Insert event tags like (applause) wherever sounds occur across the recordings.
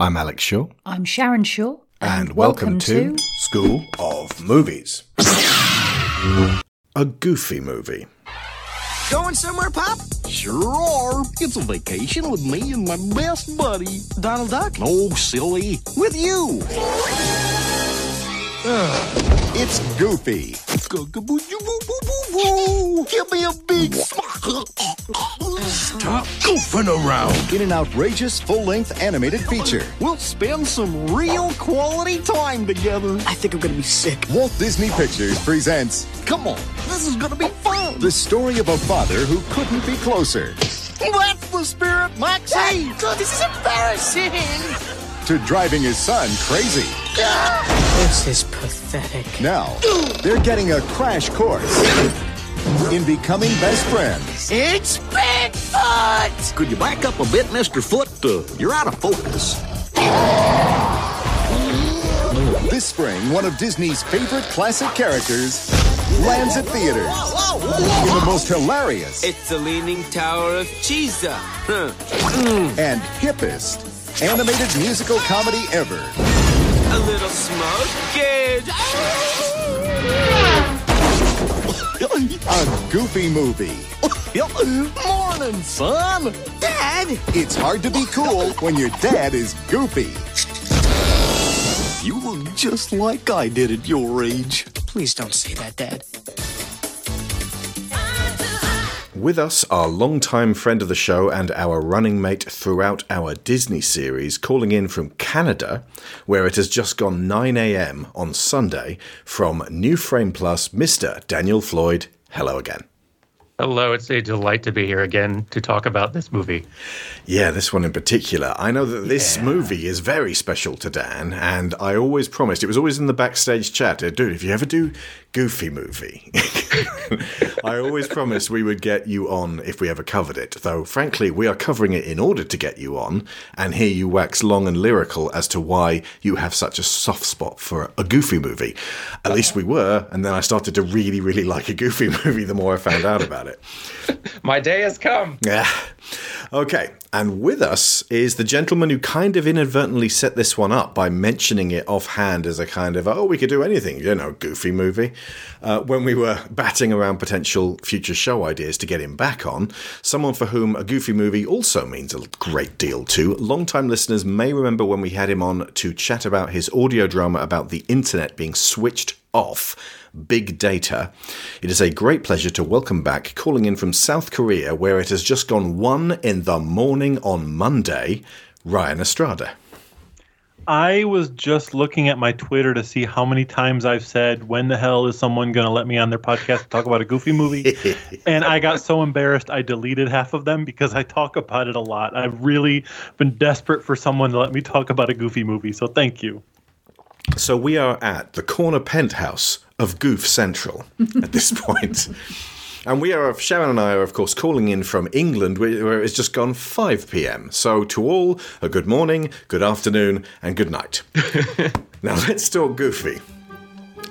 I'm Alex Shaw. I'm Sharon Shaw. And, welcome, to, School of Movies. a goofy movie. Going somewhere, Pop? Sure. It's a vacation with me and my best buddy. Donald Duck? No, silly. With you. It's Goofy. Give me a big smile. Stop goofing around in an outrageous full-length animated feature. We'll spend some real quality time together. I think I'm gonna be sick. Walt Disney Pictures presents Come on, this is gonna be fun. the story of a father who couldn't be closer That's the spirit, Maxie. God, this is embarrassing. To driving his son crazy. This is pathetic. Now, they're getting a crash course in becoming best friends. It's Bigfoot! Could you back up a bit, Mr. Foot? Uh, you're out of focus. This spring, one of Disney's favorite classic characters lands at theaters in the most hilarious It's the Leaning Tower of Cheesa. Huh. and hippest animated musical comedy ever. A little smoke. (laughs) A goofy movie. (laughs) Morning, son. Dad! It's hard to be cool when your dad is goofy. You look just like I did at your age. Please don't say that, Dad. With us, our longtime friend of the show and our running mate throughout our Disney series, calling in from Canada, where it has just gone 9am on Sunday, from New Frame Plus, Mr. Daniel Floyd. Hello again. Hello, it's a delight to be here again to talk about this movie. Yeah, this one in particular. I know that this movie is very special to Dan, and I always promised, it was always in the backstage chat, dude, if you ever do Goofy movie, (laughs) I always promised we would get you on if we ever covered it. Though, frankly, we are covering it in order to get you on and here you wax long and lyrical as to why you have such a soft spot for a Goofy movie. At least we were, and then I started to really, really like a Goofy (laughs) movie the more I found out about it. (laughs) My day has come. Yeah. Okay. And with us is the gentleman who kind of inadvertently set this one up by mentioning it offhand as a kind of, oh, we could do anything, you know, goofy movie. Uh, when we were batting around potential future show ideas to get him back on, someone for whom a goofy movie also means a great deal to. Longtime listeners may remember when we had him on to chat about his audio drama about the internet being switched off big data. It is a great pleasure to welcome back, calling in from South Korea, where it has just gone one in the morning on Monday, Ryan Estrada. I was just looking at my Twitter to see how many times I've said, "When the hell is someone going to let me on their podcast to talk about a goofy movie?" (laughs) and I got so embarrassed I deleted half of them because I talk about it a lot. I've really been desperate for someone to let me talk about a goofy movie. So thank you. So we are at the corner penthouse of Goof Central at this (laughs) point. And we are, Sharon and I are, of course, calling in from England, where it's just gone 5 pm. So, to all, a good morning, good afternoon, and good night. (laughs) now, let's talk Goofy.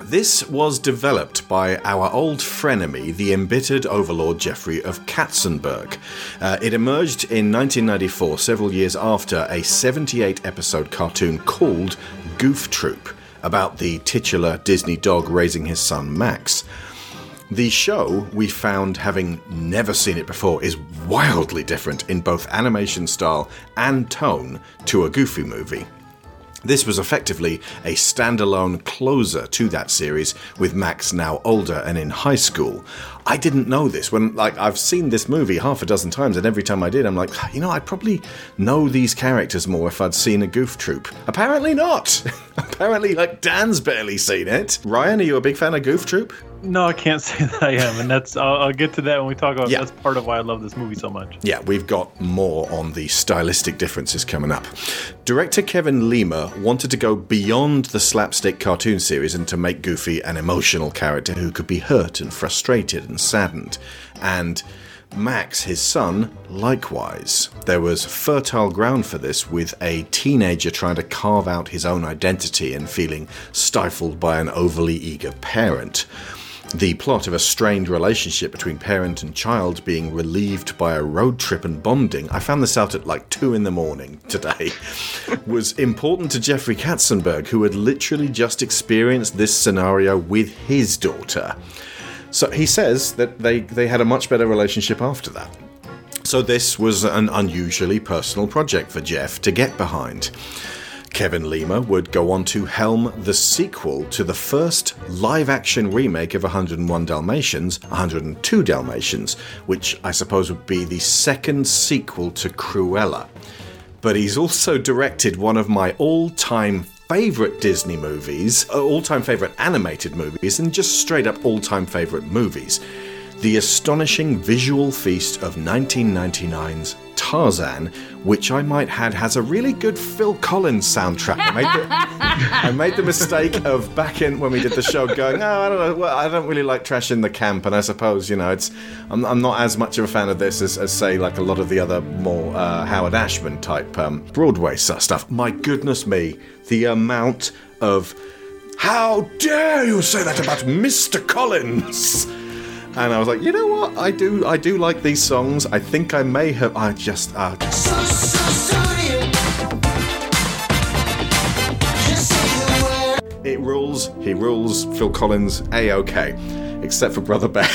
This was developed by our old frenemy, the embittered overlord Jeffrey of Katzenberg. Uh, it emerged in 1994, several years after a 78 episode cartoon called Goof Troop, about the titular Disney dog raising his son Max. The show, we found, having never seen it before, is wildly different in both animation style and tone to a Goofy movie. This was effectively a standalone closer to that series, with Max now older and in high school. I didn't know this when, like, I've seen this movie half a dozen times, and every time I did, I'm like, ah, you know, I'd probably know these characters more if I'd seen a Goof Troop. Apparently not. (laughs) Apparently, like, Dan's barely seen it. Ryan, are you a big fan of Goof Troop? No, I can't (laughs) say that I am, and that's I'll, I'll get to that when we talk about. Yeah. That's part of why I love this movie so much. Yeah, we've got more on the stylistic differences coming up. Director Kevin Lima wanted to go beyond the slapstick cartoon series and to make Goofy an emotional character who could be hurt and frustrated and saddened. And Max, his son, likewise. There was fertile ground for this with a teenager trying to carve out his own identity and feeling stifled by an overly eager parent. the plot of a strained relationship between parent and child being relieved by a road trip and bonding, I found this out at like 2 in the morning today, (laughs) was important to Jeffrey Katzenberg, who had literally just experienced this scenario with his daughter. So he says that they, they had a much better relationship after that. So this was an unusually personal project for Jeff to get behind. Kevin Lima would go on to helm the sequel to the first live action remake of 101 Dalmatians, 102 Dalmatians, which I suppose would be the second sequel to Cruella. But he's also directed one of my all time favourite Disney movies, uh, all time favourite animated movies, and just straight up all time favourite movies. The astonishing visual feast of 1999's Tarzan, which I might add has a really good Phil Collins soundtrack. I made the, I made the mistake of back in when we did the show going, oh, I don't know, well, I don't really like trash in the camp, and I suppose you know it's I'm, I'm not as much of a fan of this as, as say like a lot of the other more uh, Howard Ashman type um, Broadway stuff. My goodness me, the amount of how dare you say that about Mr. Collins? And I was like, you know what? I do, I do like these songs. I think I may have. I just, uh, it rules. He rules. Phil Collins, a okay, except for Brother Bear.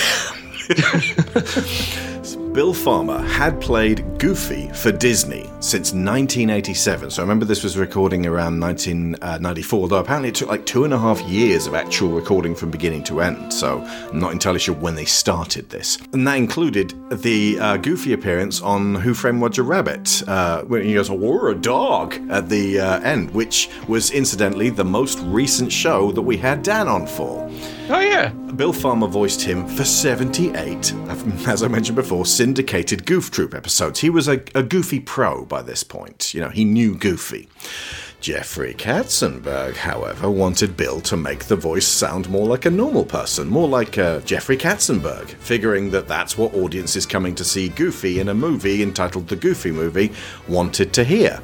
(laughs) Bill Farmer had played Goofy for Disney since 1987. So I remember this was recording around 1994, although apparently it took like two and a half years of actual recording from beginning to end. So I'm not entirely sure when they started this. And that included the uh, Goofy appearance on Who Framed Roger Rabbit, uh, when he goes, we're a dog at the uh, end, which was incidentally the most recent show that we had Dan on for. Oh yeah. Bill Farmer voiced him for 78, as I mentioned before, syndicated Goof Troop episodes. He was a, a Goofy pro by this point. You know, he knew Goofy. Jeffrey Katzenberg, however, wanted Bill to make the voice sound more like a normal person, more like uh, Jeffrey Katzenberg, figuring that that's what audiences coming to see Goofy in a movie entitled The Goofy Movie wanted to hear.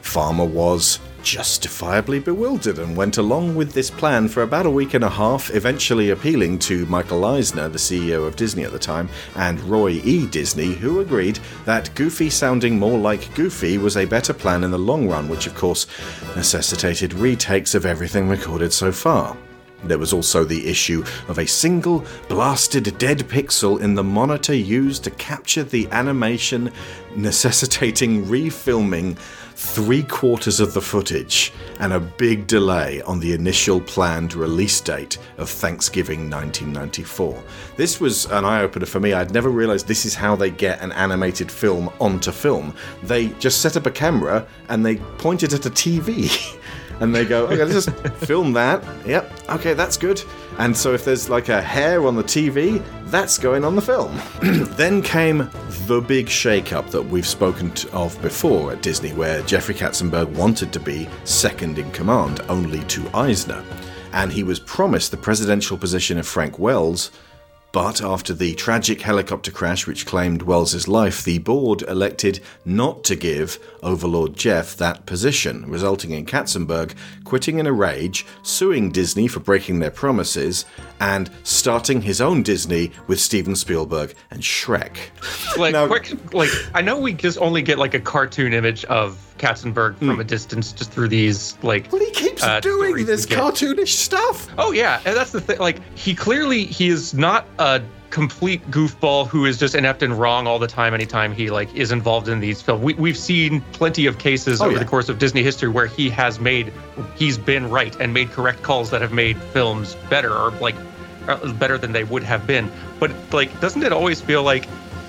Farmer was justifiably bewildered and went along with this plan for about a week and a half, eventually appealing to Michael Eisner, the CEO of Disney at the time, and Roy E. Disney, who agreed that Goofy sounding more like Goofy was a better plan in the long run, which of course necessitated retakes of everything recorded so far. There was also the issue of a single blasted dead pixel in the monitor used to capture the animation, necessitating refilming three quarters of the footage and a big delay on the initial planned release date of Thanksgiving 1994. This was an eye opener for me. I'd never realized this is how they get an animated film onto film. They just set up a camera and they point it at a TV. (laughs) and they go, okay, let's just (laughs) film that. Yep, okay, that's good. And so if there's like a hair on the TV, that's going on the film. (clears throat) then came the big shake-up that we've spoken of before at Disney, where Jeffrey Katzenberg wanted to be second in command, only to Eisner. And he was promised the presidential position of Frank Wells but after the tragic helicopter crash which claimed Wells's life, the board elected not to give Overlord Jeff that position, resulting in Katzenberg quitting in a rage, suing Disney for breaking their promises, and starting his own Disney with Steven Spielberg and Shrek. Like Now- quick, like I know we just only get like a cartoon image of Katzenberg from a distance just through these like Well, he keeps uh, doing this cartoonish stuff. Oh yeah, and that's the thing. Like he clearly he is not a complete goofball who is just inept and wrong all the time. Anytime he like is involved in these films, we, we've seen plenty of cases Oh, over yeah. the course of Disney history where he has made he's been right and made correct calls that have made films better or like uh, better than they would have been. But like, doesn't it always feel like?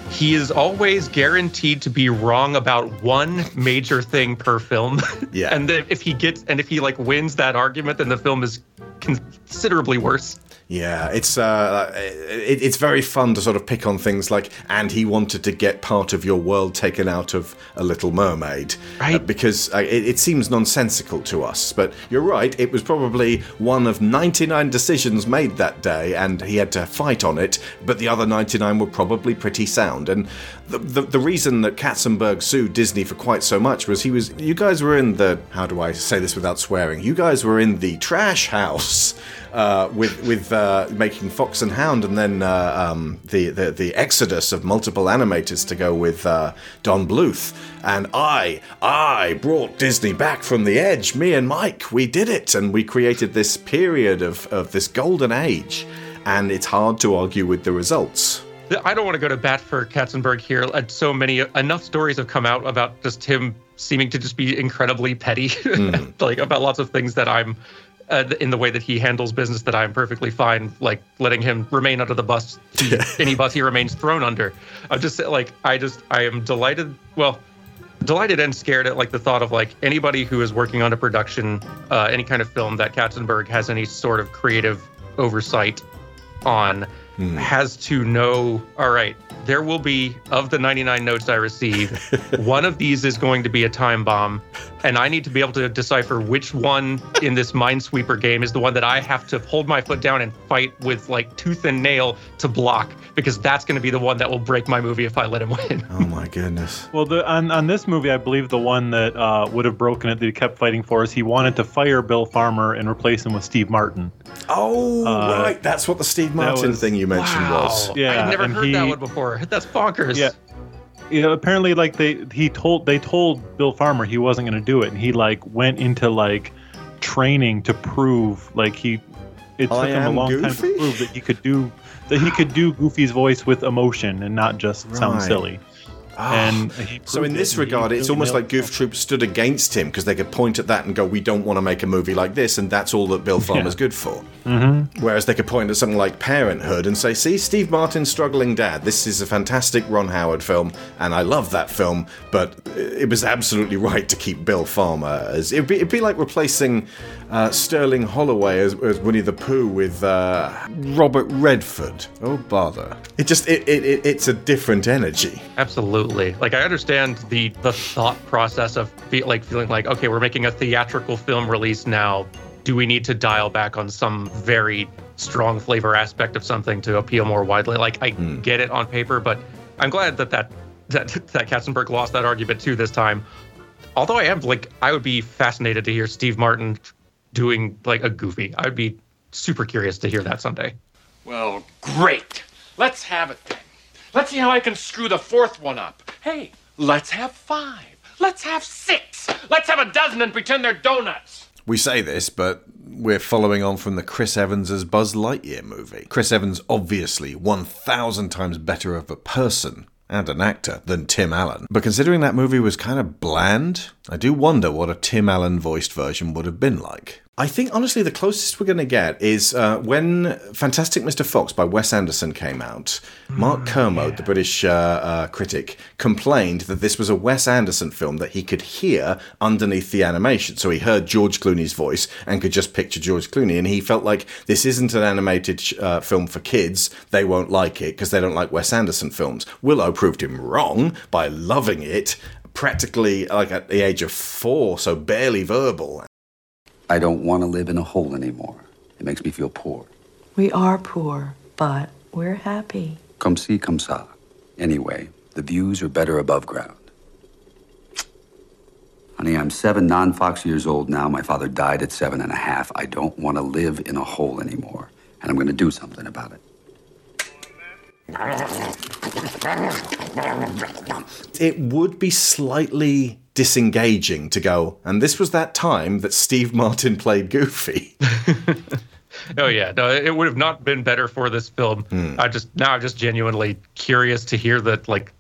He is always guaranteed to be wrong about one major thing per film. Yeah. (laughs) and if he gets and if he like wins that argument, then the film is considerably worse. Yeah, it's uh, it, it's very fun to sort of pick on things like, and he wanted to get part of your world taken out of a Little Mermaid, Right. Uh, because uh, it, it seems nonsensical to us. But you're right; it was probably one of 99 decisions made that day, and he had to fight on it. But the other 99 were probably pretty sound, and the, the, the reason that Katzenberg sued Disney for quite so much was he was you guys were in the how do I say this without swearing? You guys were in the trash house uh, with with uh, making Fox and Hound, and then uh, um, the, the the exodus of multiple animators to go with uh, Don Bluth. And I I brought Disney back from the edge. Me and Mike, we did it, and we created this period of of this golden age. And it's hard to argue with the results. I don't want to go to bat for Katzenberg here. Uh, So many enough stories have come out about just him seeming to just be incredibly petty, (laughs) like about lots of things that I'm uh, in the way that he handles business that I'm perfectly fine, like letting him remain under the bus, (laughs) any bus he remains thrown under. I'm just like I just I am delighted. Well. Delighted and scared at like the thought of like anybody who is working on a production, uh, any kind of film that Katzenberg has any sort of creative oversight on has to know all right there will be of the 99 notes i receive (laughs) one of these is going to be a time bomb and i need to be able to decipher which one in this minesweeper game is the one that i have to hold my foot down and fight with like tooth and nail to block because that's going to be the one that will break my movie if i let him win Oh my goodness. (laughs) Well, the, on on this movie, I believe the one that uh, would have broken it that he kept fighting for is he wanted to fire Bill Farmer and replace him with Steve Martin. Oh, Uh, right. That's what the Steve Martin was- thing you mentioned was. Yeah, i've never and heard that one before (laughs) that's bonkers Yeah. You know, apparently, like they he told they told Bill Farmer he wasn't going to do it, and he like went into like training to prove like he. It took I him a am long time to prove that he could do that he could do Goofy's voice with emotion and not just sound Right. silly. And So in this it, regard, it's really almost like Goof Troop stood against him because they could point at that and go, "We don't want to make a movie like this," and that's all that Bill Farmer's good for. Mm-hmm. Whereas they could point at something like Parenthood and say, "See, Steve Martin's struggling dad. This is a fantastic Ron Howard film, and I love that film, but it was absolutely right to keep Bill Farmer as it'd be, it'd be like replacing uh, Sterling Holloway as, as Winnie the Pooh with uh, Robert Redford. Oh bother! It just it, it, it it's a different energy. Absolutely. Like I understand the the thought process of fe- like feeling like okay, we're making a theatrical film release now. Do we need to dial back on some very strong flavor aspect of something to appeal more widely? Like I get it on paper, but I'm glad that that that that Katzenberg lost that argument too this time. Although I am like I would be fascinated to hear Steve Martin doing like a goofy. I'd be super curious to hear that someday. Well, great. Let's have it then. Let's see how I can screw the fourth one up. Hey, let's have five. Let's have six. Let's have a dozen and pretend they're donuts. We say this, but we're following on from the Chris Evans' Buzz Lightyear movie. Chris Evans, obviously 1,000 times better of a person and an actor than Tim Allen. But considering that movie was kind of bland, I do wonder what a Tim Allen voiced version would have been like. I think, honestly, the closest we're going to get is uh, when Fantastic Mr. Fox by Wes Anderson came out. Mark Kermode, the British uh, uh, critic, complained that this was a Wes Anderson film that he could hear underneath the animation. So he heard George Clooney's voice and could just picture George Clooney. And he felt like this isn't an animated uh, film for kids. They won't like it because they don't like Wes Anderson films. Willow proved him wrong by loving it practically like at the age of four, so barely verbal. I don't want to live in a hole anymore. It makes me feel poor. We are poor, but we're happy. Come see, come sa. Anyway, the views are better above ground. Honey, I'm seven non Fox years old now. My father died at seven and a half. I don't want to live in a hole anymore. And I'm going to do something about it. It would be slightly disengaging to go, and this was that time that Steve Martin played Goofy. (laughs) Oh yeah, no, it would have not been better for this film. Hmm. I just now I'm just genuinely curious to hear that like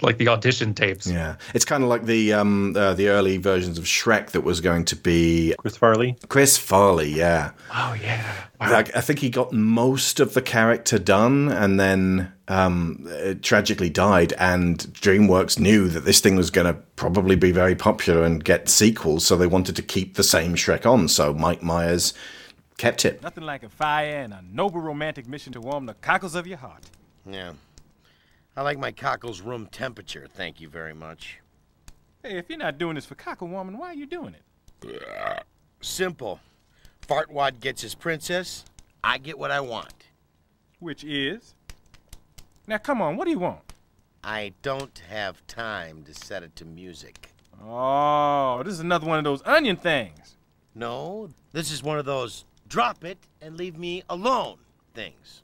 like the audition tapes. Yeah, it's kind of like the um, uh, the early versions of Shrek that was going to be Chris Farley. Chris Farley. Yeah, Oh yeah. like I think he got most of the character done, and then um, tragically died. And DreamWorks knew that this thing was going to probably be very popular and get sequels, so they wanted to keep the same Shrek on. So Mike Myers kept it. Nothing like a fire and a noble romantic mission to warm the cockles of your heart. Yeah. I like my cockles room temperature, thank you very much. Hey, if you're not doing this for cockle warming, why are you doing it? Simple. Fartwad gets his princess, I get what I want. Which is? Now come on, what do you want? I don't have time to set it to music. Oh, this is another one of those onion things. No, this is one of those drop it and leave me alone things.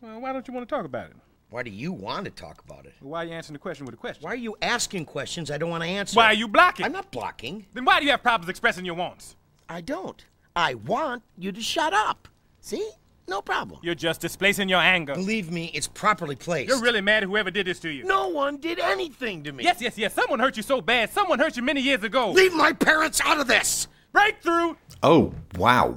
Well, why don't you want to talk about it? Why do you want to talk about it? Why are you answering the question with a question? Why are you asking questions I don't want to answer? Why are you blocking? I'm not blocking. Then why do you have problems expressing your wants? I don't. I want you to shut up. See? No problem. You're just displacing your anger. Believe me, it's properly placed. You're really mad at whoever did this to you. No one did anything to me. Yes, yes, yes. Someone hurt you so bad. Someone hurt you many years ago. Leave my parents out of this. Breakthrough. Oh, wow.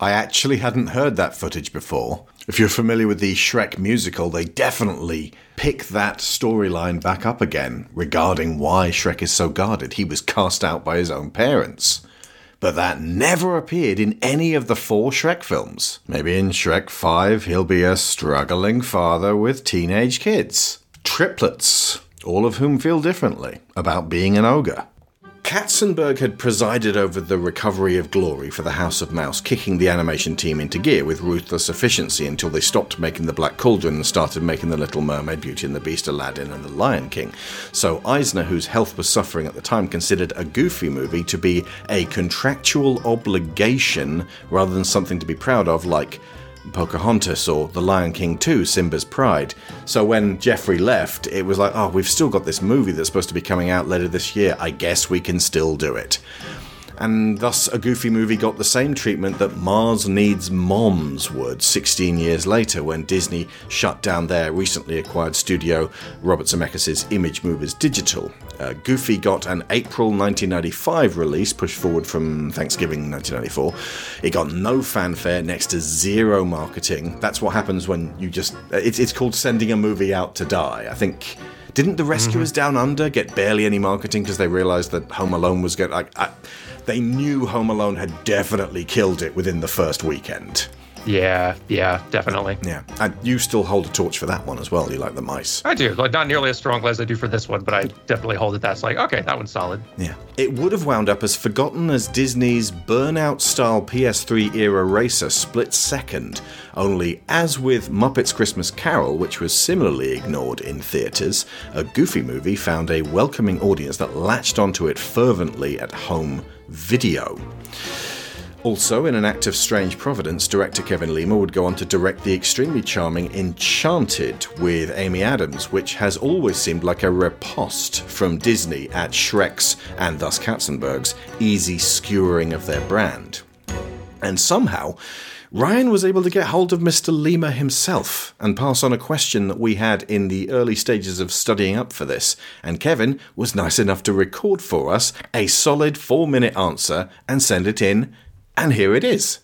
I actually hadn't heard that footage before. If you're familiar with the Shrek musical, they definitely pick that storyline back up again regarding why Shrek is so guarded. He was cast out by his own parents. But that never appeared in any of the four Shrek films. Maybe in Shrek 5, he'll be a struggling father with teenage kids. Triplets, all of whom feel differently about being an ogre. Katzenberg had presided over the recovery of glory for the House of Mouse, kicking the animation team into gear with ruthless efficiency until they stopped making The Black Cauldron and started making The Little Mermaid, Beauty and the Beast, Aladdin, and The Lion King. So Eisner, whose health was suffering at the time, considered a goofy movie to be a contractual obligation rather than something to be proud of, like Pocahontas or The Lion King 2, Simba's Pride. So when Jeffrey left, it was like, oh, we've still got this movie that's supposed to be coming out later this year. I guess we can still do it. And thus, a goofy movie got the same treatment that Mars Needs Moms would 16 years later when Disney shut down their recently acquired studio, Robert Zemeckis' Image Movers Digital. Uh, Goofy got an April 1995 release, pushed forward from Thanksgiving 1994. It got no fanfare, next to zero marketing. That's what happens when you just. It's, it's called sending a movie out to die. I think. Didn't the Rescuers Down Under get barely any marketing because they realized that Home Alone was going? Like, I, they knew Home Alone had definitely killed it within the first weekend. Yeah, yeah, definitely. Yeah, and you still hold a torch for that one as well. You like the mice. I do. Like not nearly as strongly as I do for this one, but I definitely hold it. That's like okay, that one's solid. Yeah. It would have wound up as forgotten as Disney's burnout style PS3 era racer split second. Only, as with Muppets Christmas Carol, which was similarly ignored in theatres, a goofy movie found a welcoming audience that latched onto it fervently at home video. Also, in an act of strange providence, director Kevin Lima would go on to direct the extremely charming Enchanted with Amy Adams, which has always seemed like a riposte from Disney at Shrek's and thus Katzenberg's easy skewering of their brand. And somehow, Ryan was able to get hold of Mr. Lima himself and pass on a question that we had in the early stages of studying up for this, and Kevin was nice enough to record for us a solid four minute answer and send it in and here it is.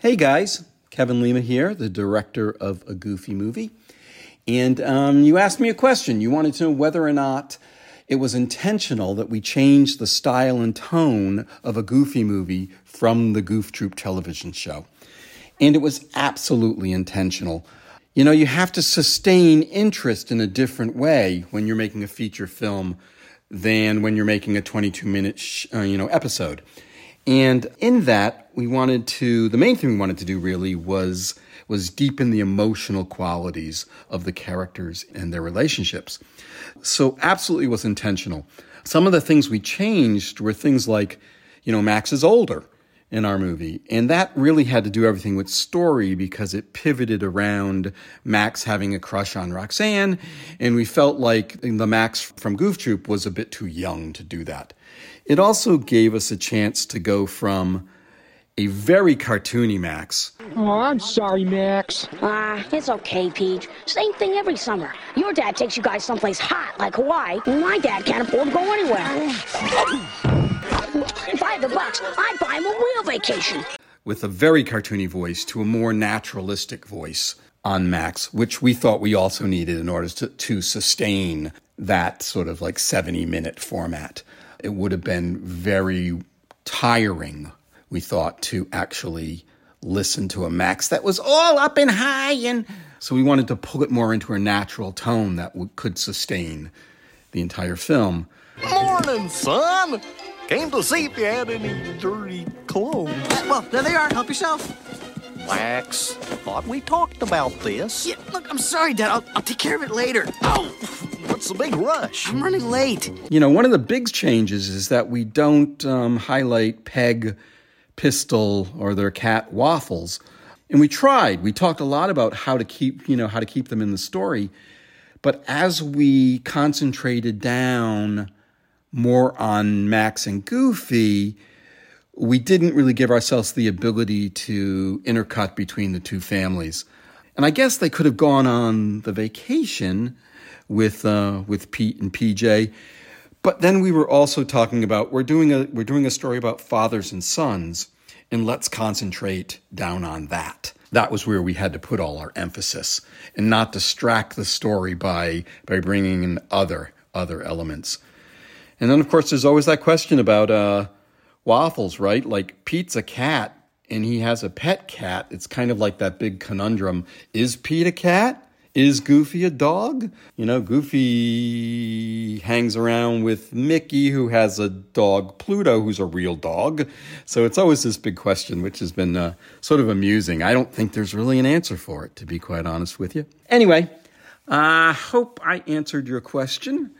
Hey guys, Kevin Lima here, the director of A Goofy Movie. And um, you asked me a question. You wanted to know whether or not it was intentional that we changed the style and tone of a Goofy movie from the Goof Troop television show. And it was absolutely intentional. You know, you have to sustain interest in a different way when you're making a feature film than when you're making a 22 minute, sh- uh, you know, episode. And in that, we wanted to, the main thing we wanted to do really was, was deepen the emotional qualities of the characters and their relationships. So absolutely was intentional. Some of the things we changed were things like, you know, Max is older in our movie. And that really had to do everything with story because it pivoted around Max having a crush on Roxanne. And we felt like the Max from Goof Troop was a bit too young to do that. It also gave us a chance to go from a very cartoony Max. Oh, I'm sorry, Max. Ah, it's okay, Peach. Same thing every summer. Your dad takes you guys someplace hot, like Hawaii. My dad can't afford to go anywhere. If I had the bucks, I'd buy him a real vacation. With a very cartoony voice to a more naturalistic voice on Max, which we thought we also needed in order to, to sustain that sort of like 70 minute format. It would have been very tiring, we thought, to actually listen to a Max that was all up and high. And so we wanted to pull it more into a natural tone that w- could sustain the entire film. Morning, son. Came to see if you had any dirty clothes. Well, there they are. Help yourself. Wax. Thought we talked about this. Yeah, look, I'm sorry, Dad. I'll, I'll take care of it later. Oh, What's the big rush? I'm running late. You know, one of the big changes is that we don't um, highlight Peg, Pistol, or their cat Waffles. And we tried. We talked a lot about how to keep, you know, how to keep them in the story. But as we concentrated down more on Max and Goofy, we didn't really give ourselves the ability to intercut between the two families. And I guess they could have gone on the vacation with uh, with Pete and PJ. But then we were also talking about we're doing a we're doing a story about fathers and sons, and let's concentrate down on that. That was where we had to put all our emphasis and not distract the story by by bringing in other other elements. And then of course there's always that question about uh, waffles, right? Like Pete's a cat and he has a pet cat. It's kind of like that big conundrum: is Pete a cat? Is Goofy a dog? You know, Goofy hangs around with Mickey, who has a dog, Pluto, who's a real dog. So it's always this big question, which has been uh, sort of amusing. I don't think there's really an answer for it, to be quite honest with you. Anyway, I hope I answered your question.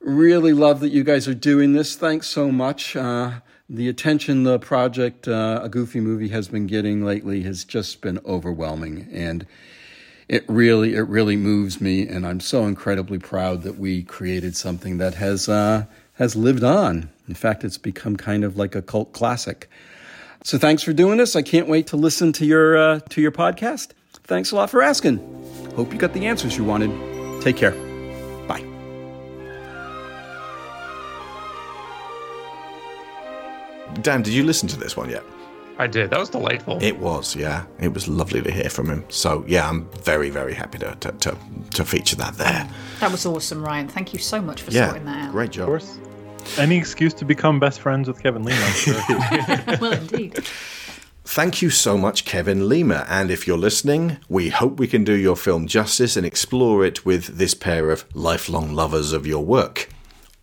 Really love that you guys are doing this. Thanks so much. Uh, the attention the project, uh, A Goofy Movie, has been getting lately has just been overwhelming. And it really it really moves me. And i'm so incredibly proud that we created something that has uh, has lived on. In fact it's become kind of like a cult classic. So thanks for doing this. I can't wait to listen to your uh, to your podcast. Thanks a lot for asking. Hope you got the answers you wanted. Take care Dan, did you listen to this one yet? I did. That was delightful. It was, yeah. It was lovely to hear from him. So, yeah, I'm very, very happy to, to, to, to feature that there. That was awesome, Ryan. Thank you so much for Yeah, sorting that out. great job. Of course. Any excuse to become best friends with Kevin Lima. I'm sure. (laughs) well, indeed. Thank you so much, Kevin Lima. And if you're listening, we hope we can do your film justice and explore it with this pair of lifelong lovers of your work.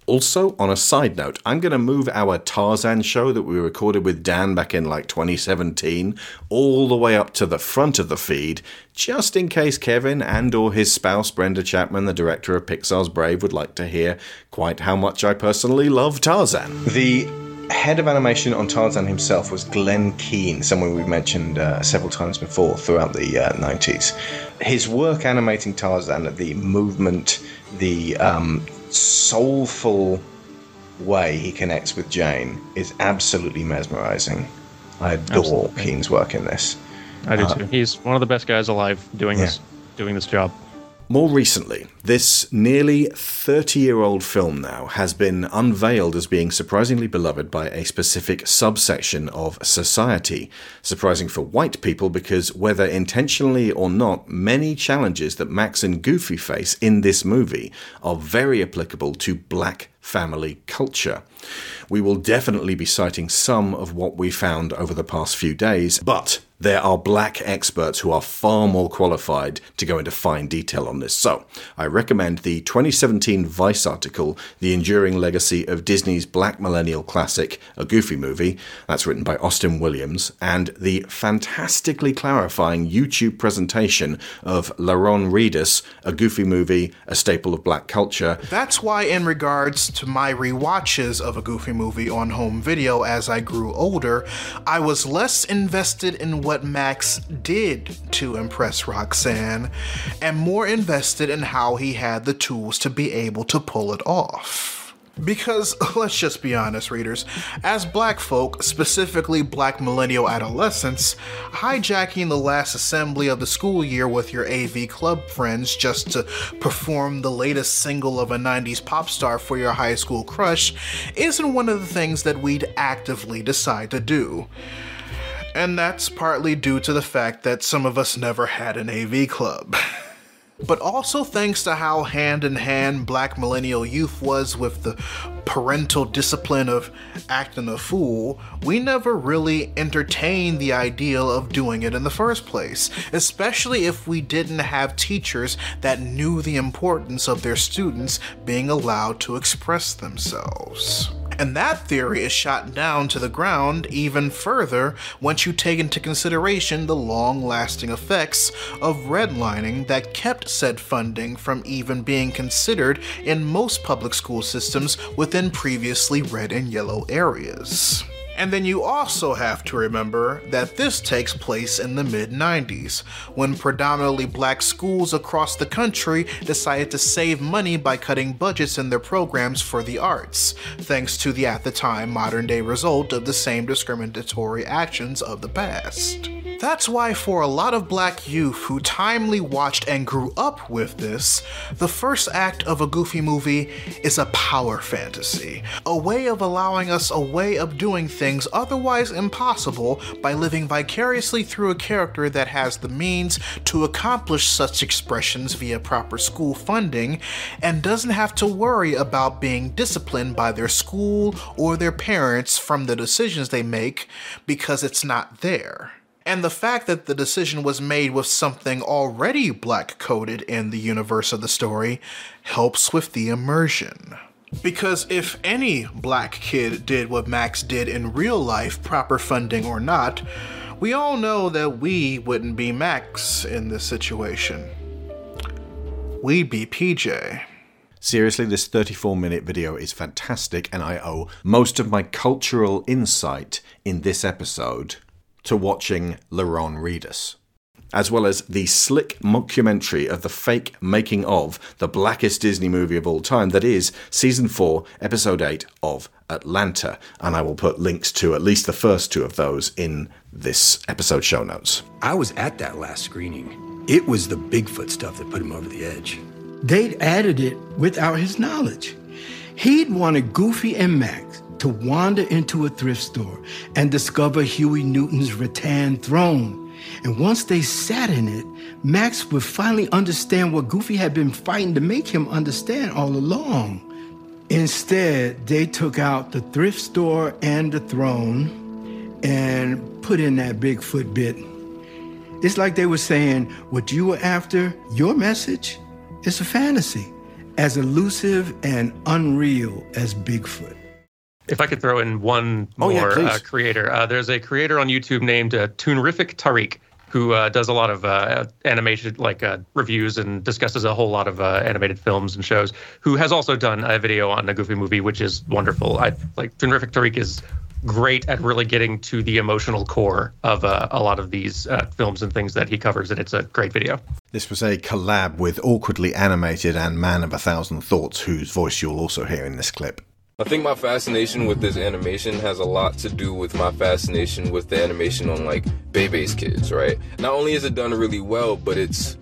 Also, on a side note, I'm going to move our Tarzan show that we recorded with Dan back in like 2017 all the way up to the front of the feed, just in case Kevin and or his spouse Brenda Chapman, the director of Pixar's Brave, would like to hear quite how much I personally love Tarzan. The head of animation on Tarzan himself was Glenn Keane, someone we've mentioned uh, several times before throughout the uh, 90s. His work animating Tarzan, the movement, the um, soulful way he connects with Jane is absolutely mesmerizing. I adore Absolutely. Keane's work in this. I do Uh, too. He's one of the best guys alive doing Yeah. this doing this job. More recently, this nearly 30 year old film now has been unveiled as being surprisingly beloved by a specific subsection of society. Surprising for white people because, whether intentionally or not, many challenges that Max and Goofy face in this movie are very applicable to black family culture. We will definitely be citing some of what we found over the past few days, but there are black experts who are far more qualified to go into fine detail on this. So, I recommend the 2017 Vice article, The Enduring Legacy of Disney's Black Millennial Classic, a Goofy movie. That's written by Austin Williams, and the fantastically clarifying YouTube presentation of La'Ron Readus, a Goofy movie, a staple of black culture. That's why, in regards to my rewatches of a Goofy movie on home video as I grew older, I was less invested in what Max did to impress Roxanne and more invested in how he had the tools to be able to pull it off. Because, (laughs) let's just be honest, readers, as black folk, specifically black millennial adolescents, hijacking the last assembly of the school year with your AV club friends just to perform the latest single of a 90s pop star for your high school crush isn't one of the things that we'd actively decide to do. And that's partly due to the fact that some of us never had an AV club. (laughs) but also thanks to how hand in hand black millennial youth was with the parental discipline of acting a fool, we never really entertained the ideal of doing it in the first place, especially if we didn't have teachers that knew the importance of their students being allowed to express themselves. And that theory is shot down to the ground even further once you take into consideration the long lasting effects of redlining that kept said funding from even being considered in most public school systems within previously red and yellow areas. And then you also have to remember that this takes place in the mid 90s, when predominantly black schools across the country decided to save money by cutting budgets in their programs for the arts, thanks to the at the time modern day result of the same discriminatory actions of the past. That's why, for a lot of black youth who timely watched and grew up with this, the first act of a Goofy movie is a power fantasy, a way of allowing us a way of doing things otherwise impossible by living vicariously through a character that has the means to accomplish such expressions via proper school funding and doesn't have to worry about being disciplined by their school or their parents from the decisions they make because it's not there. And the fact that the decision was made with something already black coded in the universe of the story helps with the immersion. Because if any black kid did what Max did in real life, proper funding or not, we all know that we wouldn't be Max in this situation. We'd be PJ. Seriously, this 34 minute video is fantastic, and I owe most of my cultural insight in this episode to watching La'Ron Readus, as well as the slick mockumentary of the fake making of the blackest Disney movie of all time, that is season 4, episode 8 of Atlanta. And I will put links to at least the first two of those in this episode show notes. I was at that last screening. It was the Bigfoot stuff that put him over the edge. They'd added it without his knowledge. He'd wanted Goofy and Max to wander into a thrift store and discover Huey Newton's rattan throne. And once they sat in it, Max would finally understand what Goofy had been fighting to make him understand all along. Instead, they took out the thrift store and the throne and put in that Bigfoot bit. It's like they were saying, what you were after, your message, is a fantasy, as elusive and unreal as Bigfoot. If I could throw in one Oh, yeah, more uh, creator, uh, there's a creator on YouTube named uh, Toonrific Tariq who uh, does a lot of uh, animated like uh, reviews and discusses a whole lot of uh, animated films and shows. Who has also done a video on a Goofy movie, which is wonderful. I like Toonrific Tariq is great at really getting to the emotional core of uh, a lot of these uh, films and things that he covers, and it's a great video. This was a collab with Awkwardly Animated and Mann of a Thousand Thoughts, whose voice you'll also hear in this clip. I think my fascination with this animation has a lot to do with my fascination with the animation on like Bebe's Kids, right? Not only is it done really well, but it's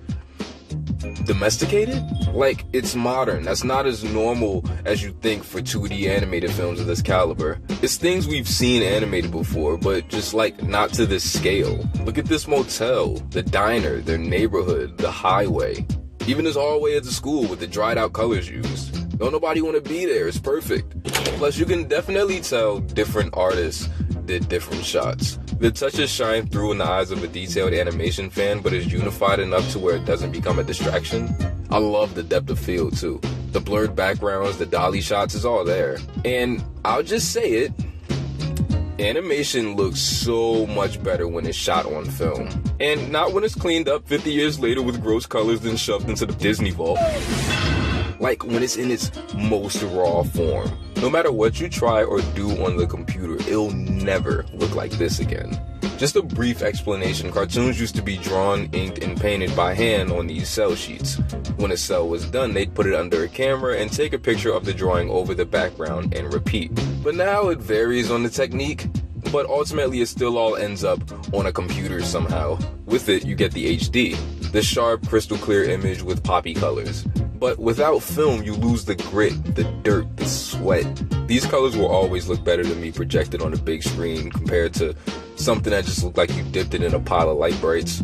domesticated. Like it's modern. That's not as normal as you think for 2D animated films of this caliber. It's things we've seen animated before, but just like not to this scale. Look at this motel, the diner, their neighborhood, the highway. Even this hallway at the school with the dried out colors used. Don't nobody want to be there. It's perfect. Plus, you can definitely tell different artists did different shots. The touches shine through in the eyes of a detailed animation fan, but is unified enough to where it doesn't become a distraction. I love the depth of field too. The blurred backgrounds, the dolly shots is all there. And I'll just say it, animation looks so much better when it's shot on film. And not when it's cleaned up 50 years later with gross colors then shoved into the Disney vault. Like when it's in its most raw form. No matter what you try or do on the computer, it'll never look like this again. Just a brief explanation cartoons used to be drawn, inked, and painted by hand on these cell sheets. When a cell was done, they'd put it under a camera and take a picture of the drawing over the background and repeat. But now it varies on the technique, but ultimately it still all ends up on a computer somehow. With it, you get the HD, the sharp, crystal clear image with poppy colors. But without film, you lose the grit, the dirt, the sweat. These colors will always look better to me projected on a big screen compared to something that just looked like you dipped it in a pile of Lite-Brites.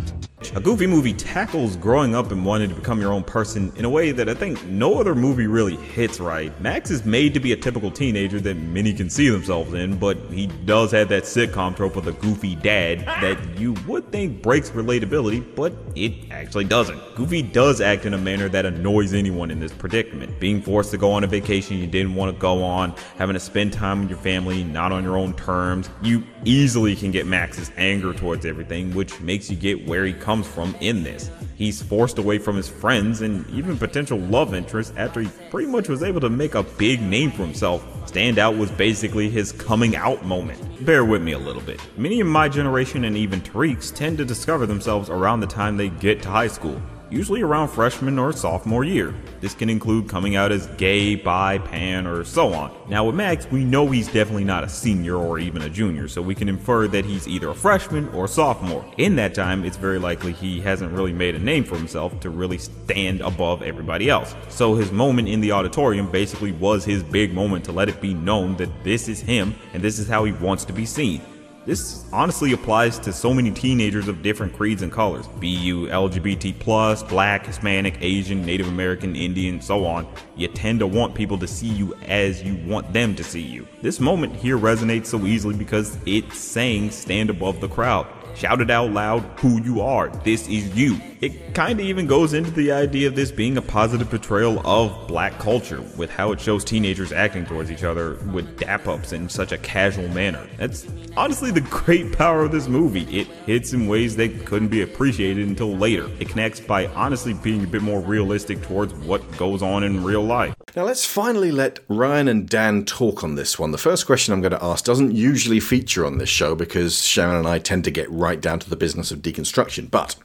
A Goofy movie tackles growing up and wanting to become your own person in a way that I think no other movie really hits right. Max is made to be a typical teenager that many can see themselves in, but he does have that sitcom trope of the goofy dad that you would think breaks relatability, but it actually doesn't. Goofy does act in a manner that annoys anyone in this predicament. Being forced to go on a vacation you didn't want to go on, having to spend time with your family not on your own terms, you easily can get Max's anger towards everything, which makes you get where he comes from in this. He's forced away from his friends and even potential love interests after he pretty much was able to make a big name for himself. Standout was basically his coming out moment. Bear with me a little bit. Many in my generation and even Tariq's tend to discover themselves around the time they get to high school usually around freshman or sophomore year. This can include coming out as gay, bi, pan, or so on. Now, with Max, we know he's definitely not a senior or even a junior, so we can infer that he's either a freshman or sophomore. In that time, it's very likely he hasn't really made a name for himself to really stand above everybody else. So, his moment in the auditorium basically was his big moment to let it be known that this is him and this is how he wants to be seen. This honestly applies to so many teenagers of different creeds and colors. Be you LGBT plus, black, Hispanic, Asian, Native American, Indian, so on. You tend to want people to see you as you want them to see you. This moment here resonates so easily because it's saying stand above the crowd. Shout it out loud who you are. This is you. It kind of even goes into the idea of this being a positive portrayal of black culture, with how it shows teenagers acting towards each other with dap ups in such a casual manner. That's honestly the great power of this movie. It hits in ways that couldn't be appreciated until later. It connects by honestly being a bit more realistic towards what goes on in real life. Now let's finally let Ryan and Dan talk on this one. The first question I'm going to ask doesn't usually feature on this show because Sharon and I tend to get right down to the business of deconstruction, but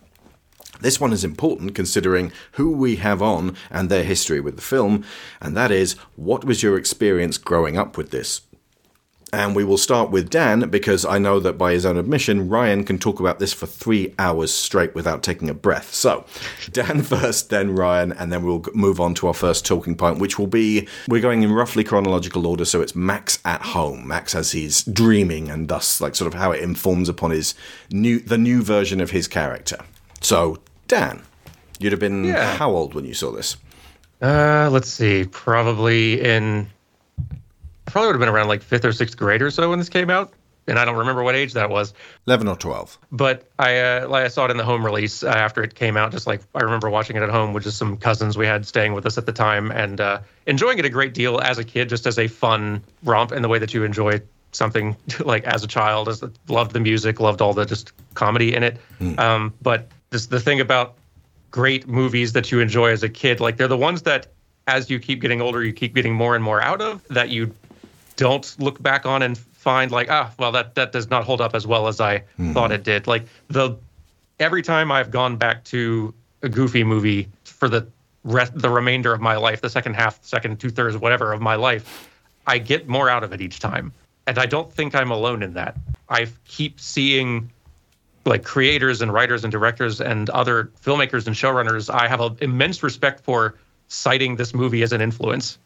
this one is important considering who we have on and their history with the film, and that is what was your experience growing up with this? And we will start with Dan because I know that by his own admission, Ryan can talk about this for three hours straight without taking a breath. So, Dan (laughs) first, then Ryan, and then we'll move on to our first talking point, which will be we're going in roughly chronological order. So it's Max at home, Max as he's dreaming, and thus like sort of how it informs upon his new the new version of his character. So, Dan, you'd have been Yeah. how old when you saw this? Uh, let's see. Probably in. Probably would have been around like fifth or sixth grade or so when this came out, and I don't remember what age that was. Eleven or twelve. But I, uh, like I saw it in the home release uh, after it came out. Just like I remember watching it at home with just some cousins we had staying with us at the time, and uh, enjoying it a great deal as a kid, just as a fun romp in the way that you enjoy something (laughs) like as a child. As loved the music, loved all the just comedy in it. Um, but this the thing about great movies that you enjoy as a kid, like they're the ones that as you keep getting older, you keep getting more and more out of that you don't look back on and find like ah well that that does not hold up as well as I thought it did. Like the every time I've gone back to a Goofy movie for the rest the remainder of my life, the second half, second two thirds, whatever of my life, I get more out of it each time, and I don't think I'm alone in that. I keep seeing like creators and writers and directors and other filmmakers and showrunners I have an immense respect for citing this movie as an influence.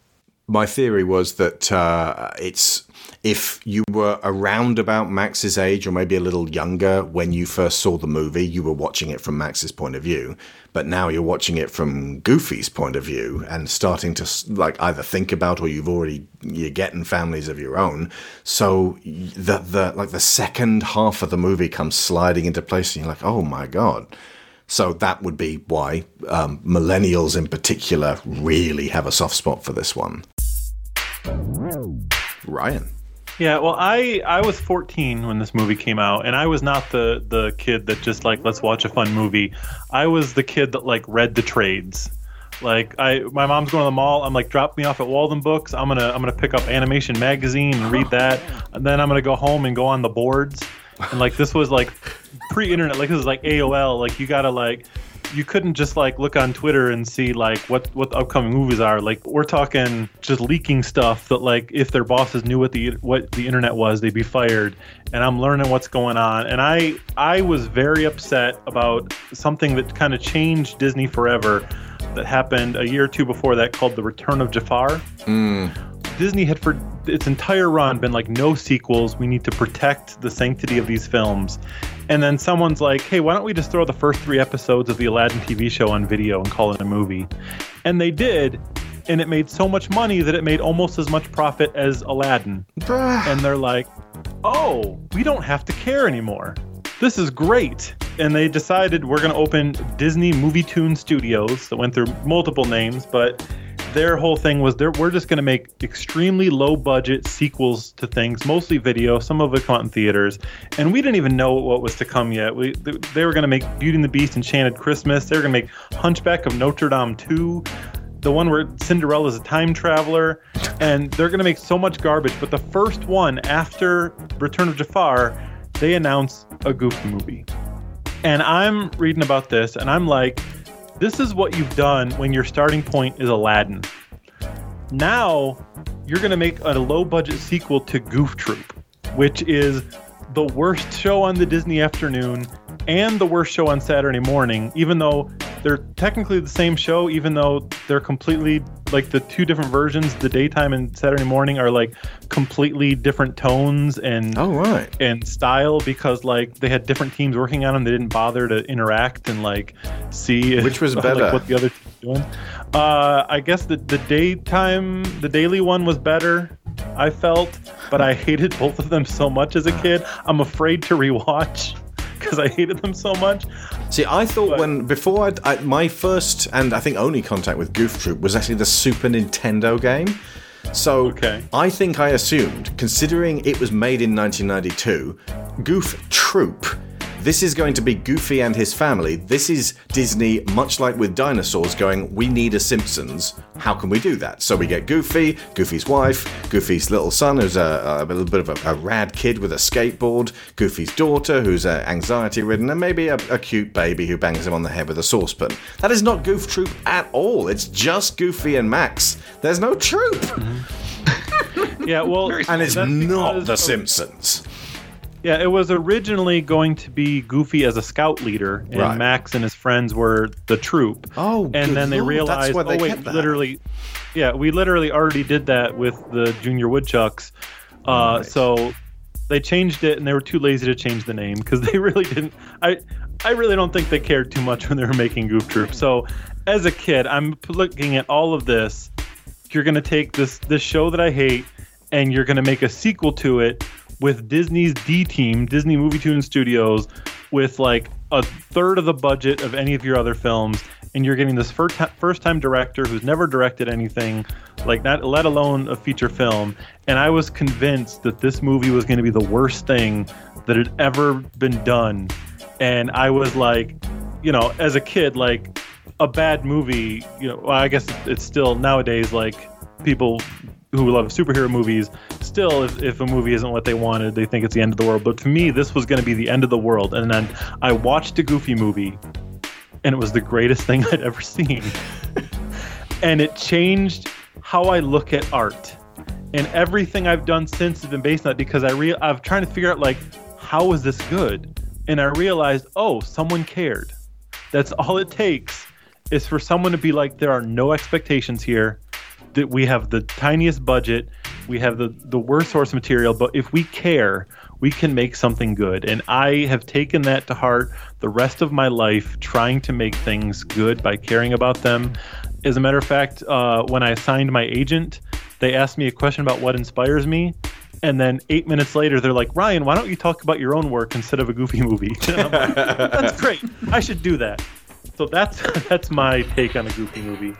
My theory was that uh, it's if you were around about Max's age or maybe a little younger when you first saw the movie, you were watching it from Max's point of view. But now you're watching it from Goofy's point of view and starting to like either think about or you've already you're getting families of your own. So the the like the second half of the movie comes sliding into place, and you're like, oh my god. So that would be why um, millennials in particular really have a soft spot for this one. Ryan. Yeah, well, I I was 14 when this movie came out, and I was not the the kid that just like let's watch a fun movie. I was the kid that like read the trades. Like I, my mom's going to the mall. I'm like, drop me off at Walden Books. I'm gonna I'm gonna pick up Animation Magazine and read that, and then I'm gonna go home and go on the boards. And like this was like pre-internet, like this is like AOL. Like you gotta like you couldn't just like look on Twitter and see like what what the upcoming movies are. Like we're talking just leaking stuff that like if their bosses knew what the what the internet was, they'd be fired. And I'm learning what's going on. And I I was very upset about something that kind of changed Disney forever that happened a year or two before that called The Return of Jafar. Mm. Disney had for its entire run been like, no sequels. We need to protect the sanctity of these films. And then someone's like, hey, why don't we just throw the first three episodes of the Aladdin TV show on video and call it a movie? And they did. And it made so much money that it made almost as much profit as Aladdin. and they're like, oh, we don't have to care anymore. This is great. And they decided we're going to open Disney Movie Tune Studios that went through multiple names, but their whole thing was they're, we're just going to make extremely low budget sequels to things, mostly video. Some of it come out in theaters, and we didn't even know what was to come yet. We they were going to make Beauty and the Beast, Enchanted Christmas. They were going to make Hunchback of Notre Dame two, the one where Cinderella's a time traveler, and they're going to make so much garbage. But the first one after Return of Jafar, they announced a Goofy movie, and I'm reading about this, and I'm like this is what you've done when your starting point is Aladdin. Now, you're going to make a low budget sequel to Goof Troop, which is the worst show on the Disney afternoon and the worst show on Saturday morning, even though they're technically the same show, even though they're completely like the two different versions, the daytime and Saturday morning are like completely different tones and oh right and style because like they had different teams working on them. They didn't bother to interact and like see (laughs) which was like, better what the other team's doing. Uh, I guess the the daytime the daily one was better. I felt, but I (laughs) hated both of them so much as a kid. I'm afraid to rewatch because I hated them so much. See, I thought but, when before I'd, I, my first and I think only contact with Goof Troop was actually the Super Nintendo game. So okay. I think I assumed, considering it was made in 1992, Goof Troop this is going to be Goofy and his family. This is Disney, much like with dinosaurs, going, we need a Simpsons. How can we do that? So we get Goofy, Goofy's wife, Goofy's little son, who's a, a little bit of a, a, rad kid with a skateboard, Goofy's daughter, who's uh, anxiety ridden, and maybe a, a cute baby who bangs him on the head with a saucepan. That is not Goof Troop at all. It's just Goofy and Max. There's no troop. Yeah, well, (laughs) and it's not The Simpsons. Yeah, it was originally going to be Goofy as a scout leader, and right. Max and his friends were the troop. Oh, and then they Lord, realized, oh wait, literally, yeah, we literally already did that with the Junior Woodchucks. Uh, right. So they changed it, and they were too lazy to change the name because (laughs) they really didn't. I I really don't think they cared too much when they were making Goof Troop. So as a kid, I'm looking at all of this. You're gonna take this this show that I hate, and you're gonna make a sequel to it with Disney's D team, Disney Movie Tune Studios, with like a third of the budget of any of your other films, and you're getting this first first time director who's never directed anything, like not let alone a feature film. And I was convinced that this movie was going to be the worst thing that had ever been done. And I was like, you know, as a kid, like a bad movie, you know, well, I guess it's still nowadays like people who love superhero movies still if, if a movie isn't what they wanted they think it's the end of the world. But to me this was going to be the end of the world. And then i watched a goofy movie and it was the greatest (laughs) thing i'd ever seen. And it changed how i look at art. And everything i've done since has been based on that because i re- i've trying to figure out like how is this good? And i realized oh someone cared. That's all it takes is for someone to be like there are no expectations here we have the tiniest budget, we have the the worst source material, but if we care, we can make something good. And I have taken that to heart the rest of my life, trying to make things good by caring about them. As a matter of fact, uh, when I signed my agent, they asked me a question about what inspires me. And then eight minutes later, they're like, Ryan, why don't you talk about your own work instead of a goofy movie? (laughs) Like, that's great. I should do that. So that's (laughs) that's my take on a goofy movie.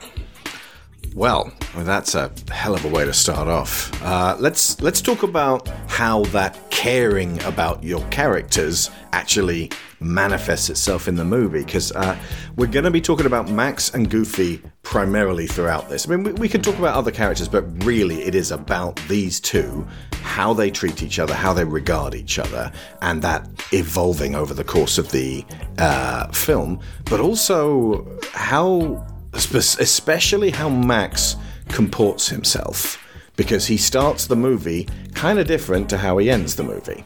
Well, well, that's a hell of a way to start off. Uh, let's let's talk about how that caring about your characters actually manifests itself in the movie. Because uh, we're going to be talking about Max and Goofy primarily throughout this. I mean, we, we can talk about other characters, but really, it is about these two, how they treat each other, how they regard each other, and that evolving over the course of the uh, film. But also how especially how Max comports himself, because he starts the movie kind of different to how he ends the movie,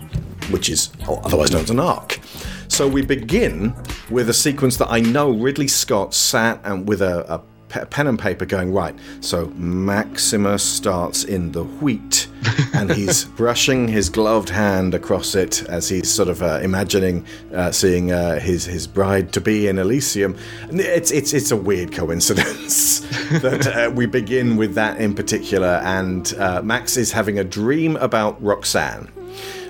which is otherwise known as an arc. So we begin with a sequence that I know Ridley Scott sat and with a, a pe- pen and paper going, right, so Maximus starts in the wheat (laughs) and he's brushing his gloved hand across it as he's sort of uh, imagining uh, seeing uh, his his bride to be in Elysium. And it's it's it's a weird coincidence (laughs) that uh, we begin with that in particular, and uh, Max is having a dream about Roxanne,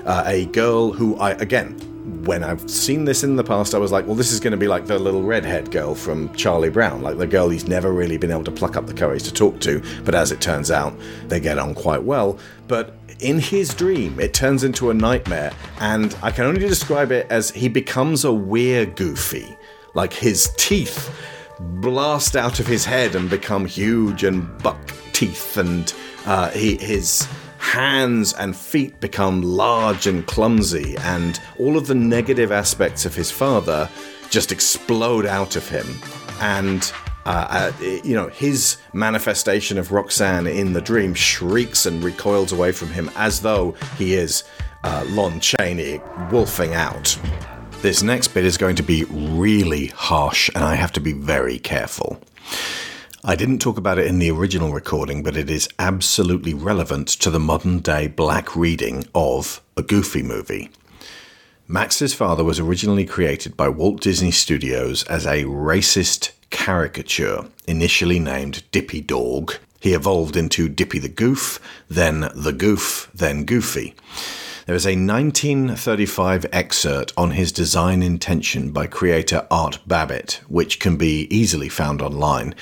uh, a girl who I again. When I've seen this in the past, I was like, well, this is going to be like the little redhead girl from Charlie Brown, like the girl he's never really been able to pluck up the courage to talk to. But as it turns out, they get on quite well. But in his dream, it turns into a nightmare, and I can only describe it as he becomes a weird goofy. Like his teeth blast out of his head and become huge and buck teeth, and uh, he, his hands and feet become large and clumsy, and all of the negative aspects of his father just explode out of him. And uh, uh, you know, his manifestation of Roxanne in the dream shrieks and recoils away from him as though he is uh, Lon Chaney wolfing out. This next bit is going to be really harsh, and I have to be very careful. I didn't talk about it in the original recording, but it is absolutely relevant to the modern day black reading of a Goofy movie. Max's father was originally created by Walt Disney Studios as a racist caricature, initially named Dippy Dog. He evolved into Dippy the Goof, then The Goof, then Goofy. There is a 1935 excerpt on his design intention by creator Art Babbitt, which can be easily found online,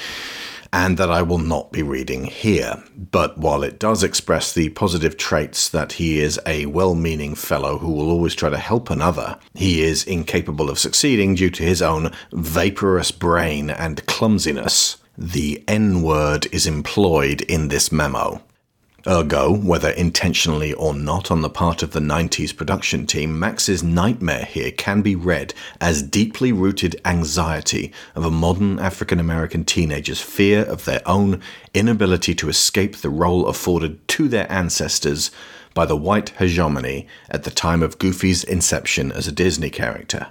and that I will not be reading here. But while it does express the positive traits that he is a well meaning fellow who will always try to help another, he is incapable of succeeding due to his own vaporous brain and clumsiness. The N word is employed in this memo. Ergo, whether intentionally or not on the part of the 90s production team, Max's nightmare here can be read as deeply rooted anxiety of a modern African American teenager's fear of their own inability to escape the role afforded to their ancestors by the white hegemony at the time of Goofy's inception as a Disney character.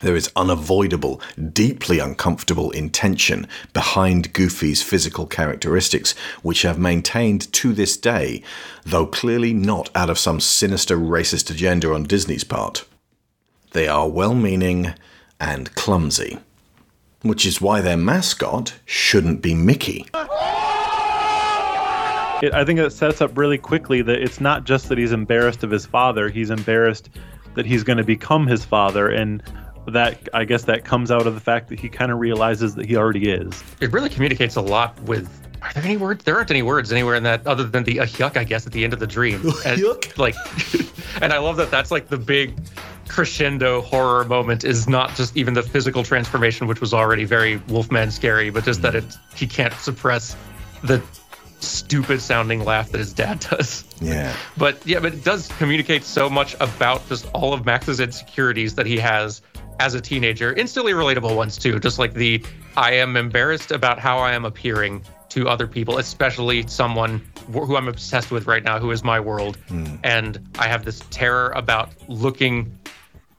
There is unavoidable, deeply uncomfortable intention behind Goofy's physical characteristics, which have maintained to this day, though clearly not out of some sinister racist agenda on Disney's part. They are well meaning and clumsy, which is why their mascot shouldn't be Mickey. It, I think it sets up really quickly that it's not just that he's embarrassed of his father, he's embarrassed that he's going to become his father. And that I guess that comes out of the fact that he kind of realizes that he already is. It really communicates a lot with. Are there any words? There aren't any words anywhere in that other than the uh, yuck, I guess, at the end of the dream. (laughs) And, yuck. Like, (laughs) and I love that. That's like the big crescendo horror moment is not just even the physical transformation, which was already very Wolfman scary, but just that it he can't suppress the stupid sounding laugh that his dad (laughs) does. Yeah. But yeah, but it does communicate so much about just all of Max's insecurities that he has as a teenager, instantly relatable ones too. Just like the I am embarrassed about how I am appearing to other people, especially someone who I'm obsessed with right now, who is my world. Mm. And I have this terror about looking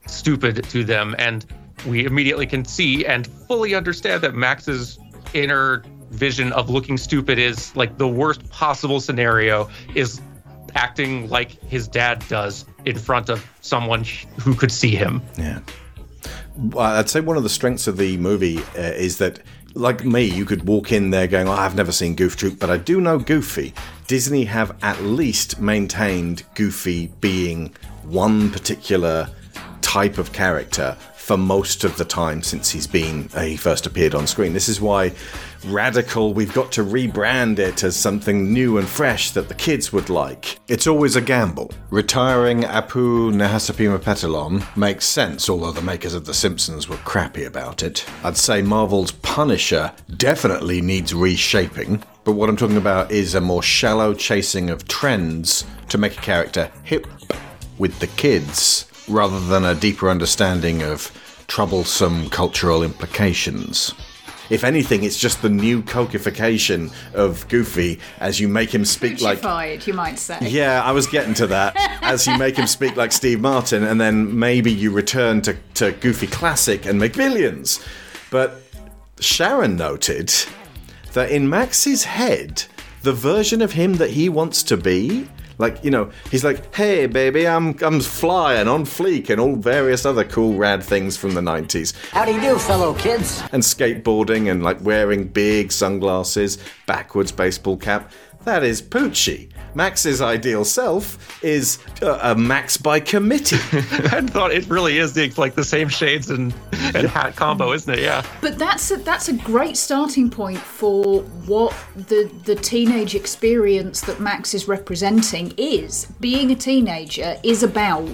stupid to them. And we immediately can see and fully understand that Max's inner vision of looking stupid is like the worst possible scenario is acting like his dad does in front of someone who could see him. Yeah. I'd say one of the strengths of the movie uh, is that, like me, you could walk in there going, oh, I've never seen Goof Troop, but I do know Goofy. Disney have at least maintained Goofy being one particular type of character for most of the time since he's been uh, he first appeared on screen. This is why radical we've got to rebrand it as something new and fresh that the kids would like. It's always a gamble. Retiring Apu Nahasapeemapetilon makes sense, although the makers of The Simpsons were crappy about it. I'd say Marvel's Punisher definitely needs reshaping. But what I'm talking about is a more shallow chasing of trends to make a character hip with the kids rather than a deeper understanding of troublesome cultural implications. If anything, it's just the new cokeification of Goofy as you make him speak like. Justified, you might say. Yeah, I was getting to that. As you make him speak like Steve Martin, and then maybe you return to, to Goofy Classic and make billions. But Sharon noted that in Max's head, the version of him that he wants to be, like you know, he's like, "Hey, baby, I'm I'm flying on fleek," and all various other cool, rad things from the '90s, How do you do, fellow kids? and skateboarding and like wearing big sunglasses, backwards baseball cap. That is Poochie. Max's ideal self is uh, a Max by committee. (laughs) I thought it really is the, like the same shades and, and hat combo, isn't it? Yeah. But that's a, that's a great starting point for what the the teenage experience that Max is representing is. Being a teenager is about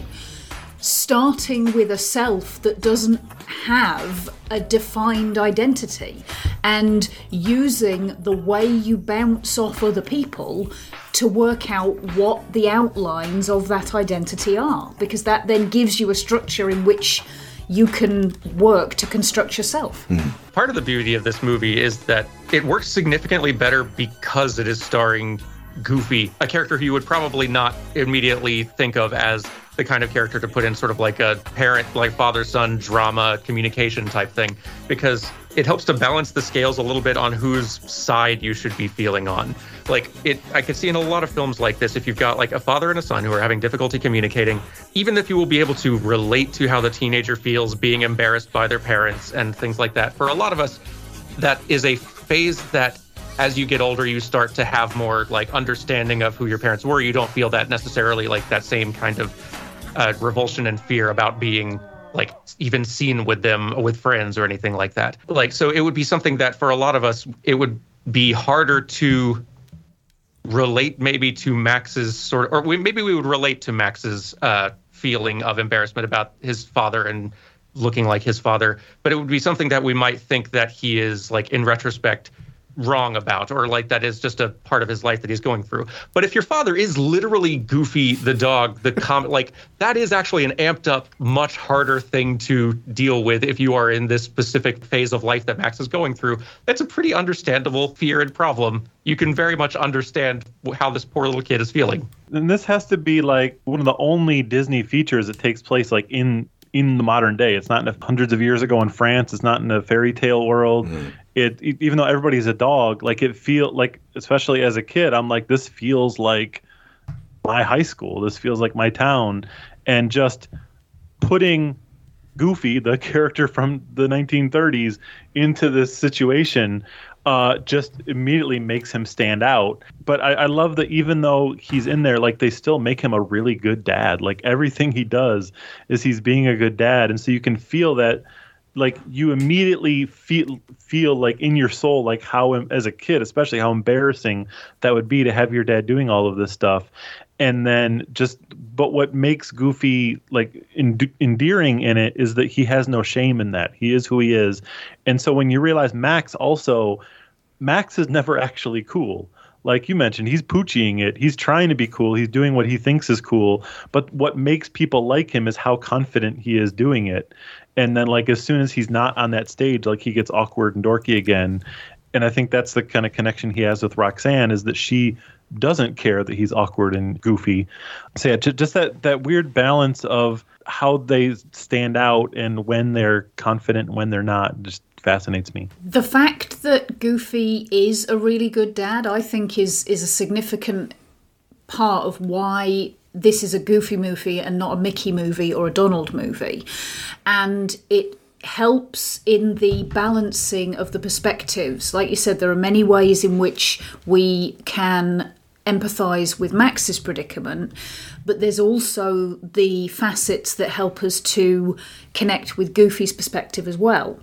starting with a self that doesn't have a defined identity and using the way you bounce off other people to work out what the outlines of that identity are because that then gives you a structure in which you can work to construct yourself. Hmm. Part of the beauty of this movie is that it works significantly better because it is starring Goofy, a character who you would probably not immediately think of as the kind of character to put in sort of like a parent, like father son drama communication type thing, because it helps to balance the scales a little bit on whose side you should be feeling on. Like it, I could see in a lot of films like this, if you've got like a father and a son who are having difficulty communicating, even if you will be able to relate to how the teenager feels being embarrassed by their parents and things like that, for a lot of us, that is a phase that as you get older you start to have more like understanding of who your parents were you don't feel that necessarily like that same kind of uh, revulsion and fear about being like even seen with them with friends or anything like that. Like so it would be something that for a lot of us it would be harder to relate maybe to max's sort of or we, maybe we would relate to max's uh, feeling of embarrassment about his father and looking like his father. But it would be something that we might think that he is like in retrospect wrong about or like that is just a part of his life that he's going through but if your father is literally goofy the dog the com (laughs) like that is actually an amped up much harder thing to deal with if you are in this specific phase of life that max is going through that's a pretty understandable fear and problem you can very much understand how this poor little kid is feeling And this has to be like one of the only Disney features that takes place like in in the modern day. It's not in a, hundreds of years ago in France. It's not in a fairy tale world. Mm-hmm. It even though everybody's a dog, like it feel like especially as a kid, I'm like this feels like my high school. This feels like my town, and just putting Goofy, the (laughs) character from the 1930s, into this situation uh, just immediately makes him stand out. But I, I love that even though he's in there, like they still make him a really good dad. Like everything he does is he's being a good dad, and so you can feel that. Like you immediately feel feel like in your soul, like how as a kid, especially how embarrassing that would be to have your dad doing all of this stuff, and then just but what makes goofy like en- endearing in it is that he has no shame in that. He is who he is. And so when you realize max also max is never actually cool. Like you mentioned he's poochieing it. He's trying to be cool. He's doing what he thinks is cool. But what makes people like him is how confident he is doing it and then like as soon as he's not on that stage like he gets awkward and dorky again and i think that's the kind of connection he has with roxanne is that she doesn't care that he's awkward and goofy. So yeah, just that that weird balance of how they stand out and when they're confident and when they're not just fascinates me. The fact that Goofy is a really good dad, I think, is is a significant part of why this is a Goofy movie and not a Mickey movie or a Donald movie, and it helps in the balancing of the perspectives. Like you said, there are many ways in which we can empathize with Max's predicament, but there's also the facets that help us to connect with Goofy's perspective as well.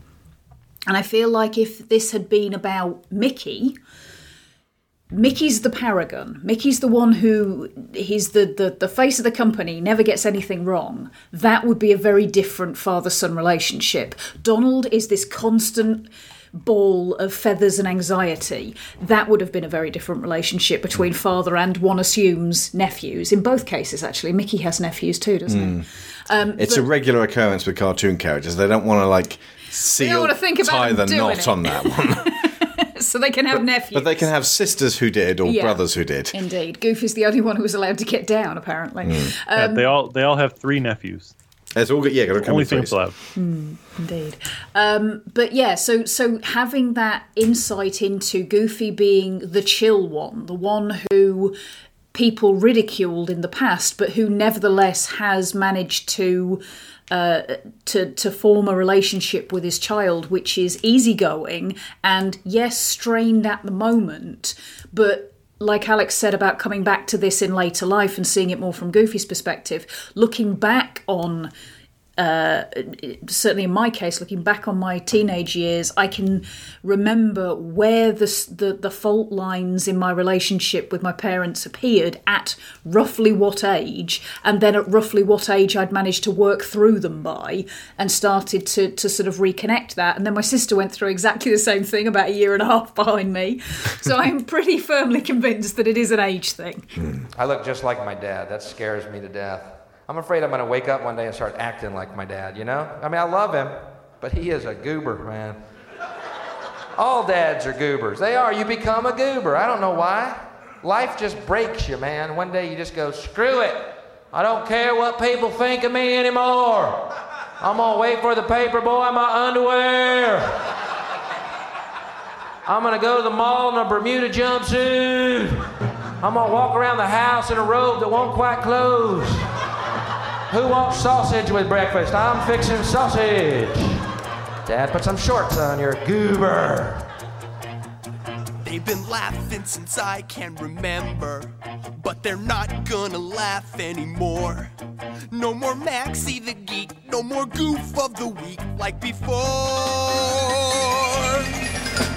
And I feel like if this had been about Mickey, Mickey's the paragon. Mickey's the one who he's the, the, the face of the company, never gets anything wrong. That would be a very different father son relationship. Donald is this constant ball of feathers and anxiety. That would have been a very different relationship between father and one assumes nephews. In both cases, actually. Mickey has nephews too, doesn't Mm. he? Um, It's but- a regular occurrence with cartoon characters. They don't want to like seal wanna think about tie the knot it. on that one. (laughs) so they can have nephews. but they can have sisters who did or Yeah. brothers who did. Indeed. Goofy's the only one who was allowed to get down, apparently. Mm. Yeah, Um, they all they all have three nephews. It's all good. Yeah, got to come Only in thing threes. allowed. Hmm, indeed. Um, but yeah, so so having that insight into Goofy being the chill one, the one who people ridiculed in the past, but who nevertheless has managed to uh, to to form a relationship with his child, which is easygoing and yes, strained at the moment, but. Like Alex said about coming back to this in later life and seeing it more from Goofy's perspective, looking back on uh, certainly in my case, looking back on my teenage years, I can remember where the, the the fault lines in my relationship with my parents appeared at roughly what age, and then at roughly what age I'd managed to work through them by, and started to to sort of reconnect that. And then my sister went through exactly the same thing about a year and a half (laughs) behind me, so I'm pretty firmly convinced that it is an age thing. I look just like my dad. That scares me to death. I'm afraid I'm going to wake up one day and start acting like my dad, you know? I mean, I love him, but he is a goober, man. All dads are goobers. They are. You become a goober. I don't know why. Life just breaks you, man. One day you just go, screw it. I don't care what people think of me anymore. I'm going to wait for the paper boy in my underwear. I'm going to go to the mall in a Bermuda jumpsuit. I'm going to walk around the house in a robe that won't quite close. Who wants sausage with breakfast? I'm fixing sausage. Dad, put some shorts on. You're a goober. They've been laughing since I can remember, but they're not gonna laugh anymore. No more Maxie the Geek, no more Goof of the Week like before.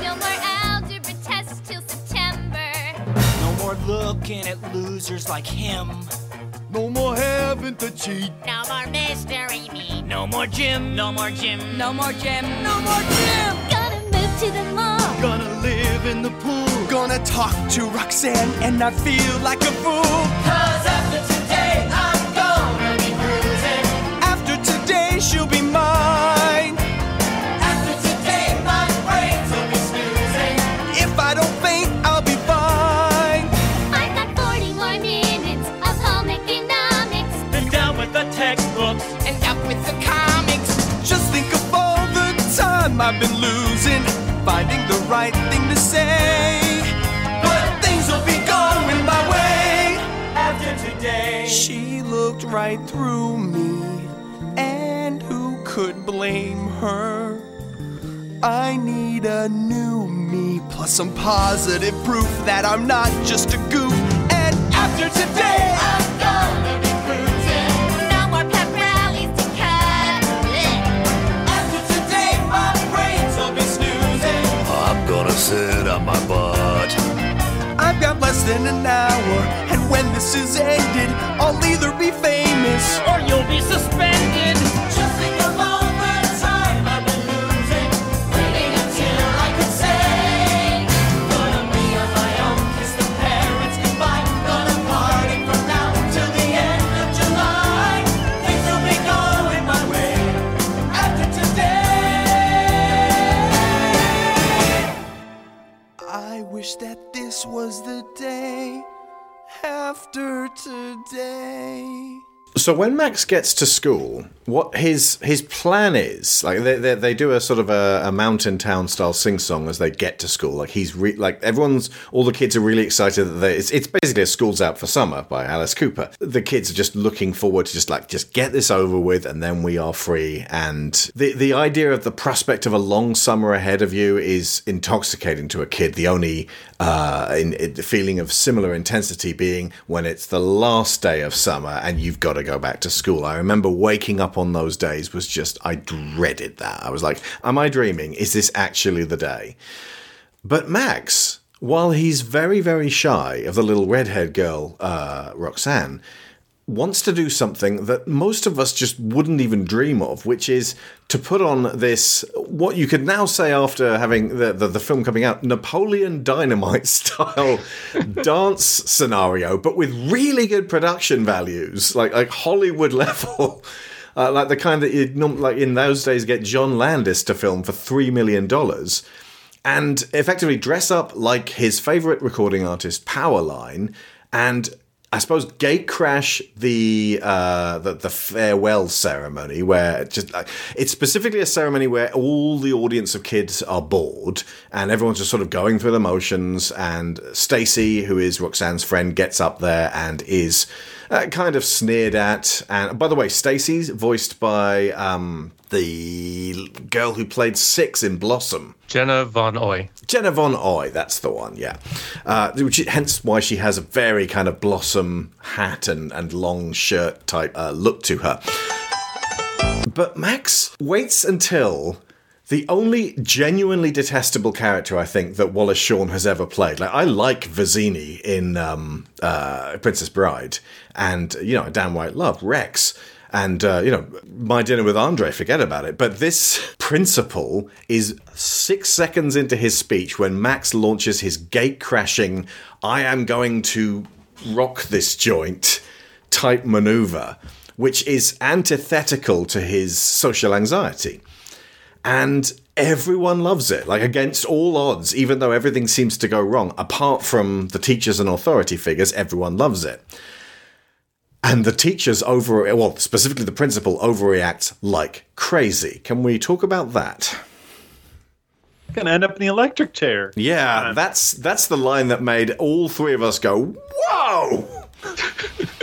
No more algebra tests till September. No more looking at losers like him. No more having to cheat. No more mystery meat. No more gym. No more gym. No more gym. No more gym. Gonna move to the mall. Gonna live in the pool. Gonna talk to Roxanne and not feel like a fool. Cause after today, I'm gonna be cruising. After today, she'll be I've been losing, finding the right thing to say. But things will be going my way after today. She looked right through me, and who could blame her? I need a new me, plus some positive proof that I'm not just a goof. And after today, I'm sit on my butt. I've got less than an hour, and when this is ended, I'll either be famous or you'll be suspended. This was the day after today. So when Max gets to school, what his his plan is, like they they, they do a sort of a, a mountain town style sing song as they get to school. Like he's re- like everyone's, all the kids are really excited that they, it's it's basically a School's Out for Summer by Alice Cooper. The kids are just looking forward to just like just get this over with and then we are free. And the the idea of the prospect of a long summer ahead of you is intoxicating to a kid. The only uh, in, in, the feeling of similar intensity being when it's the last day of summer and you've got to go back to school. I remember waking up on those days was just, I dreaded that. I was like, am I dreaming? Is this actually the day? But Max, while he's very, very shy of the little redhead girl, uh, Roxanne, wants to do something that most of us just wouldn't even dream of, which is to put on this, what you could now say after having the, the, the film coming out, Napoleon Dynamite (laughs) style (laughs) dance scenario, but with really good production values, like, like Hollywood (laughs) level. Uh, like the kind that you like in those days get John Landis to film for three million dollars, and effectively dress up like his favorite recording artist Powerline, and I suppose gate crash the uh, the, the farewell ceremony where just uh, it's specifically a ceremony where all the audience of kids are bored and everyone's just sort of going through the motions and Stacy who is Roxanne's friend gets up there and is uh, kind of sneered at and by the way Stacy's voiced by um, the girl who played Six in Blossom Jenna Von Oy. Jenna Von Oy, that's the one, yeah. Uh, which, hence why she has a very kind of blossom hat and, and long shirt type uh, look to her. But Max waits until the only genuinely detestable character I think that Wallace Shawn has ever played. Like I like Vizzini in um, uh, Princess Bride, and you know, damn right love Rex. And, uh, you know, my dinner with Andre, forget about it. But this principal is six seconds into his speech when Max launches his gate crashing, I am going to rock this joint type maneuver, which is antithetical to his social anxiety. And everyone loves it, like against all odds, even though everything seems to go wrong, apart from the teachers and authority figures, everyone loves it. And the teachers over, well, specifically the principal overreacts like crazy. Can we talk about that? Gonna end up in the electric chair. Yeah, uh, that's that's the line that made all three of us go, "Whoa!" (laughs)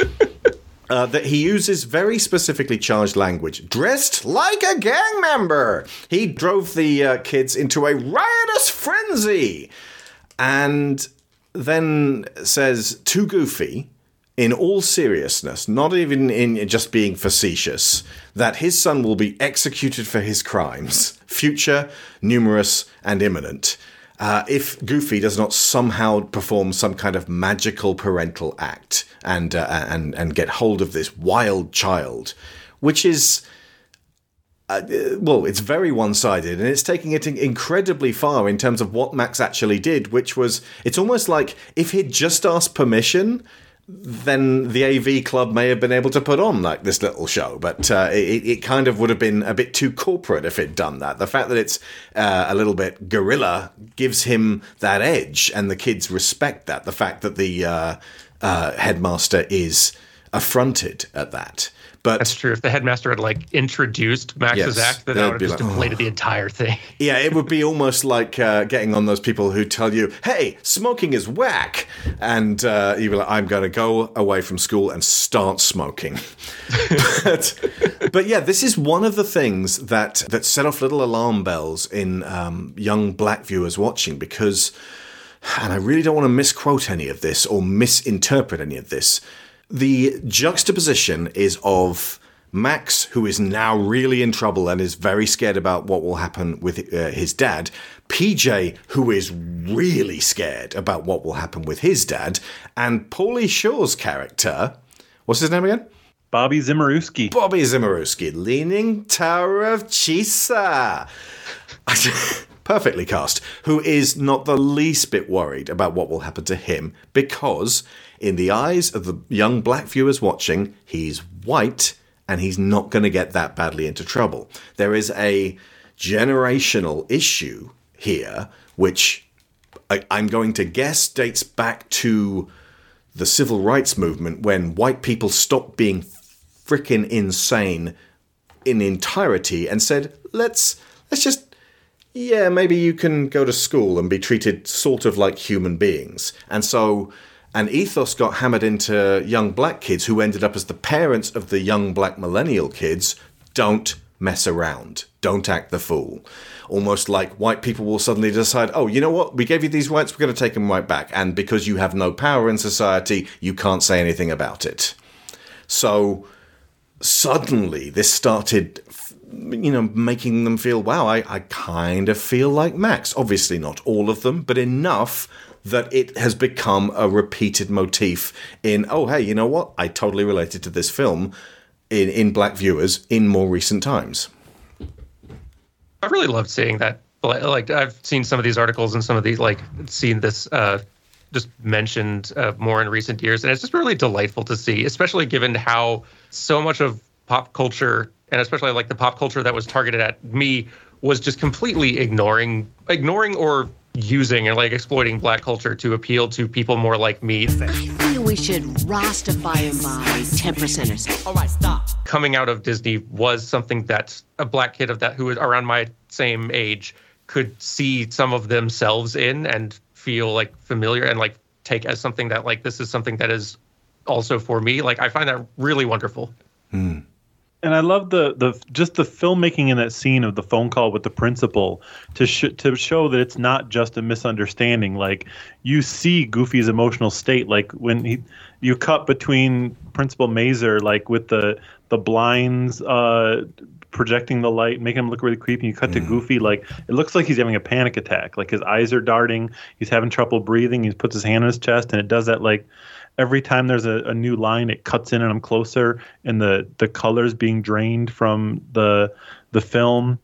uh, that he uses very specifically charged language, dressed like a gang member. He drove the uh, kids into a riotous frenzy, and then says to Goofy, in all seriousness, not even in just being facetious, that his son will be executed for his crimes, future, numerous, and imminent, uh, if Goofy does not somehow perform some kind of magical parental act and uh, and and get hold of this wild child, which is. Uh, well, it's very one sided and it's taking it incredibly far in terms of what Max actually did, which was it's almost like if he'd just asked permission, then the AV club may have been able to put on like this little show, but uh, it, it kind of would have been a bit too corporate if it'd done that. The fact that it's uh, a little bit guerrilla gives him that edge, and the kids respect that. The fact that the uh, uh headmaster is affronted at that. But that's true. If the headmaster had like introduced Max's yes, act, then that would have just like, deflated oh. the entire thing. Yeah, it would be (laughs) almost like uh, getting on those people who tell you, "Hey, smoking is whack," and uh, you be like, "I'm going to go away from school and start smoking." (laughs) but, but yeah, this is one of the things that that set off little alarm bells in um, young black viewers watching because, and I really don't want to misquote any of this or misinterpret any of this the juxtaposition is of Max, who is now really in trouble and is very scared about what will happen with uh, his dad. PJ, who is really scared about what will happen with his dad. And Pauly Shore's character, what's his name again? Bobby Zimmeruski. Bobby Zimmeruski, Leaning Tower of Chisa. (laughs) Perfectly cast, who is not the least bit worried about what will happen to him because in the eyes of the young black viewers watching, he's white and he's not going to get that badly into trouble. There is a generational issue here, which I, am going to guess dates back to the civil rights movement when white people stopped being freaking insane in entirety and said, let's let's just yeah, maybe you can go to school and be treated sort of like human beings. And so and ethos got hammered into young black kids who ended up as the parents of the young black millennial kids. Don't mess around. Don't act the fool. Almost like white people will suddenly decide, oh, you know what? We gave you these rights, we're going to take them right back. And because you have no power in society, you can't say anything about it. So suddenly this started you know, making them feel, wow, I, I kind of feel like Max. Obviously, not all of them, but enough that it has become a repeated motif in, oh, hey, you know what? I totally related to this film in, in black viewers in more recent times. I really loved seeing that. Like, I've seen some of these articles and some of these, like, seen this uh, just mentioned uh, more in recent years. And it's just really delightful to see, especially given how so much of pop culture, and especially like the pop culture that was targeted at me, was just completely ignoring, ignoring or using and like exploiting black culture to appeal to people more like me. I feel we should Rastafy him by 10% or so. All right, stop. Coming out of Disney was something that a black kid of that who was around my same age could see some of themselves in and feel like familiar and like take as something that like this is something that is also for me. Like I find that really wonderful. Hmm. And I love the the just the filmmaking in that scene of the phone call with the principal to sh- to show that it's not just a misunderstanding. Like you see Goofy's emotional state, like when he you cut between Principal Mazur, like with the the blinds uh, projecting the light, making him look really creepy. You cut to Goofy, like it looks like he's having a panic attack. Like his eyes are darting, he's having trouble breathing. He puts his hand on his chest, and it does that like every time there's a, a new line it cuts in and i'm closer and the the colors being drained from the the film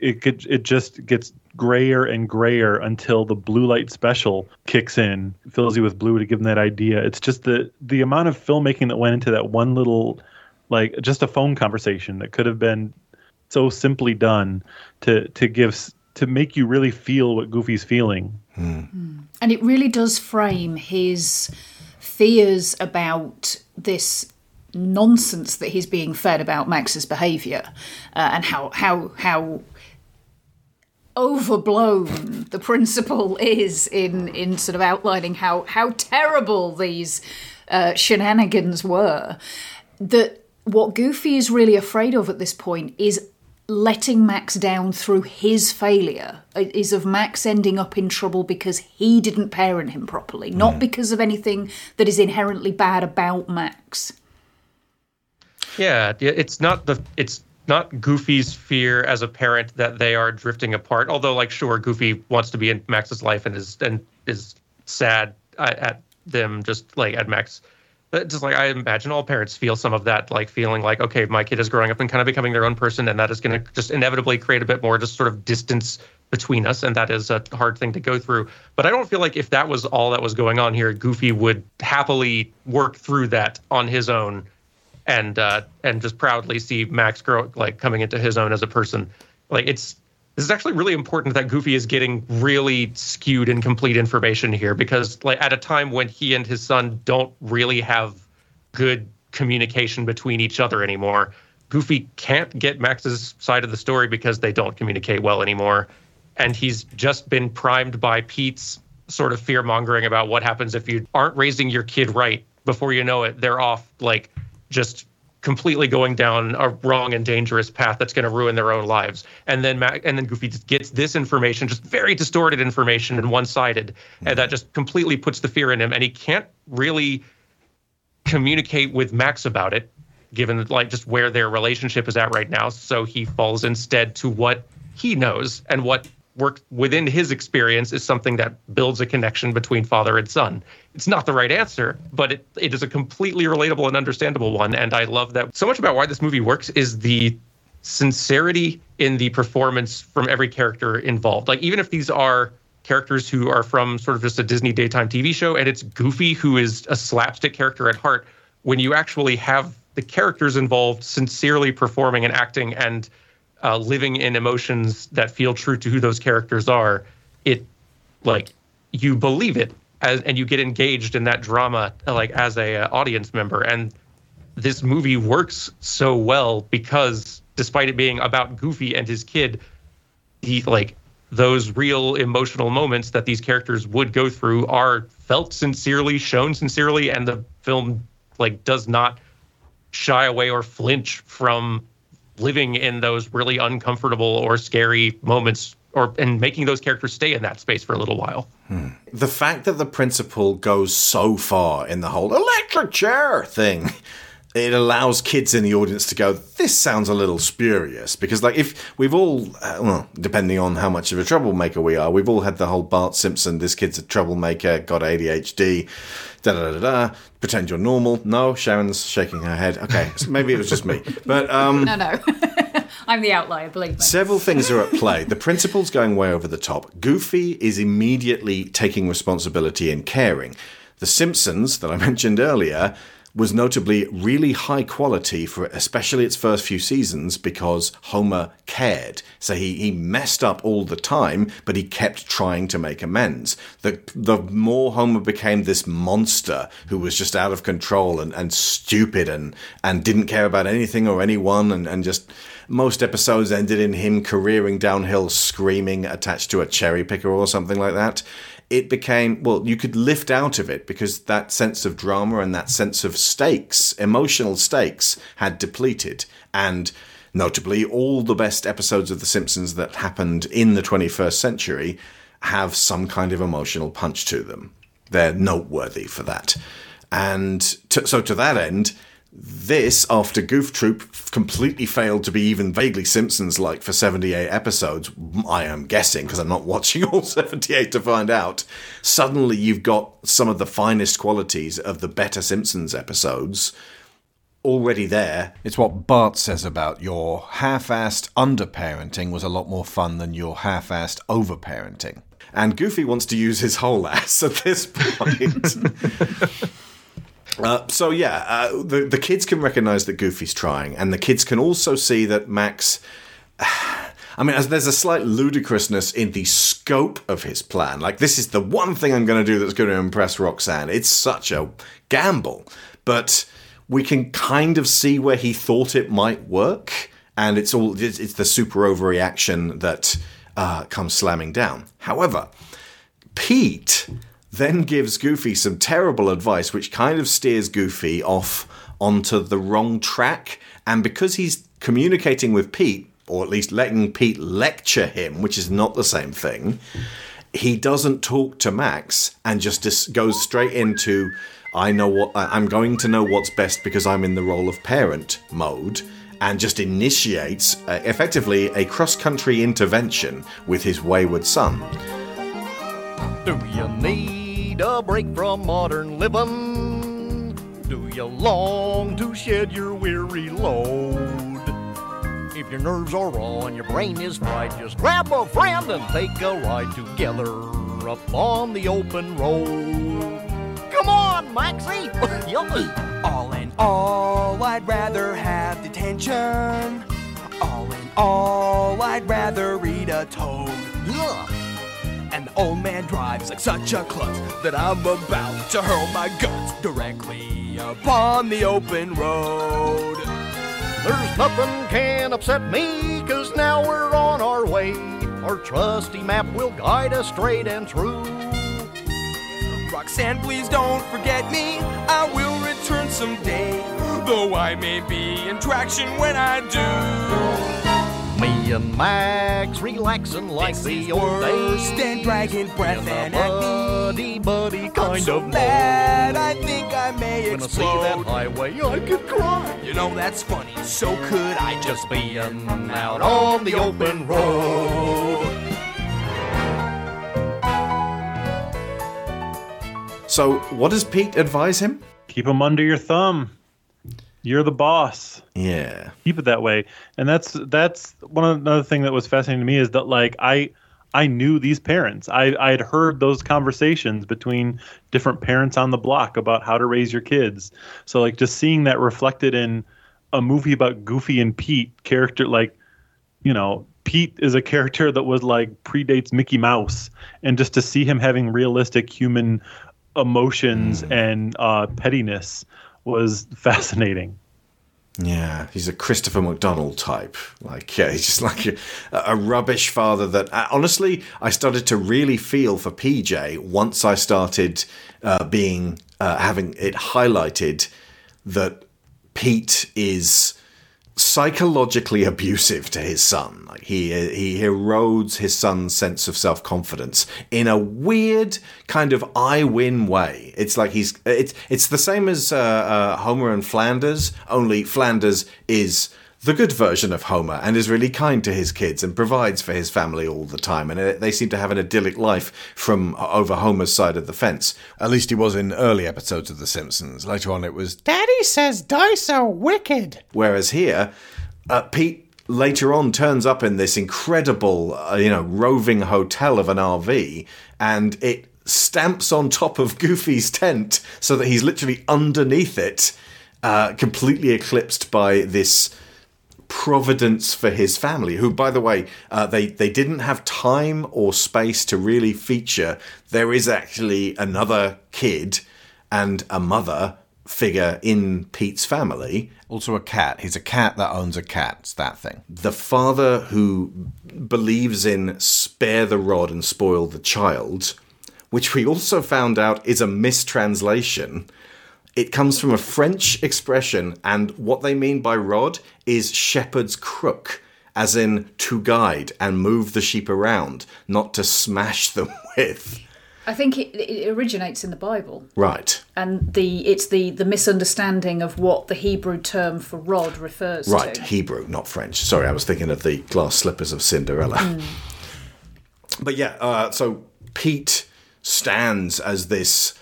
it get, it just gets grayer and grayer until the blue light special kicks in fills you with blue to give them that idea. It's just the the amount of filmmaking that went into that one little like just a phone conversation that could have been so simply done to to give to make you really feel what goofy's feeling. Hmm. Hmm. And it really does frame his fears about this nonsense that he's being fed about Max's behaviour uh, and how how how overblown the principal is in in sort of outlining how how terrible these uh, shenanigans were that what Goofy is really afraid of at this point is letting Max down through his failure is of Max ending up in trouble because he didn't parent him properly, not mm. because of anything that is inherently bad about Max. Yeah, yeah, it's not the it's not Goofy's fear as a parent that they are drifting apart. Although, like, sure, Goofy wants to be in Max's life and is and is sad at, at them, just like at Max. But Just like I imagine all parents feel some of that, like feeling like, okay, my kid is growing up and kind of becoming their own person, and that is going to just inevitably create a bit more just sort of distance between us, and that is a hard thing to go through. But I don't feel like if that was all that was going on here, Goofy would happily work through that on his own and uh, and just proudly see Max grow like coming into his own as a person. Like it's this is actually really important that Goofy is getting really skewed and complete information here because like at a time when he and his son don't really have good communication between each other anymore. Goofy can't get Max's side of the story because they don't communicate well anymore. And he's just been primed by Pete's sort of fear mongering about what happens if you aren't raising your kid right. Before you know it, they're off like just completely going down a wrong and dangerous path that's going to ruin their own lives. And then Mac, and then Goofy just gets this information, just very distorted information and one-sided, and that mm-hmm. just completely puts the fear in him, and he can't really communicate with Max about it, given like just where their relationship is at right now. So he falls instead to what he knows and what worked within his experience is something that builds a connection between father and son. It's not the right answer, but it, it is a completely relatable and understandable one. And I love that so much about why this movie works is the sincerity in the performance from every character involved. Like even if these are characters who are from sort of just a Disney daytime TV show and it's Goofy who is a slapstick character at heart, when you actually have the characters involved sincerely performing and acting and uh, living in emotions that feel true to who those characters are, it like you believe it as, and you get engaged in that drama like as a uh, audience member. And this movie works so well because despite it being about Goofy and his kid, he like those real emotional moments that these characters would go through are felt sincerely, shown sincerely, and the film like does not shy away or flinch from living in those really uncomfortable or scary moments or and making those characters stay in that space for a little while. Hmm. The fact that the principal goes so far in the whole electric chair thing, it allows kids in the audience to go, this sounds a little spurious. Because, like, if we've all, uh, well, depending on how much of a troublemaker we are, we've all had the whole Bart Simpson, this kid's a troublemaker, got ADHD, da da da da, pretend you're normal. No, Sharon's shaking her head. Okay, so maybe it was just me. But, um, No, no. (laughs) I'm the outlier, believe me. Several things are at (laughs) play. The principal's going way over the top. Goofy is immediately taking responsibility and caring. The Simpsons, that I (laughs) mentioned earlier, was notably really high quality for especially its first few seasons because Homer cared. So he, he messed up all the time, but he kept trying to make amends. The the more Homer became this monster who was just out of control and, and stupid and, and didn't care about anything or anyone and, and just most episodes ended in him careering downhill screaming attached to a cherry picker or something like that it became well you could lift out of it because that sense of drama and that sense of stakes emotional stakes had depleted. And notably all the best episodes of the simpsons that happened in the 21st century have some kind of emotional punch to them. They're noteworthy for that. And to, so to that end this, after Goof Troop completely failed to be even vaguely Simpsons like for 78 episodes, I am guessing, because I'm not (laughs) watching all 78 to find out, suddenly you've got some of the finest qualities of the better Simpsons episodes already there. It's what Bart says about your half assed underparenting was a lot more fun than your half assed overparenting. And Goofy wants to use his whole (laughs) ass at this point. (laughs) Uh, so yeah, uh, the the kids can recognize that Goofy's trying, and the kids can also see that Max. (sighs) I mean, there's a slight ludicrousness in the scope of his plan. Like, this is the one thing I'm going to do that's going to impress Roxanne. It's such a gamble, but we can kind of see where he thought it might work, and it's all it's, it's the super overreaction that uh, comes slamming down. However, Pete then gives Goofy some terrible advice, which kind of steers Goofy off onto the wrong track. And because he's communicating with Pete, or at least letting Pete lecture him, which is not the same thing, he doesn't talk to Max and just dis- goes straight into, I know what, I'm going to know what's best because I'm in the role of parent mode. And just initiates uh, effectively a cross country intervention with his wayward son. Do you need a break from modern living? Do you long to shed your weary load? If your nerves are raw and your brain is fried, just grab a friend and take a ride together up on the open road. Come on, Maxie! (laughs) All in all, I'd rather have detention. All in all, I'd rather read a toad. Ugh. And the old man drives like such a klutz that I'm about to hurl my guts directly upon the open road. There's nothing can upset me, cause now we're on our way. Our trusty map will guide us straight and true. Roxanne, please don't forget me. I will return someday, though I may be in traction when I do. Me and Max relaxing like the old days. than dragon breath In a and acne. buddy buddy kind I'm so of mad, mode. I think I may When I see that explode. highway, I could cry. You know that's funny. So could I just be out on the open road. So, what does Pete advise him? Keep him under your thumb. You're the boss. Yeah. Keep it that way. And that's that's one another thing that was fascinating to me is that like I I knew these parents. I I had heard those conversations between different parents on the block about how to raise your kids. So like just seeing that reflected in a movie about Goofy and Pete character like you know Pete is a character that was like predates Mickey Mouse and just to see him having realistic human emotions and uh, pettiness was fascinating. Yeah, he's a Christopher McDonald type. Like, yeah, he's just like a, a rubbish father that, uh, honestly, I started to really feel for PJ once I started uh, being, uh, having it highlighted that Pete is psychologically abusive to his son. He he erodes his son's sense of self confidence in a weird kind of I win way. It's like he's it's it's the same as uh, uh, Homer and Flanders, only Flanders is the good version of Homer and is really kind to his kids and provides for his family all the time. And they seem to have an idyllic life from uh, over Homer's side of the fence. At least he was in early episodes of The Simpsons. Later on, it was Daddy says dice are wicked. Whereas here, uh, Pete later on turns up in this incredible, uh, you know, roving hotel of an RV, and it stamps on top of Goofy's tent so that he's literally underneath it uh, completely eclipsed by this providence for his family. Who, by the way, uh, they they didn't have time or space to really feature. There is actually another kid and a mother figure in Pete's family. Also a cat. He's a cat that owns a cat. It's that thing. The father who believes in spare the rod and spoil the child, which we also found out is a mistranslation. It comes from a French expression, and what they mean by rod is shepherd's crook, as in to guide and move the sheep around, not to smash them (laughs) with. I think it, it originates in the Bible, Right. and the it's the the misunderstanding of what the Hebrew term for rod refers Right, to. Right, Hebrew, not French. Sorry, I was thinking of the glass slippers of Cinderella. Mm. (laughs) But yeah, uh, so Pete stands as this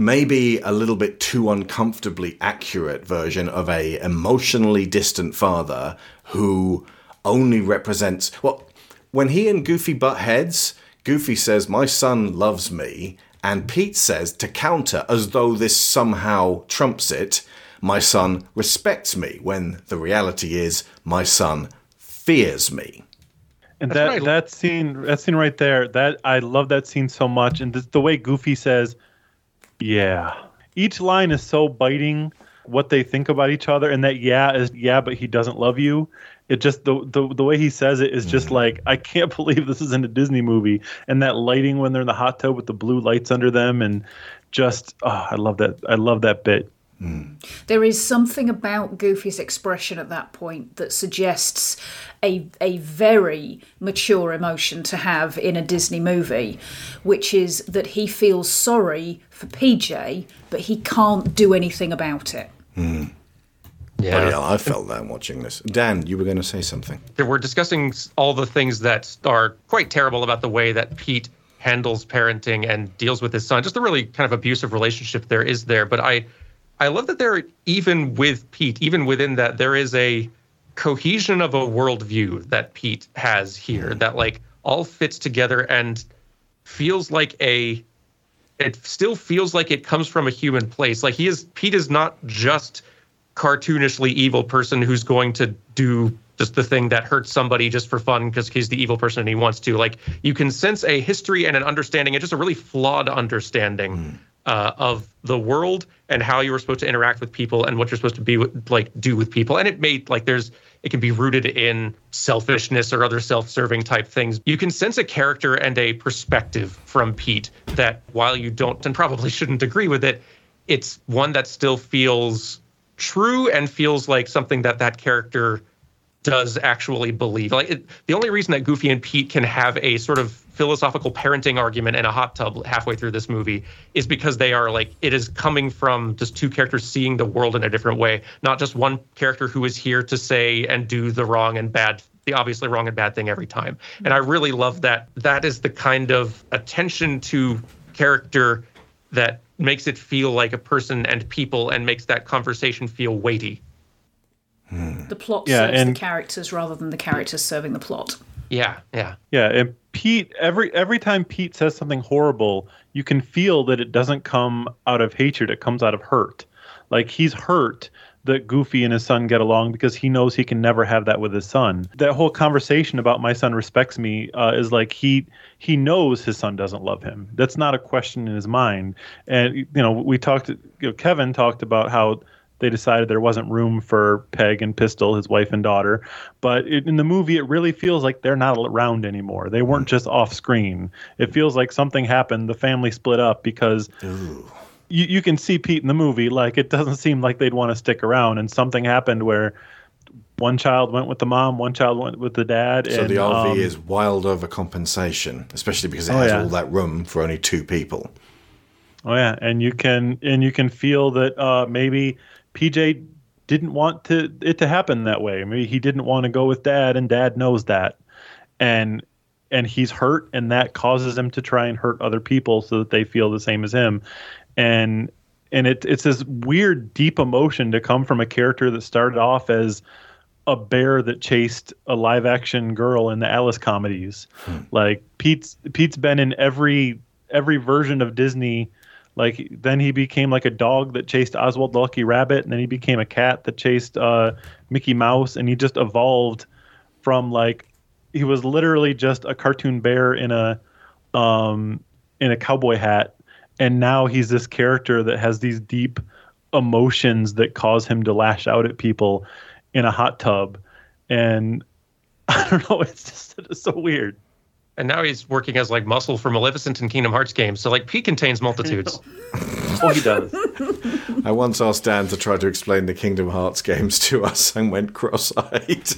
maybe a little bit too uncomfortably accurate version of a emotionally distant father who only represents well when he and Goofy butt heads, Goofy says, My son loves me, and Pete says to counter as though this somehow trumps it, my son respects me, when the reality is my son fears me. And that that scene that scene right there, that I love that scene so much. And the, the way Goofy says, "Yeah," each line is so biting. What they think about each other, and that "yeah" is "yeah," but he doesn't love you. It just the the, the way he says it is just hmm. like I can't (laughs) believe this is in a Disney movie. And that lighting when they're in the hot tub with the blue lights under them, and just oh, I love that. I love that bit. There is something about Goofy's expression at that point that suggests a a very mature emotion to have in a Disney movie, which is that he feels sorry for PJ, but he can't do anything about it. Hmm. Yeah. Bloody hell, I felt that watching this. Dan, you were going to say something. We're discussing all the things that are quite terrible about the way that Pete handles parenting and deals with his son. Just the really kind of abusive relationship there is there. But I, I love that there, even with Pete, even within that, there is a cohesion of a worldview that Pete has here mm-hmm. that like all fits together and feels like a. It still feels like it comes from a human place. Like he is, Pete is not just cartoonishly evil person who's going to do just the thing that hurts somebody just for fun because he's the evil person and he wants to. Like you can sense a history and an understanding and just a really flawed understanding mm. Uh, of the world and how you were supposed to interact with people and what you're supposed to be with, like do with people. And it made like there's it can be rooted in selfishness or other self-serving type things. You can sense a character and a perspective from Pete that while you don't and probably shouldn't agree with it, it's one that still feels true and feels like something that that character does actually believe. Like it, the only reason that Goofy and Pete can have a sort of philosophical parenting argument in a hot tub halfway through this movie is because they are like it is coming from just two characters seeing the world in a different way, not just one character who is here to say and do the wrong and bad the obviously wrong and bad thing every time. And I really love that that is the kind of attention to character that makes it feel like a person and people and makes that conversation feel weighty. Hmm. The plot Yeah, serves and- the characters rather than the characters serving the plot. Yeah, yeah. Yeah, and Pete every every time Pete says something horrible, you can feel that it doesn't come out of hatred, it comes out of hurt. Like he's hurt that Goofy and his son get along because he knows he can never have that with his son. That whole conversation about my son respects me uh, is like he he knows his son doesn't love him. That's not a question in his mind. And you know, we talked. You know, Kevin talked about how they decided there wasn't room for Peg and Pistol, his wife and daughter. But it, in the movie, it really feels like they're not around anymore. They weren't just off screen. It feels like something happened. The family split up because you, you can see Pete in the movie. Like it doesn't seem like they'd want to stick around, and something happened where one child went with the mom, one child went with the dad. So and, the RV um, is wild overcompensation, especially because it Oh, has yeah. all that room for only two people. Oh yeah, and you can and you can feel that uh, maybe PJ didn't want to it to happen that way. Maybe he didn't want to go with dad, and dad knows that, and and he's hurt, and that causes him to try and hurt other people so that they feel the same as him, and and it it's this weird deep emotion to come from a character that started off as a bear that chased a live action girl in the Alice comedies. Hmm. Like Pete's Pete's been in every every version of Disney Like then he became like a dog that chased Oswald the Lucky Rabbit, and then he became a cat that chased uh, Mickey Mouse, and he just evolved from like he was literally just a cartoon bear in a um, in a cowboy hat, and now he's this character that has these deep emotions that cause him to lash out at people in a hot tub, and (laughs) I don't know, it's just it's so weird. And now he's working as like muscle for Maleficent and Kingdom Hearts games. So like Pete contains multitudes. (laughs) oh, he does. (laughs) I once asked Dan to try to explain the Kingdom Hearts games to us and went cross-eyed. (laughs)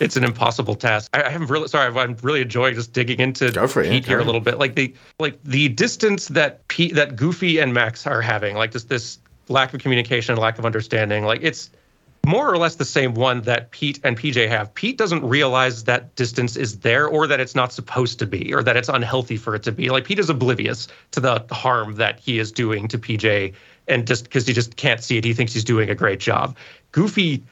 it's an impossible task. I, I'm really sorry. I'm really enjoying just digging into Go for it, Pete here a little bit. Like the like the distance that Pete that Goofy and Max are having, like just this lack of communication, lack of understanding. Like it's more or less the same one that Pete and PJ have. Pete doesn't realize that distance is there or that it's not supposed to be or that it's unhealthy for it to be. Like Pete is oblivious to the harm that he is doing to PJ and just because he just can't see it, he thinks he's doing a great job. Goofy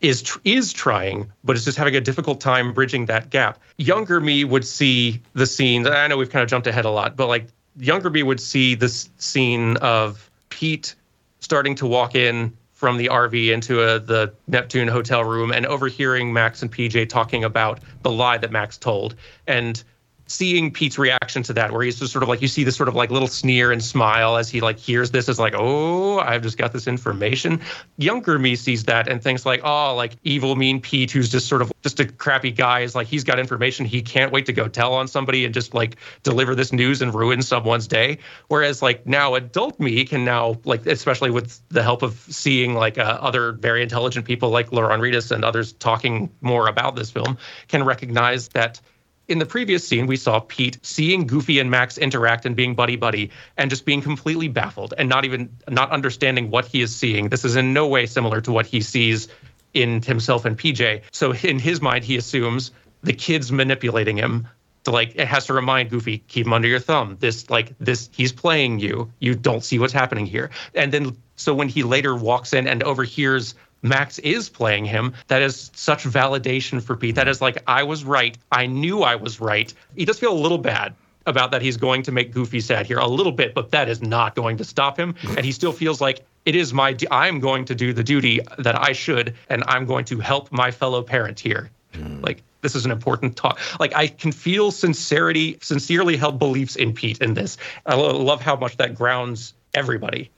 is tr- is trying, but is just having a difficult time bridging that gap. Younger me would see the scene. I know we've kind of jumped ahead a lot, but like younger me would see this scene of Pete starting to walk in from the RV into a, the Neptune hotel room and overhearing Max and PJ talking about the lie that Max told. And seeing Pete's reaction to that, where he's just sort of like you see this sort of like little sneer and smile as he like hears this as like, oh, I've just got this information. Younger me sees that and thinks like, oh, like evil mean Pete, who's just sort of just a crappy guy, is like he's got information he can't wait to go tell on somebody and just like deliver this news and ruin someone's day. Whereas like now adult me can now like especially with the help of seeing like uh, other very intelligent people like La'Ron Readus and others talking more about this film can recognize that in the previous scene, we saw Pete seeing Goofy and Max interact and being buddy buddy and just being completely baffled and not even not understanding what he is seeing. This is in no way similar to what he sees in himself and PJ. So in his mind, he assumes the kid's manipulating him. To like, it has to remind Goofy, keep him under your thumb. This, like, this, he's playing you. You don't see what's happening here. And then, so when he later walks in and overhears Max is playing him. That is such validation for Pete. That is like, I was right. I knew I was right. He does feel a little bad about that he's going to make Goofy sad here a little bit, but that is not going to stop him. And he still feels like it is my, du- I'm going to do the duty that I should, and I'm going to help my fellow parent here. Hmm. Like, this is an important talk. Like, I can feel sincerity, sincerely held beliefs in Pete in this. I love how much that grounds everybody.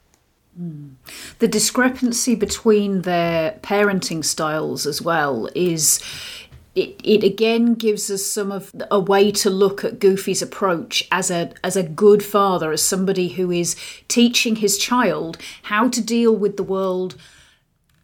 The discrepancy between their parenting styles as well is it, it again gives us some of a way to look at Goofy's approach as a as a good father, as somebody who is teaching his child how to deal with the world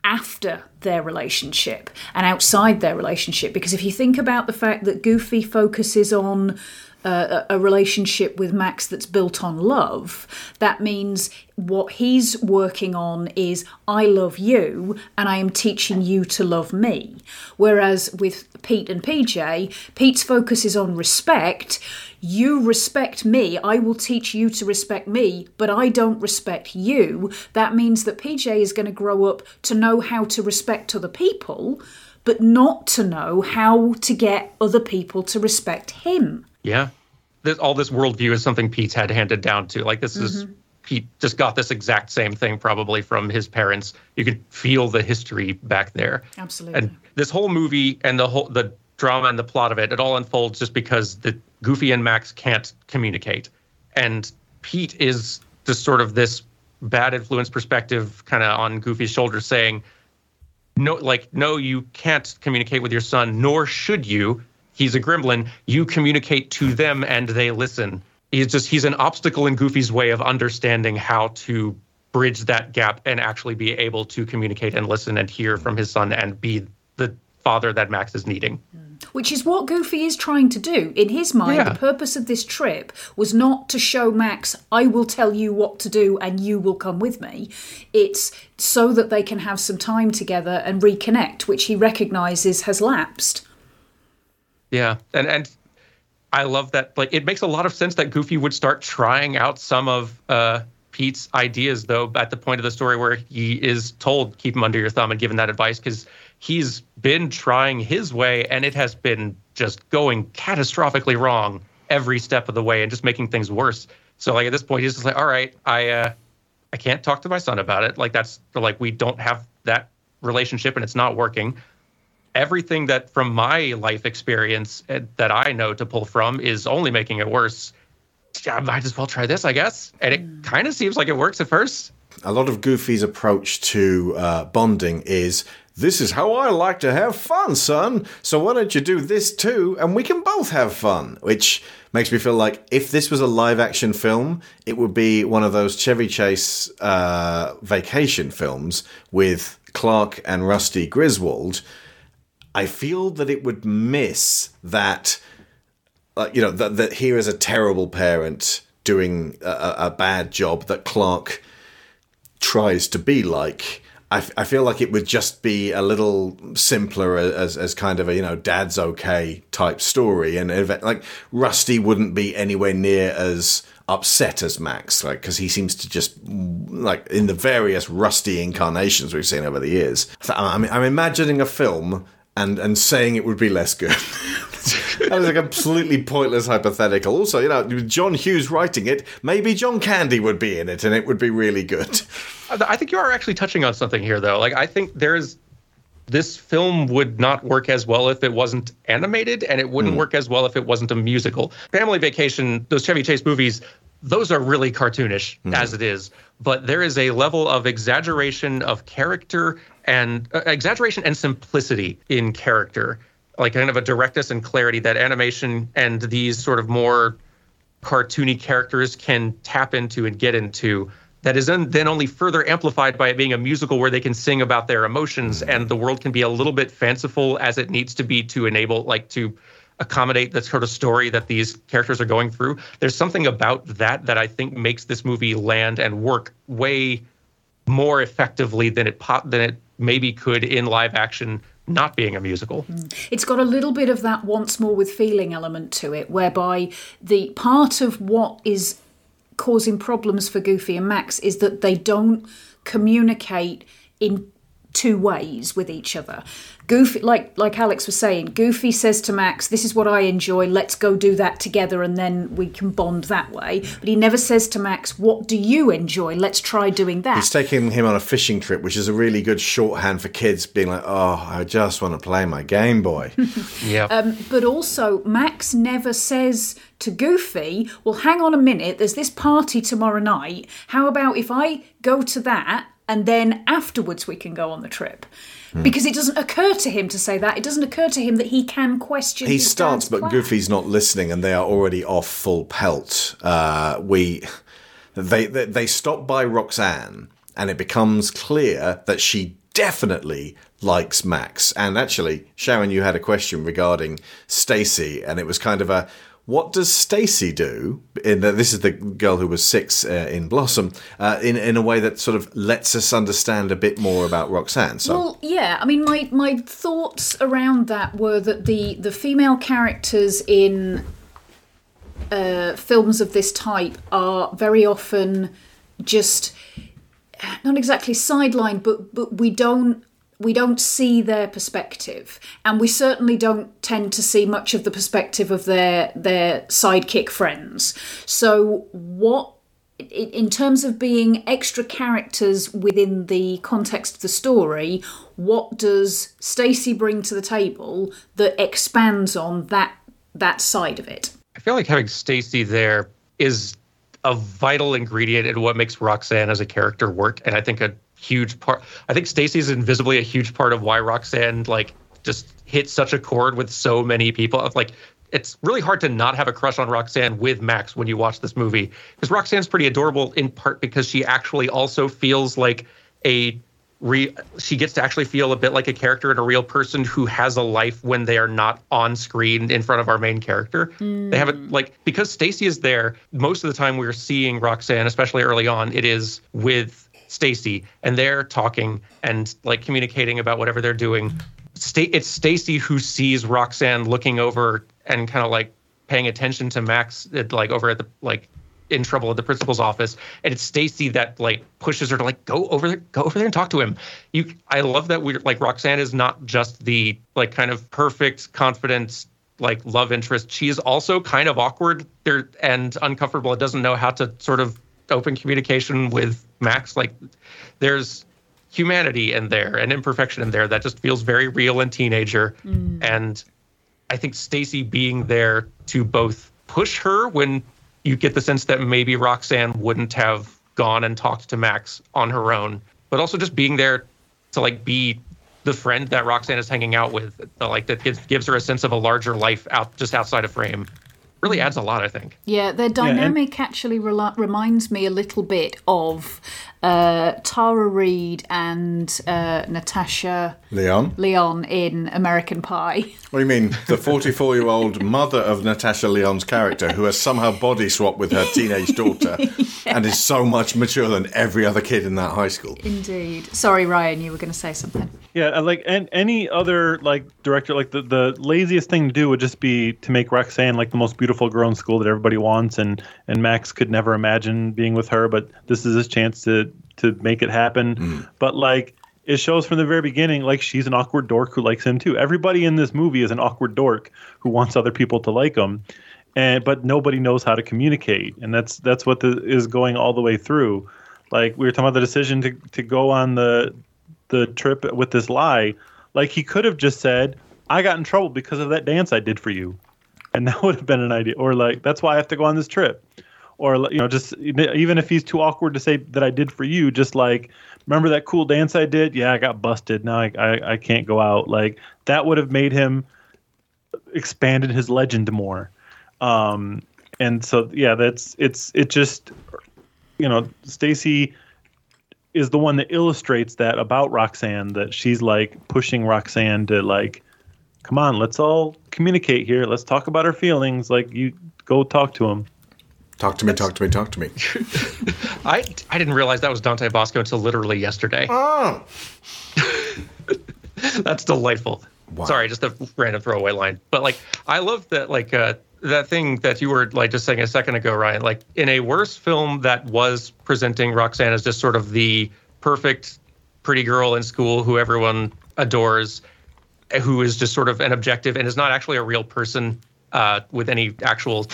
after their relationship and outside their relationship. Because if you think about the fact that Goofy focuses on a relationship with Max that's built on love, that means what he's working on is I love you and I am teaching you to love me. Whereas with Pete and PJ, Pete's focus is on respect. You respect me, I will teach you to respect me, but I don't respect you. That means that PJ is going to grow up to know how to respect other people, but not to know how to get other people to respect him. Yeah. This, all this worldview is something Pete's had handed down to. Like, this is, Mhm. Pete just got this exact same thing probably from his parents. You could feel the history back there. Absolutely. And this whole movie and the whole, the drama and the plot of it, it all unfolds just because the Goofy and Max can't communicate. And Pete is just sort of this bad influence perspective kind of on Goofy's shoulder saying, no like no you can't communicate with your son nor should you he's a gremlin you communicate to them and they listen he's just he's an obstacle in goofy's way of understanding how to bridge that gap and actually be able to communicate and listen and hear from his son and be the father that max is needing Which is what Goofy is trying to do. In his mind, Yeah. the purpose of this trip was not to show Max, I will tell you what to do and you will come with me. It's so that they can have some time together and reconnect, which he recognizes has lapsed. Yeah, and and I love that. Like, it makes a lot of sense that Goofy would start trying out some of uh, Pete's ideas, though, at the point of the story where he is told keep him under your thumb and given that advice, because he's been trying his way, and it has been just going catastrophically wrong every step of the way, and just making things worse. So like at this point, he's just like, all right, I uh, I can't talk to my son about it. Like that's like we don't have that relationship and it's not working. Everything that from my life experience uh, that I know to pull from is only making it worse. I might as well try this, I guess. And it kind of seems like it works at first. A lot of Goofy's approach to uh, bonding is this is how I like to have fun, son. So why don't you do this too, and we can both have fun? Which makes me feel like if this was a live action film, it would be one of those Chevy Chase uh, vacation films with Clark and Rusty Griswold. I feel that it would miss that, uh, you know, that, that here is a terrible parent doing a, a bad job that Clark tries to be like. I, f- I feel like it would just be a little simpler as, as kind of a you know dad's okay type story and like Rusty wouldn't be anywhere near as upset as Max like because he seems to just like in the various Rusty incarnations we've seen over the years So I'm, I'm imagining a film and and saying it would be less good (laughs) that was a completely pointless hypothetical. Also, you know, with John Hughes writing it, maybe John Candy would be in it and it would be really good. I think you are actually touching on something here, though. Like, I think there's this film would not work as well if it wasn't animated, and it wouldn't Hmm. work as well if it wasn't a musical. Family Vacation, those Chevy Chase movies, those are really cartoonish Hmm. as it is, but there is a level of exaggeration of character and uh, exaggeration and simplicity in character, like kind of a directness and clarity that animation and these sort of more cartoony characters can tap into and get into that is then, then only further amplified by it being a musical where they can sing about their emotions and the world can be a little bit fanciful as it needs to be to enable like to accommodate the sort of story that these characters are going through. There's something about that that i think makes this movie land and work way more effectively than it po- than it maybe could in live action not being a musical. Mm. It's got a little bit of that once more with feeling element to it, whereby the part of what is causing problems for Goofy and Max is that they don't communicate in two ways with each other. Goofy like like Alex was saying, Goofy says to Max, "This is what I enjoy. Let's go do that together and then we can bond that way." But he never says to Max, "What do you enjoy? Let's try doing that." He's taking him on a fishing trip, which is a really good shorthand for kids being like, oh, I just want to play my Game Boy. (laughs) yeah. Um, but also, Max never says to Goofy, Well, hang on a minute, there's this party tomorrow night. How about if I go to that and then afterwards we can go on the trip? Hmm. Because it doesn't occur to him to say that. It doesn't occur to him that he can question he starts, but plan. Goofy's not listening, and they are already off full pelt. Uh, we they, they they stop by Roxanne, and it becomes clear that she definitely likes Max. And actually, Sharon, you had a question regarding Stacy, and it was kind of a what does Stacy do? In the, this is the girl who was six uh, in Blossom, uh, in in a way that sort of lets us understand a bit more about Roxanne. So Well, yeah. I mean, my my thoughts around that were that the the female characters in uh, films of this type are very often just not exactly sidelined, but but we don't we don't see their perspective, and we certainly don't tend to see much of the perspective of their their sidekick friends. So what in terms of being extra characters within the context of the story, what does Stacy bring to the table that expands on that that side of it? I feel like having Stacy there is a vital ingredient in what makes Roxanne as a character work, and I think a huge part. I think Stacy is invisibly a huge part of why Roxanne like just hit such a chord with so many people. Like, it's really hard to not have a crush on Roxanne with Max when you watch this movie because Roxanne's pretty adorable in part because she actually also feels like a re she gets to actually feel a bit like a character and a real person who has a life when they are not on screen in front of our main character. They have it hmm. like because Stacy is there most of the time we're seeing Roxanne, especially early on, it is with Stacy and they're talking and like communicating about whatever they're doing. Sta- it's Stacy who sees Roxanne looking over and kind of like paying attention to Max like over at the like in trouble at the principal's office and it's Stacy that like pushes her to like go over there go over there and talk to him. You I love that we're like Roxanne is not just the like kind of perfect confident like love interest. She's also kind of awkward there and uncomfortable. It doesn't know how to sort of open communication with Max. Like there's humanity in there and imperfection in there that just feels very real and teenager. Mm. And I think Stacy being there to both push her when you get the sense that maybe Roxanne wouldn't have gone and talked to Max on her own, but also just being there to like be the friend that Roxanne is hanging out with, that, like that gives, gives her a sense of a larger life out just outside of frame. Really adds a lot, I think. Yeah, their and- dynamic actually rela- reminds me a little bit of uh, Tara Reid and uh, Natasha Lyonne? Lyonne in American Pie. (laughs) What do you mean? The 44 year old (laughs) mother of Natasha Lyonne's character who has somehow body swapped with her (laughs) teenage daughter and is so much mature than every other kid in that high school. Indeed. Sorry, Ryan, you were going to say something. Yeah, like and any other like director, like the, the laziest thing to do would just be to make Roxanne like the most beautiful girl in school that everybody wants, and and Max could never imagine being with her, but this is his chance to to make it happen. Hmm. But like it shows from the very beginning, like she's an awkward dork who likes him too. Everybody in this movie is an awkward dork who wants other people to like him, and but nobody knows how to communicate, and that's that's what the, is going all the way through. Like we were talking about the decision to to go on the the trip with this lie, like he could have just said, "I got in trouble because of that dance I did for you," and (laughs) that would have been an idea. Or like, "That's why I have to go on this trip," or you know, just even if he's too awkward to say that I did for you, just like, "Remember that cool dance I did? Yeah, I got busted. Now I I, I can't go out." Like that would have made him expanded his legend more. Um, and so yeah, that's it's it just you know Stacy is the one that illustrates that about Roxanne that she's like pushing Roxanne to like come on let's all communicate here let's talk about our feelings like you go talk to him Talk to me, talk to me, talk to me. I I didn't realize that was Dante Basco until literally yesterday. Oh. (laughs) That's delightful. Sorry, just a random throwaway line. But like I love that like uh that thing that you were like just saying a second ago, Ryan. Like in a worse film that was presenting Roxanne as just sort of the perfect pretty girl in school who everyone adores, who is just sort of an objective and is not actually a real person uh, with any actual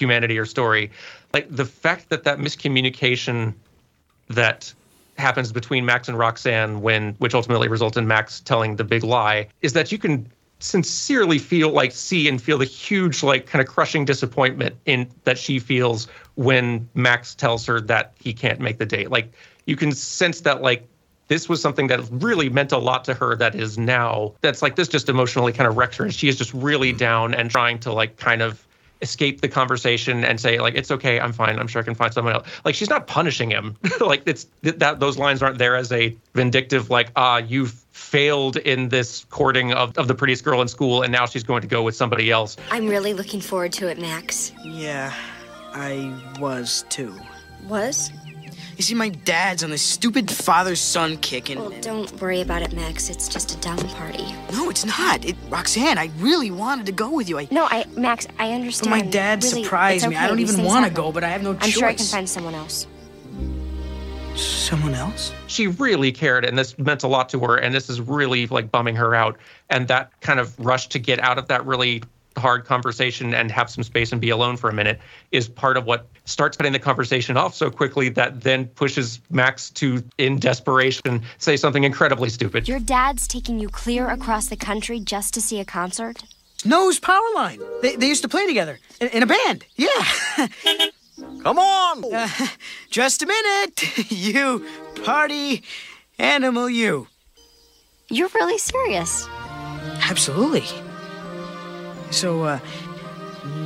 humanity or story. Like the fact that that miscommunication that happens between Max and Roxanne when which ultimately results in Max telling the big lie is that you can sincerely feel like see and feel the huge like kind of crushing disappointment in that she feels when Max tells her that he can't make the date. Like you can sense that like this was something that really meant a lot to her that is now that's like this just emotionally kind of wrecks her and she is just really mm. down and trying to like kind of escape the conversation and say like it's okay i'm fine i'm sure i can find someone else like she's not punishing him (laughs) like it's th- that those lines aren't there as a vindictive like ah you've failed in this courting of, of the prettiest girl in school and now she's going to go with somebody else I'm really looking forward to it, Max. Yeah, I was too. Was? You see, my dad's on this stupid father son kick, and Well, don't worry about it, Max. It's just a dumb party. no, it's not. It, Roxanne, I really wanted to go with you. I, No, I, Max, I but understand. my dad Really, surprised it's me. I okay. don't These even things want to happen. go, but I have no choice. I'm sure I can find someone else. Someone else? she really cared and this meant a lot to her and this is really like bumming her out and that kind of rush to get out of that really hard conversation and have some space and be alone for a minute is part of what starts cutting the conversation off so quickly that then pushes Max to in desperation say something incredibly stupid. Your dad's taking you clear across the country just to see a concert? Knows Powerline. They, they used to play together in, in a band. Yeah. (laughs) Come on. Uh, just a minute. (laughs) you party animal, you. You're really serious. Absolutely. So, uh,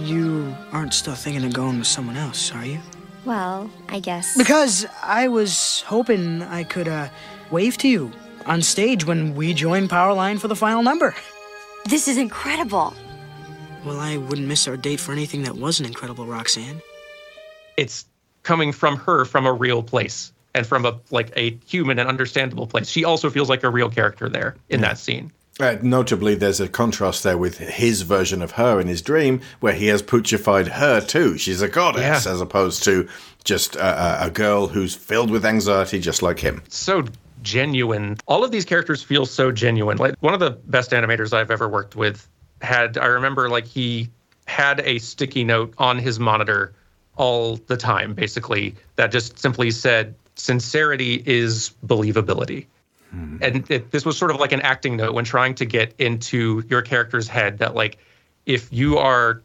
you aren't still thinking of going with someone else, are you? Well, I guess. Because I was hoping I could, uh, wave to you on stage when we join Powerline for the final number. This is incredible. Well, I wouldn't miss our date for anything that wasn't incredible, Roxanne. It's coming from her from a real place and from a like a human and understandable place. She also feels like a real character there in that scene. Uh, notably, there's a contrast there with his version of her in his dream, where he has putrefied her too. She's a goddess, Yeah. as opposed to just a, a, a girl who's filled with anxiety, just like him. so genuine. All of these characters feel so genuine. Like one of the best animators I've ever worked with had I remember like he had a sticky note on his monitor all the time, basically, that just simply said sincerity is believability. And it, this was sort of like an acting note when trying to get into your character's head that like if you are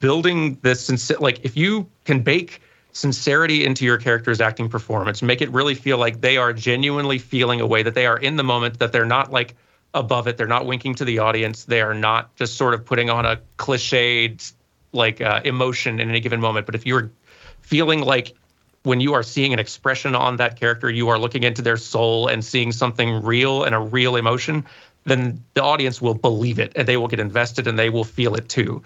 building this sincer- like if you can bake sincerity into your character's acting performance make it really feel like they are genuinely feeling a way that they are in the moment that they're not like above it they're not winking to the audience they are not just sort of putting on a cliched like uh, emotion in any given moment. But if you're feeling like when you are seeing an expression on that character you are looking into their soul and seeing something real and a real emotion then the audience will believe it and they will get invested and they will feel it too.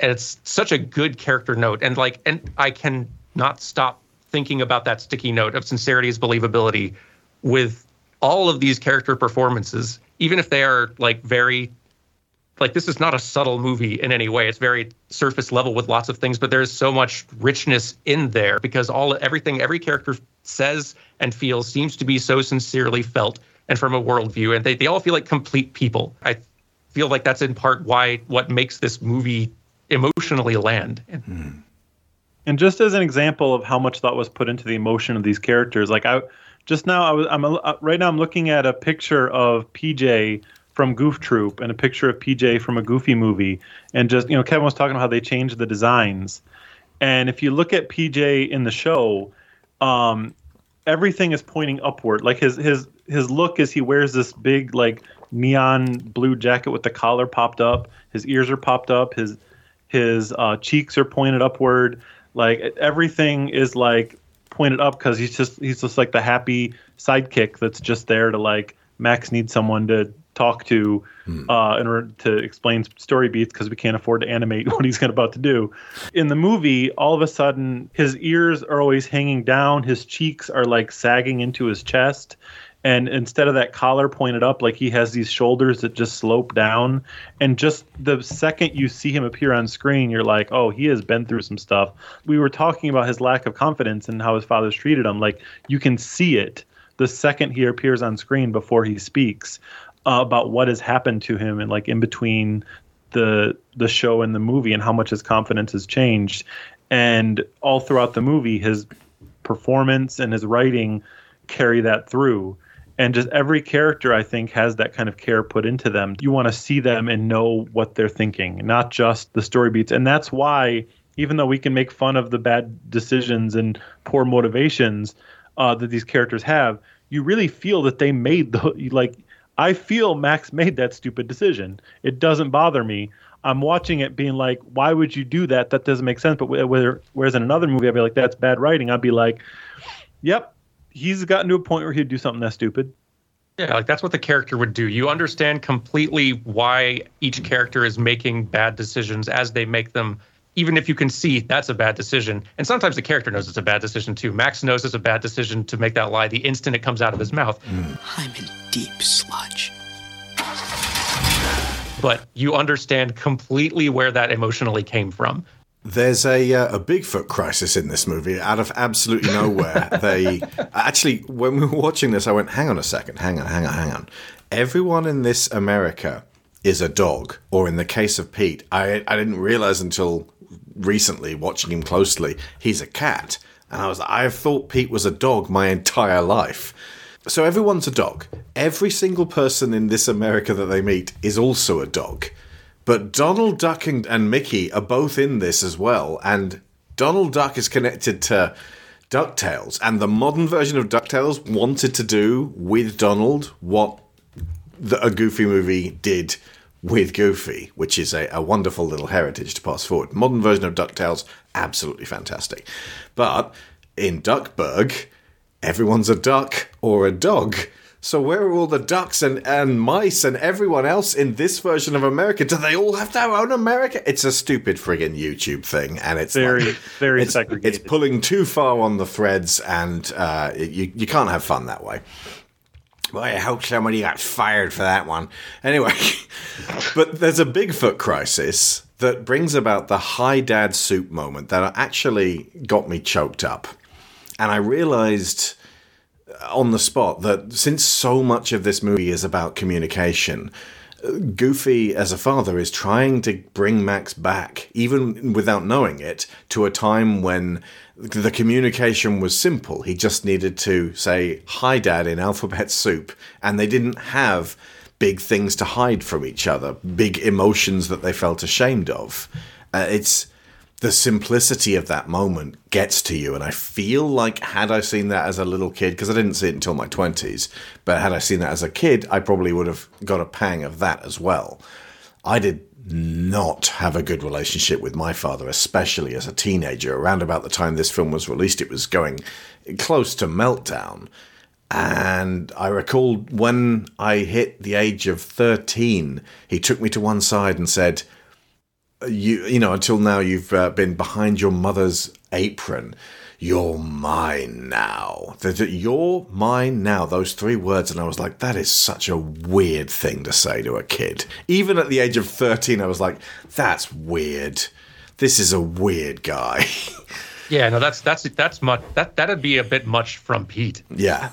And it's such a good character note. And like and i can not stop thinking about that sticky note of sincerity is believability with all of these character performances even if they are like very like this is not a subtle movie in any way. It's very surface level with lots of things but there's so much richness in there because all everything every character says and feels seems to be so sincerely felt and from a worldview. And they, they all feel like complete people. I feel like that's in part why what makes this movie emotionally land. And just as an example of how much thought was put into the emotion of these characters, like I just now I was I'm a, uh, right now I'm looking at a picture of PJ from Goof Troop and a picture of PJ from a Goofy movie, and just you know Kevin was talking about how they changed the designs, and if you look at PJ in the show, um, everything is pointing upward. Like his his his look is he wears this big like neon blue jacket with the collar popped up. His ears are popped up. His his uh, cheeks are pointed upward. Like everything is like pointed up because he's just he's just like the happy sidekick that's just there to like Max needs someone to talk to uh, in order to explain story beats because we can't afford to animate (laughs) what he's about to do. In the movie, all of a sudden his ears are always hanging down, his cheeks are like sagging into his chest. And instead of that collar pointed up, like he has these shoulders that just slope down. And just the second you see him appear on screen, you're like, oh, he has been through some stuff. We were talking about his lack of confidence and how his father's treated him. Like you can see it the second he appears on screen before he speaks uh, about what has happened to him and like in between the the show and the movie and how much his confidence has changed. And all throughout the movie, his performance and his writing carry that through. And just every character i think has that kind of care put into them. You want to see them and know what they're thinking not just the story beats. And that's why even though we can make fun of the bad decisions and poor motivations uh, that these characters have you really feel that they made the like i feel max made that stupid decision. It doesn't bother me. I'm watching it being like why would you do that? That doesn't make sense. But whereas in another movie i'd be like that's bad writing. I'd be like yep he's gotten to a point where he'd do something that stupid. Yeah, like that's what the character would do. You understand completely why each character is making bad decisions as they make them, even if you can see that's a bad decision. And sometimes the character knows it's a bad decision too. Max knows it's a bad decision to make that lie the instant it comes out of his mouth. I'm in deep sludge. But you understand completely where that emotionally came from. There's a uh, a Bigfoot crisis in this movie out of absolutely nowhere. (laughs) they actually, when we were watching this, I went, "Hang on a second, hang on, hang on, hang on." Everyone in this America is a dog, or in the case of Pete, I I didn't realize until recently watching him closely, he's a cat, and I was I've thought Pete was a dog my entire life. So everyone's a dog. Every single person in this America that they meet is also a dog. But Donald Duck and, and Mickey are both in this as well, and Donald Duck is connected to DuckTales, and the modern version of DuckTales wanted to do with Donald what the, a Goofy movie did with Goofy, which is a, a wonderful little heritage to pass forward. Modern version of DuckTales, absolutely fantastic. But in Duckburg, everyone's a duck or a dog. So where are all the ducks and, and mice and everyone else in this version of America? Do they all have their own America? It's a stupid friggin' YouTube thing, and it's Very, like- very it's, segregated. It's pulling too far on the threads, and uh, you you can't have fun that way. Well, I hope somebody got fired for that one. Anyway, (laughs) but there's a Bigfoot crisis that brings about the hi dad soup moment that actually got me choked up. And I realized uh, on the spot that since so much of this movie is about communication, Goofy, as a father, is trying to bring Max back, even without knowing it, to a time when the communication was simple. He just needed to say, Hi, Dad, in alphabet soup, and they didn't have big things to hide from each other, big emotions that they felt ashamed of. Uh, it's the simplicity of that moment gets to you. And I feel like, had I seen that as a little kid, because I didn't see it until my 20s, but had I seen that as a kid, I probably would have got a pang of that as well. I did not have a good relationship with my father, especially as a teenager. Around about the time this film was released, it was going close to meltdown. And I recall when I hit the age of 13, he took me to one side and said, you you know until now you've uh, been behind your mother's apron you're mine now. You're mine now. Those three words and i was like that is such a weird thing to say to a kid. Even at the age of 13 i was like that's weird. This is a weird guy. (laughs) Yeah, no, that's that's that's much that that'd be a bit much from Pete. Yeah.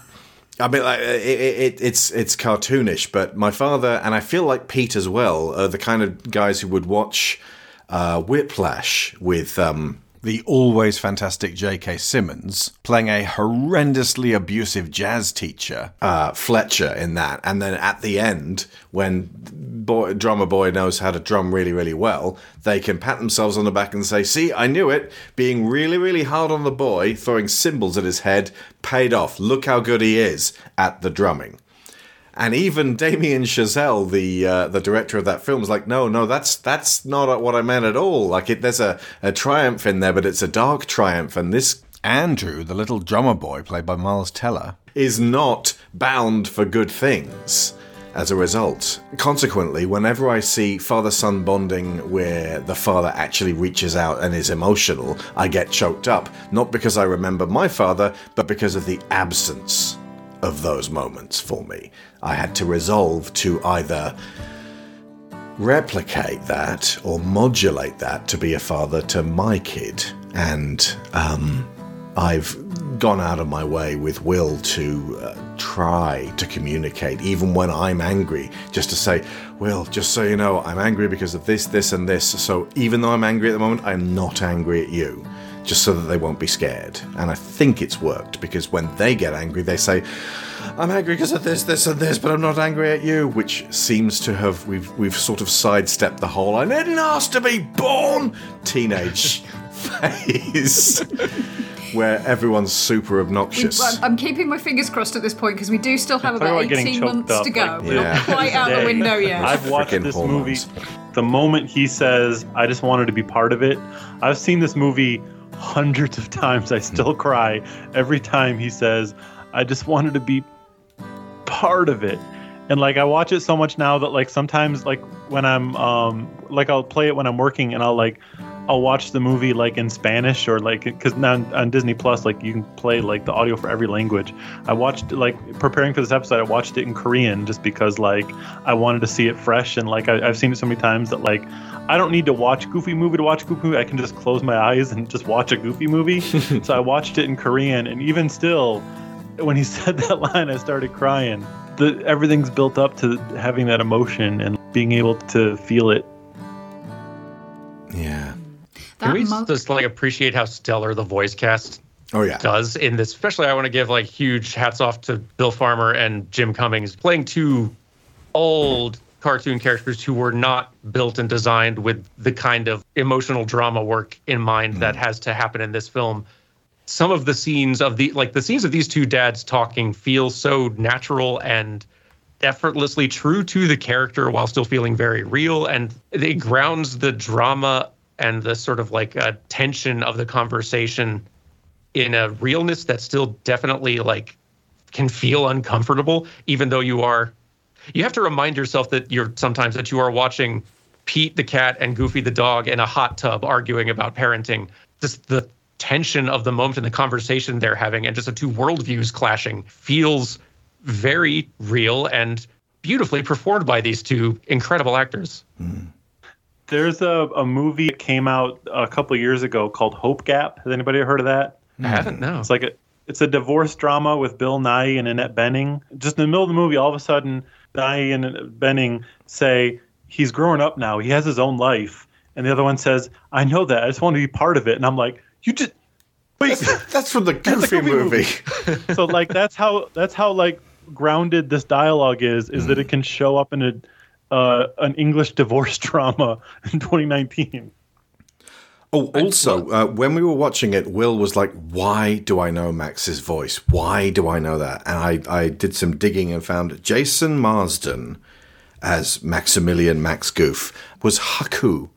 I mean, like, it, it, it's it's cartoonish, but my father and I feel like Pete as well are the kind of guys who would watch uh, Whiplash with um, the always fantastic J.K. Simmons playing a horrendously abusive jazz teacher, uh, Fletcher, in that, and then at the end, when boy, drummer boy knows how to drum really, really well, they can pat themselves on the back and say, "See, I knew it." Being really, really hard on the boy, throwing cymbals at his head, paid off. Look how good he is at the drumming. And even Damien Chazelle, the uh, the director of that film, was like, "No, no, that's that's not what I meant at all. Like, it, there's a, a triumph in there, but it's a dark triumph. And this Andrew, the little drummer boy played by Miles Teller, is not bound for good things." As a result, consequently, whenever I see father son bonding where the father actually reaches out and is emotional, I get choked up. Not because I remember my father, but because of the absence of those moments for me. I had to resolve to either replicate that or modulate that to be a father to my kid. And um, I've gone out of my way with Will to uh, try to communicate, even when I'm angry, just to say, Will, just so you know, I'm angry because of this, this, and this. So even though I'm angry at the moment, I'm not angry at you just so that they won't be scared. And I think it's worked because when they get angry, they say, "I'm angry because of this, this, and this, but I'm not angry at you," which seems to have we've we've sort of sidestepped the whole "I didn't ask to be born" teenage (laughs) phase. (laughs) Where everyone's super obnoxious. I'm, I'm keeping my fingers crossed at this point because we do still have Talk about about 18 months up, to go. like, We're Yeah. not quite out the window yet. I've watched Frickin' this hormones. movie. The moment he says, "I just wanted to be part of it," I've seen this movie hundreds of times. I still cry every time he says, "I just wanted to be part of it." And like I watch it so much now that like sometimes like when I'm um like I'll play it when I'm working and I'll like I'll watch the movie like in Spanish or like because now on, Disney Plus like you can play like the audio for every language. I watched like preparing for this episode. I watched it in Korean just because like I wanted to see it fresh and like I, I've seen it so many times that like I don't need to watch Goofy movie to watch Goofy movie. I can just close my eyes and just watch a Goofy movie. (laughs) so I watched it in Korean and even still, when he (laughs) said that line, I started crying. The, everything's built up to having that emotion and being able to feel it. Yeah. Can we mo- just like appreciate how stellar the voice cast Oh yeah. does in this? Especially, I want to give like huge hats off to Bill Farmer and Jim Cummings playing two old cartoon characters who were not built and designed with the kind of emotional drama work in mind that mm. has to happen in this film. Some of the scenes of the like the scenes of these two dads talking feel so natural and effortlessly true to the character while still feeling very real and it grounds the drama and the sort of like uh, tension of the conversation in a realness that still definitely like can feel uncomfortable even though you are you have to remind yourself that you're sometimes that you are watching Pete the cat and Goofy the dog in a hot tub arguing about parenting. Just the tension of the moment and the conversation they're having and just the two worldviews clashing feels very real and beautifully performed by these two incredible actors There's a, a movie that came out a couple years ago called Hope Gap. Has anybody heard of that? I haven't no It's like a it's a divorce drama with Bill Nighy and Annette Bening. Just in the middle of the movie, all of a sudden, Diane and Bening say he's grown up now. He has his own life, and the other one says, "I know that. I just want to be part of it." And I'm like, "You just wait." That's, from the (laughs) That's a Goofy movie. so like that's how that's how like grounded this dialogue is. Is Mm. that it can show up in a uh, an English divorce (laughs) drama in 2019. Oh, also, uh, when we were watching it, Will was like, "Why do I know Max's voice? Why do I know that?" And I, I did some digging and found Jason Marsden as Maximilian Max Goof was Haku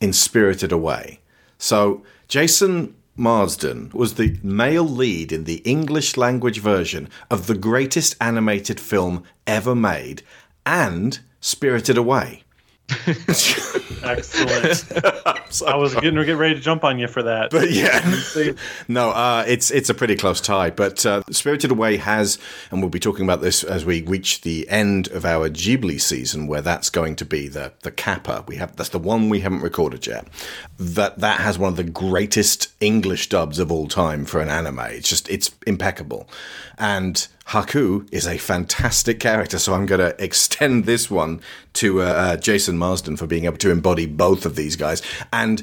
in Spirited Away. So Jason Marsden was the male lead in the English language version of the greatest animated film ever made, and Spirited Away. (laughs) Excellent. (laughs) I was getting get ready to jump on you for that. But yeah, no, uh, it's it's a pretty close tie. But uh, Spirited Away has, and we'll be talking about this as we reach the end of our Ghibli season, where that's going to be the the kappa. We have that's the one we haven't recorded yet. That that has one of the greatest English dubs of all time for an anime. It's just it's impeccable, and Haku is a fantastic character. So I'm going to extend this one to uh, uh, Jason Marsden for being able to embody both of these guys and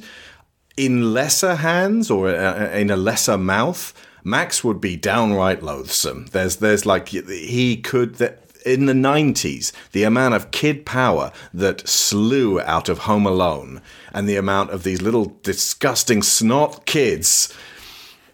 in lesser hands or uh, in a lesser mouth, Max would be downright loathsome. There's, there's like he could in the '90s, the amount of kid power that slew out of Home Alone, and the amount of these little disgusting snot kids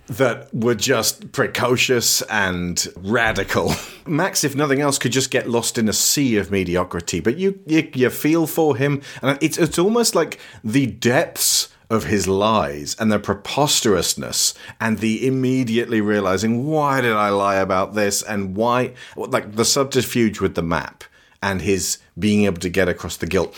that were just precocious and radical. (laughs) Max, if nothing else, could just get lost in a sea of mediocrity. But you, you, you feel for him, and it's it's almost like the depths of his lies and the preposterousness and the immediately realizing why did I lie about this and why like the subterfuge with the map and his being able to get across the guilt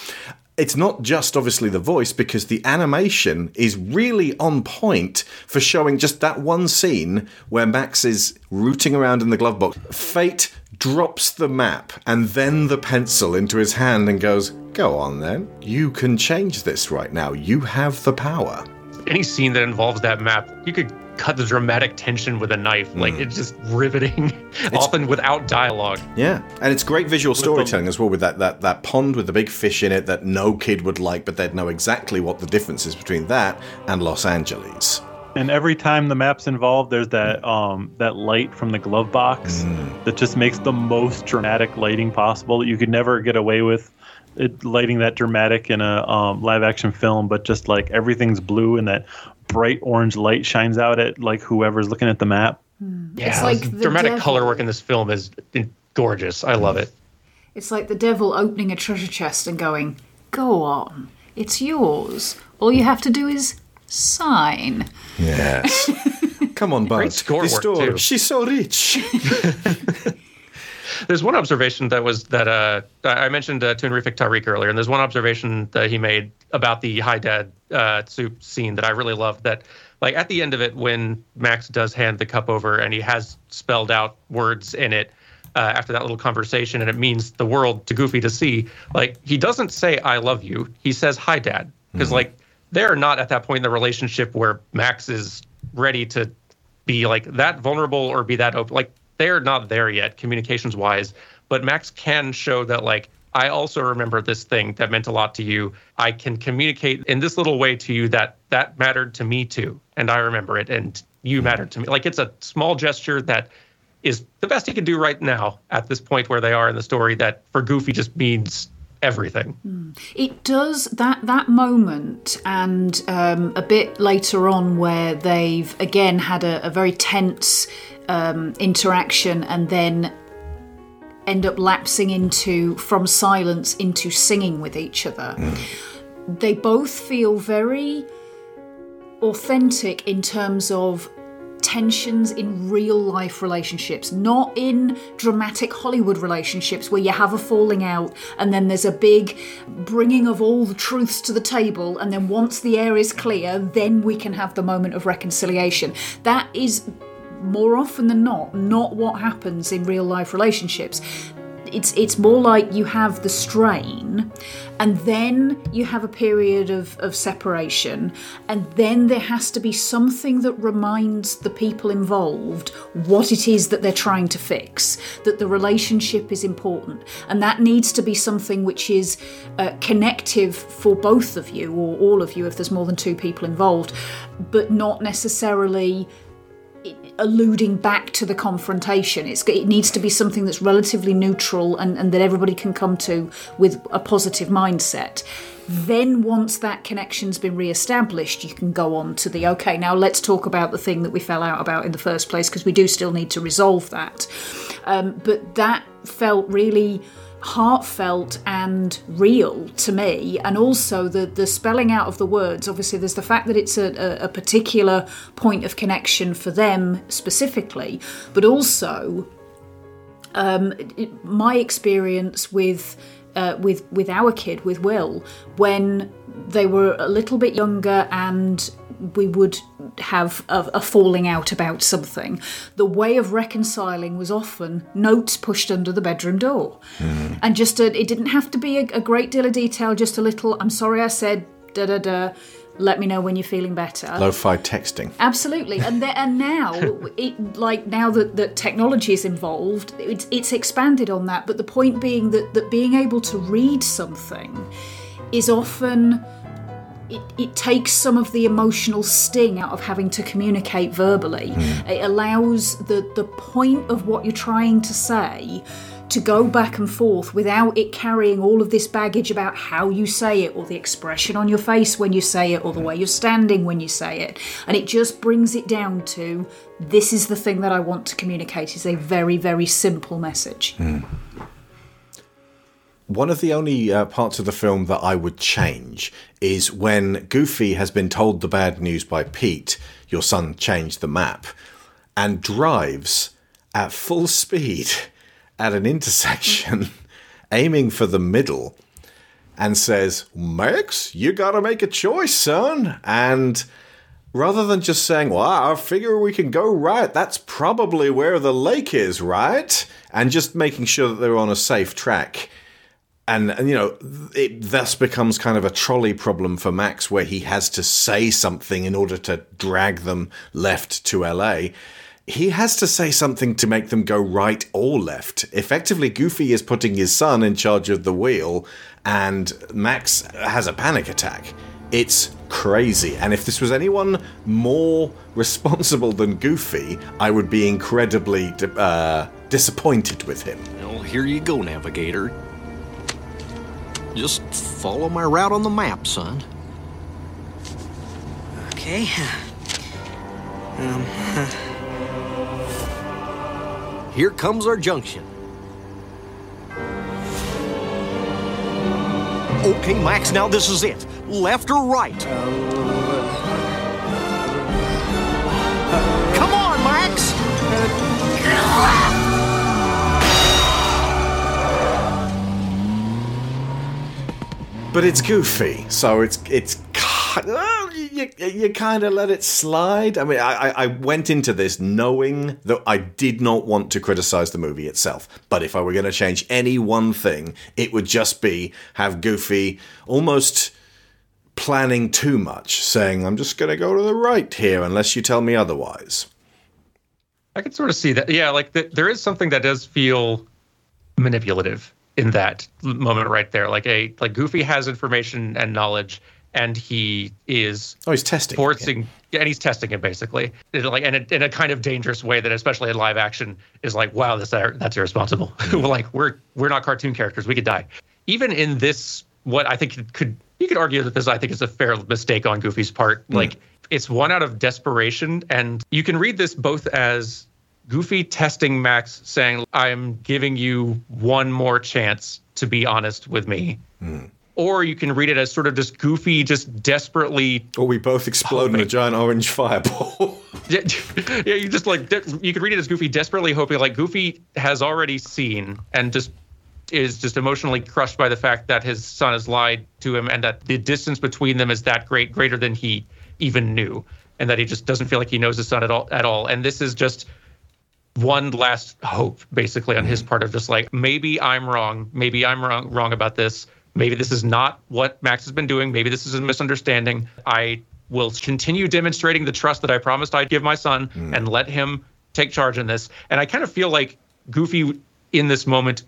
it's not just obviously the voice because the animation is really on point for showing just that one scene where Max is rooting around in the glove box. Fate drops the map and then the pencil into his hand and goes, Go on then. You can change this right now. You have the power. Any scene that involves that map, you could cut the dramatic tension with a knife. Like it's just riveting, (laughs) often without dialogue. Yeah, and it's great visual storytelling as well with that, that that pond with the big fish in it that no kid would like, but they'd know exactly what the difference is between that and Los Angeles. And every time the map's involved, there's that um that light from the glove box that just makes the most dramatic lighting possible that you could never get away with it lighting that dramatic in a um, live action film. But just like everything's blue and that bright orange light shines out at like whoever's looking at the map. Hmm. Yeah, It's like the the dramatic devil. color work in this film is gorgeous. I love it. It's like the devil opening a treasure chest and going, Go on, it's yours. All you have to do is sign. Yes. (laughs) Come on, Bud. score work, door, too. She's so rich. (laughs) There's one observation that was that uh, I mentioned uh, Toonrific Tariq earlier, and there's one observation that he made about the Hi Dad uh, soup scene that I really loved. That like at the end of it, when Max does hand the cup over and he has spelled out words in it uh, after that little conversation, and it means the world to Goofy to see. Like he doesn't say "I love you," he says "Hi, Dad," because like they're not at that point in the relationship where Max is ready to be like that vulnerable or be that open. Like they're not there yet, communications wise. But Max can show that like I also remember this thing that meant a lot to you. I can communicate in this little way to you that that mattered to me too, and I remember it, and you mattered to me. Like it's a small gesture that is the best he can do right now at this point where they are in the story. That for Goofy just means everything. It does that that moment and um, a bit later on where they've again had a, a very tense um, interaction and then end up lapsing into from silence into singing with each other. They both feel very authentic in terms of tensions in real life relationships, not in dramatic Hollywood relationships where you have a falling out and then there's a big bringing of all the truths to the table, and then once the air is clear, then we can have the moment of reconciliation. That is more often than not not what happens in real life relationships. it's it's more like you have the strain and then you have a period of, of separation and then there has to be something that reminds the people involved what it is that they're trying to fix that the relationship is important and that needs to be something which is uh, connective for both of you or all of you if there's more than two people involved but not necessarily alluding back to the confrontation. It's, it needs to be something that's relatively neutral and, and that everybody can come to with a positive mindset. Then, once that connection's been re established, you can go on to the okay, now let's talk about the thing that we fell out about in the first place because we do still need to resolve that. Um, but that felt really heartfelt and real to me and also the the spelling out of the words. Obviously there's the fact that it's a, a, particular point of connection for them specifically but also um, it, my experience with uh, with with our kid with Will when they were a little bit younger and we would have a, a, falling out about something. The way of reconciling was often notes pushed under the bedroom door, mm. and just a, it didn't have to be a, a great deal of detail. Just a little. I'm sorry, I said da da da let me know when you're feeling better. Lo-fi texting. Absolutely, and there, and now, (laughs) it, like now that, that technology is involved, it's, it's expanded on that. But the point being that that being able to read something is often. It, it, takes some of the emotional sting out of having to communicate verbally. Mm. It allows the, the point of what you're trying to say to go back and forth without it carrying all of this baggage about how you say it or the expression on your face when you say it or the way you're standing when you say it. And it just brings it down to this is the thing that I want to communicate is a very, very simple message. Mm. One of the only uh, parts of the film that I would change is when Goofy has been told the bad news by Pete, your son changed the map, and drives at full speed at an (laughs) intersection, aiming for the middle, and says, Max, you gotta make a choice, son. And rather than just saying, Well, I figure we can go right, that's probably where the lake is, right? And just making sure that they're on a safe track. And, and, you know, it thus becomes kind of a trolley problem for Max where he has to say something in order to drag them left to LA he has to say something to make them go right or left. Effectively, Goofy is putting his son in charge of the wheel, and Max has a panic attack. It's crazy. And if this was anyone more responsible than Goofy, I would be incredibly uh, disappointed with him. Well, here you go, Navigator. Just follow my route on the map, son. Okay. Um. (laughs) Here comes our junction. Okay, Max, now this is it. Left or right? Come But it's goofy, so it's it's you, you kind of let it slide. I mean, I, I went into this knowing that I did not want to criticize the movie itself. But if I were going to change any one thing, it would just be have Goofy almost planning too much, saying, I'm just going to go to the right here unless you tell me otherwise. I can sort of see that. Yeah, like the, there is something that does feel manipulative in that moment right there. Like a like Goofy has information and knowledge and he is oh he's testing forcing yeah. and he's testing it basically it, like and in a kind of dangerous way that especially in live action is like wow that's that's irresponsible we're (laughs) like we're we're not cartoon characters we could die even in this what i think could you could argue that this i think is a fair mistake on goofy's part mm. like it's one out of desperation and you can read this both as goofy testing max saying i'm giving you one more chance to be honest with me mm or you can read it as sort of just goofy, just desperately. Or we both explode hoping. in a giant orange fireball. (laughs) yeah, yeah, you just like you could read it as Goofy desperately hoping, like Goofy has already seen and just is just emotionally crushed by the fact that his son has lied to him and that the distance between them is that great, greater than he even knew, and that he just doesn't feel like he knows his son at all. At all, and this is just one last hope basically on his mm-hmm. part of just like maybe I'm wrong, maybe I'm wrong wrong about this. Maybe this is not what Max has been doing. Maybe this is a misunderstanding. I will continue demonstrating the trust that I promised I'd give my son mm. and let him take charge in this. And I kind of feel like Goofy in this moment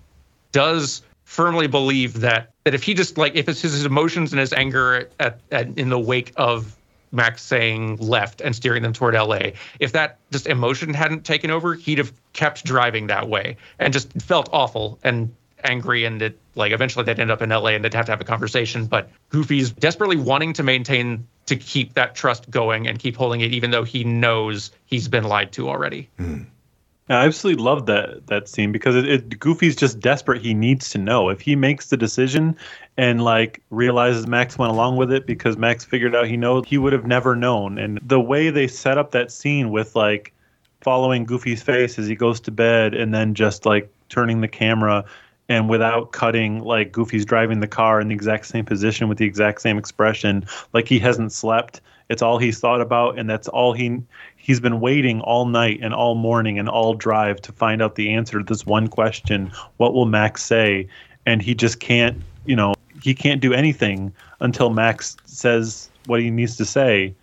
does firmly believe that that if he just like if it's his emotions and his anger at, at in the wake of Max saying left and steering them toward LA, if that just emotion hadn't taken over, he'd have kept driving that way and just felt awful and angry and it like eventually they'd end up in LA and they'd have to have a conversation. But Goofy's desperately wanting to maintain to keep that trust going and keep holding it even though he knows he's been lied to already. Hmm. I absolutely love that that scene because it, it Goofy's just desperate. He needs to know if he makes the decision and like realizes Max went along with it because Max figured out he knows he would have never known. And the way they set up that scene with like following Goofy's face as he goes to bed and then just like turning the camera and without cutting like Goofy's driving the car in the exact same position with the exact same expression like he hasn't slept it's all he's thought about and that's all he he's been waiting all night and all morning and all drive to find out the answer to this one question what will max say and he just can't you know he can't do anything until max says what he needs to say.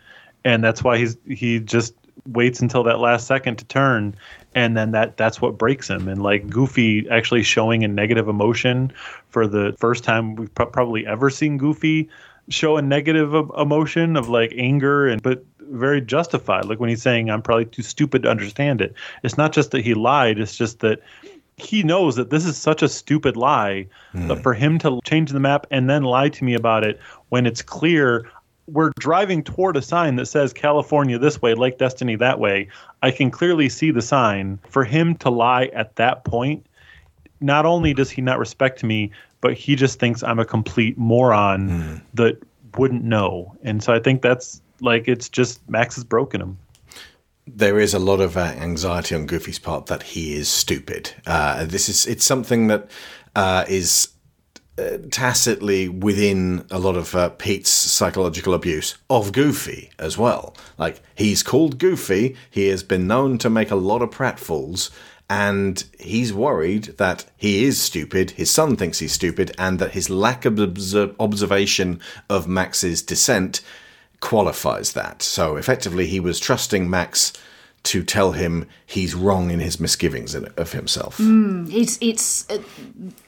And that's why he's he just waits until that last second to turn. And then that that's what breaks him. And like goofy actually showing a negative emotion for the first time we've pro- probably ever seen goofy show a negative emotion of like anger and but very justified. Like when he's saying i'm probably too stupid to understand it. It's not just that he lied it's just that he knows that this is such a stupid lie but hmm. for him to change the map and then lie to me about it when it's clear we're driving toward a sign that says California this way, Lake Destiny that way. I can clearly see the sign. For him to lie at that point, not only does he not respect me, but he just thinks I'm a complete moron hmm. that wouldn't know. And so I think that's like it's just Max has broken him. There is a lot of uh, anxiety on Goofy's part that he is stupid. Uh, this is it's something that uh, is uh, tacitly within a lot of uh, Pete's psychological abuse of Goofy as well. Like he's called Goofy, he has been known to make a lot of pratfalls. And he's worried that he is stupid, his son thinks he's stupid, and that his lack of obs- observation of Max's descent qualifies that. So effectively, he was trusting Max to tell him he's wrong in his misgivings of himself. Mm, it's it's uh,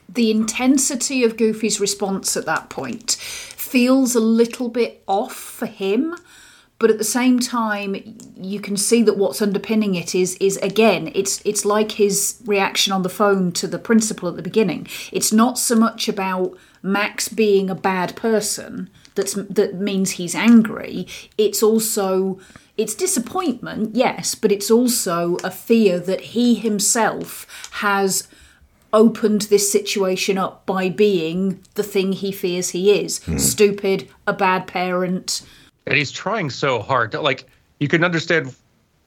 the intensity of Goofy's response at that point feels a little bit off for him, but at the same time, you can see that what's underpinning it is is again, it's it's like his reaction on the phone to the principal at the beginning. It's not so much about Max being a bad person that's that means he's angry. It's also it's disappointment, yes, but it's also a fear that he himself has opened this situation up by being the thing he fears he is Hmm. stupid, a bad parent. and he's trying so hard to like you can understand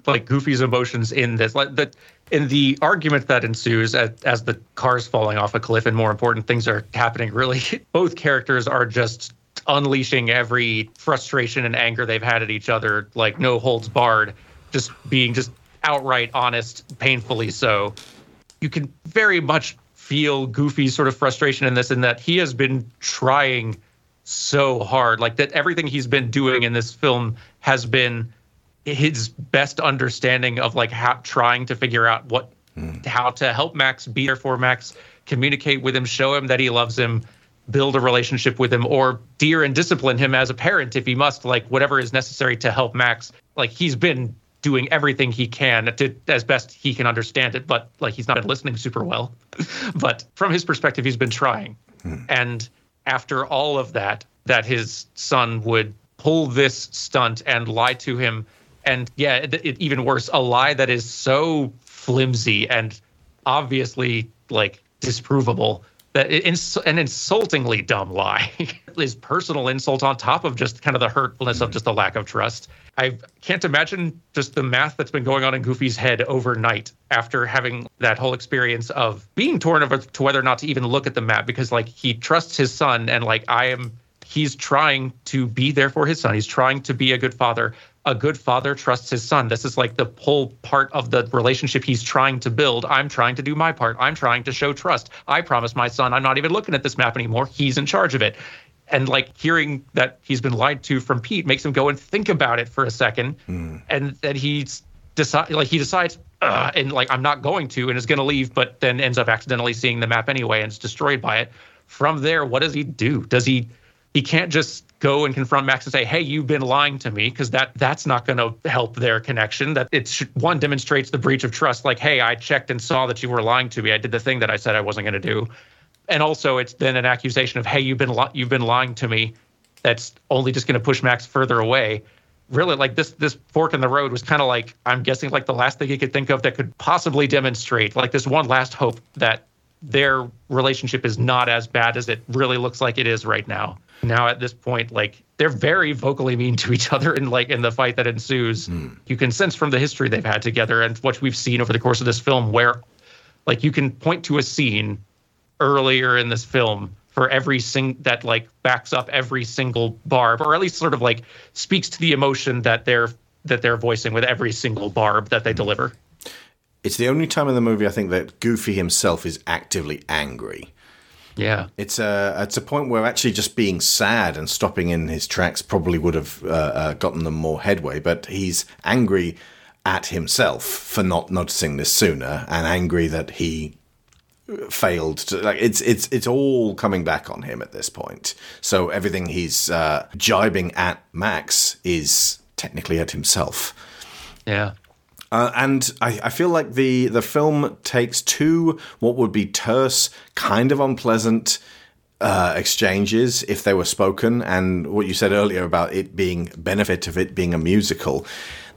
like goofy's emotions in this like that in the argument that ensues as, as the car's falling off a cliff and more important things are happening really (laughs) both characters are just unleashing every frustration and anger they've had at each other like no holds barred just being just outright honest painfully so. You can very much feel goofy's sort of frustration in this in that he has been trying so hard like that everything he's been doing in this film has been his best understanding of like how trying to figure out what hmm. how to help Max be there for Max, communicate with him, show him that he loves him, build a relationship with him, or dear and discipline him as a parent if he must, like whatever is necessary to help Max. Like he's been doing everything he can to as best he can understand it, but like he's not been listening super well. (laughs) but from his perspective, he's been trying. Hmm. And after all of that, that his son would pull this stunt and lie to him. And yeah, it, it, even worse, a lie that is so flimsy and obviously like disprovable that ins- an insultingly dumb lie (laughs) is personal insult on top of just kind of the hurtfulness of just the lack of trust. I can't imagine just the math that's been going on in Goofy's head overnight after having that whole experience of being torn over to whether or not to even look at the map because like he trusts his son and like I am he's trying to be there for his son. He's trying to be a good father, a good father trusts his son. This is like the whole part of the relationship he's trying to build. I'm trying to do my part. I'm trying to show trust. I promise my son I'm not even looking at this map anymore. He's in charge of it. And like hearing that he's been lied to from Pete makes him go and think about it for a second. Hmm. And then he's decide like he decides and like I'm not going to and is going to leave, but then ends up accidentally seeing the map anyway and is destroyed by it. From there, what does he do? Does he he can't just go and confront Max and say, "Hey, you've been lying to me," because that that's not going to help their connection. That it's one demonstrates the breach of trust. Like, "Hey, I checked and saw that you were lying to me. I did the thing that I said I wasn't going to do," and also it's then an accusation of, "Hey, you've been li- you've been lying to me." That's only just going to push Max further away. Really, like this this fork in the road was kind of like I'm guessing like the last thing he could think of that could possibly demonstrate like this one last hope that their relationship is not as bad as it really looks like it is right now. Now at this point, like they're very vocally mean to each other in like in the fight that ensues. Hmm. You can sense from the history they've had together and what we've seen over the course of this film where like you can point to a scene earlier in this film for every sing that like backs up every single barb or at least sort of like speaks to the emotion that they're that they're voicing with every single barb that they hmm. deliver. It's the only time in the movie I think that Goofy himself is actively angry. Yeah. It's a it's a point where actually just being sad and stopping in his tracks probably would have uh, uh, gotten them more headway. But he's angry at himself for not noticing this sooner, and angry that he failed to like it's it's it's all coming back on him at this point. So everything he's uh, jibing at Max is technically at himself. Yeah. Uh, and I, I feel like the the film takes two what would be terse, kind of unpleasant uh, exchanges if they were spoken, and what you said earlier about it being benefit of it being a musical.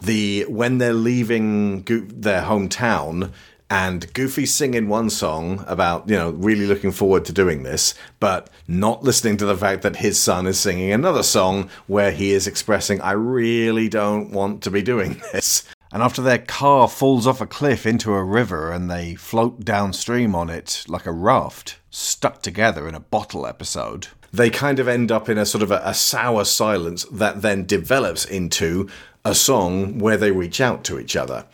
The when they're leaving Go- their hometown and Goofy singing one song about you know really looking forward to doing this, but not listening to the fact that his son is singing another song where he is expressing, "I really don't want to be doing (laughs) this." And after their car falls off a cliff into a river and they float downstream on it like a raft, stuck together in a bottle episode, they kind of end up in a sort of a, a sour silence that then develops into a song where they reach out to each other.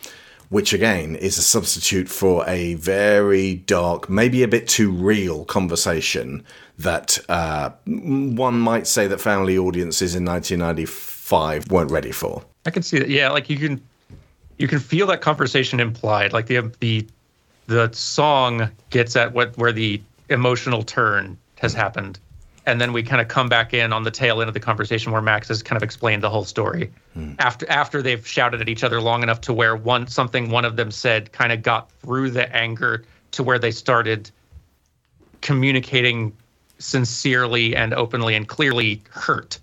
Which again is a substitute for a very dark, maybe a bit too real conversation that uh, one might say that family audiences in 1995 weren't ready for. I can see that. Yeah, like you can you can feel that conversation implied. Like the the the song gets at what where the emotional turn has happened. And then we kind of come back in on the tail end of the conversation where Max has kind of explained the whole story. Hmm. After after they've shouted at each other long enough to where one something one of them said kind of got through the anger to where they started communicating sincerely and openly and clearly hurt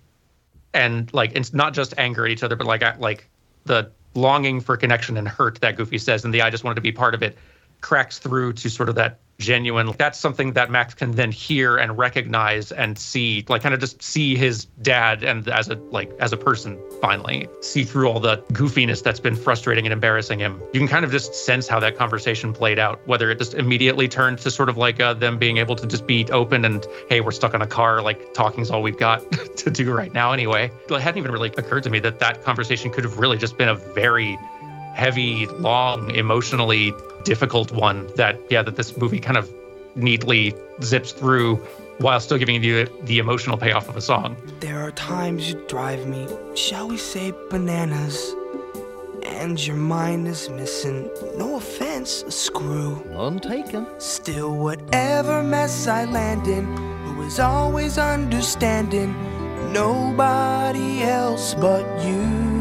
and like it's not just anger at each other but like like the longing for connection and hurt that goofy says and the i just wanted to be part of it cracks through to sort of that genuine. That's something that max can then hear and recognize and see like kind of just see his dad and as a like as a person finally see through all the goofiness that's been frustrating and embarrassing him. You can kind of just sense how that conversation played out whether it just immediately turned to sort of like uh, them being able to just be open and hey we're stuck in a car like talking's all we've got (laughs) to do right now anyway. It hadn't even really occurred to me that that conversation could have really just been a very heavy, long, emotionally difficult one that yeah, that this movie kind of neatly zips through while still giving you the emotional payoff of a song. There are times you drive me, shall we say, bananas. And your mind is missing, no offense, a screw. None taken. Still, whatever mess I land in, who is always understanding, nobody else but you.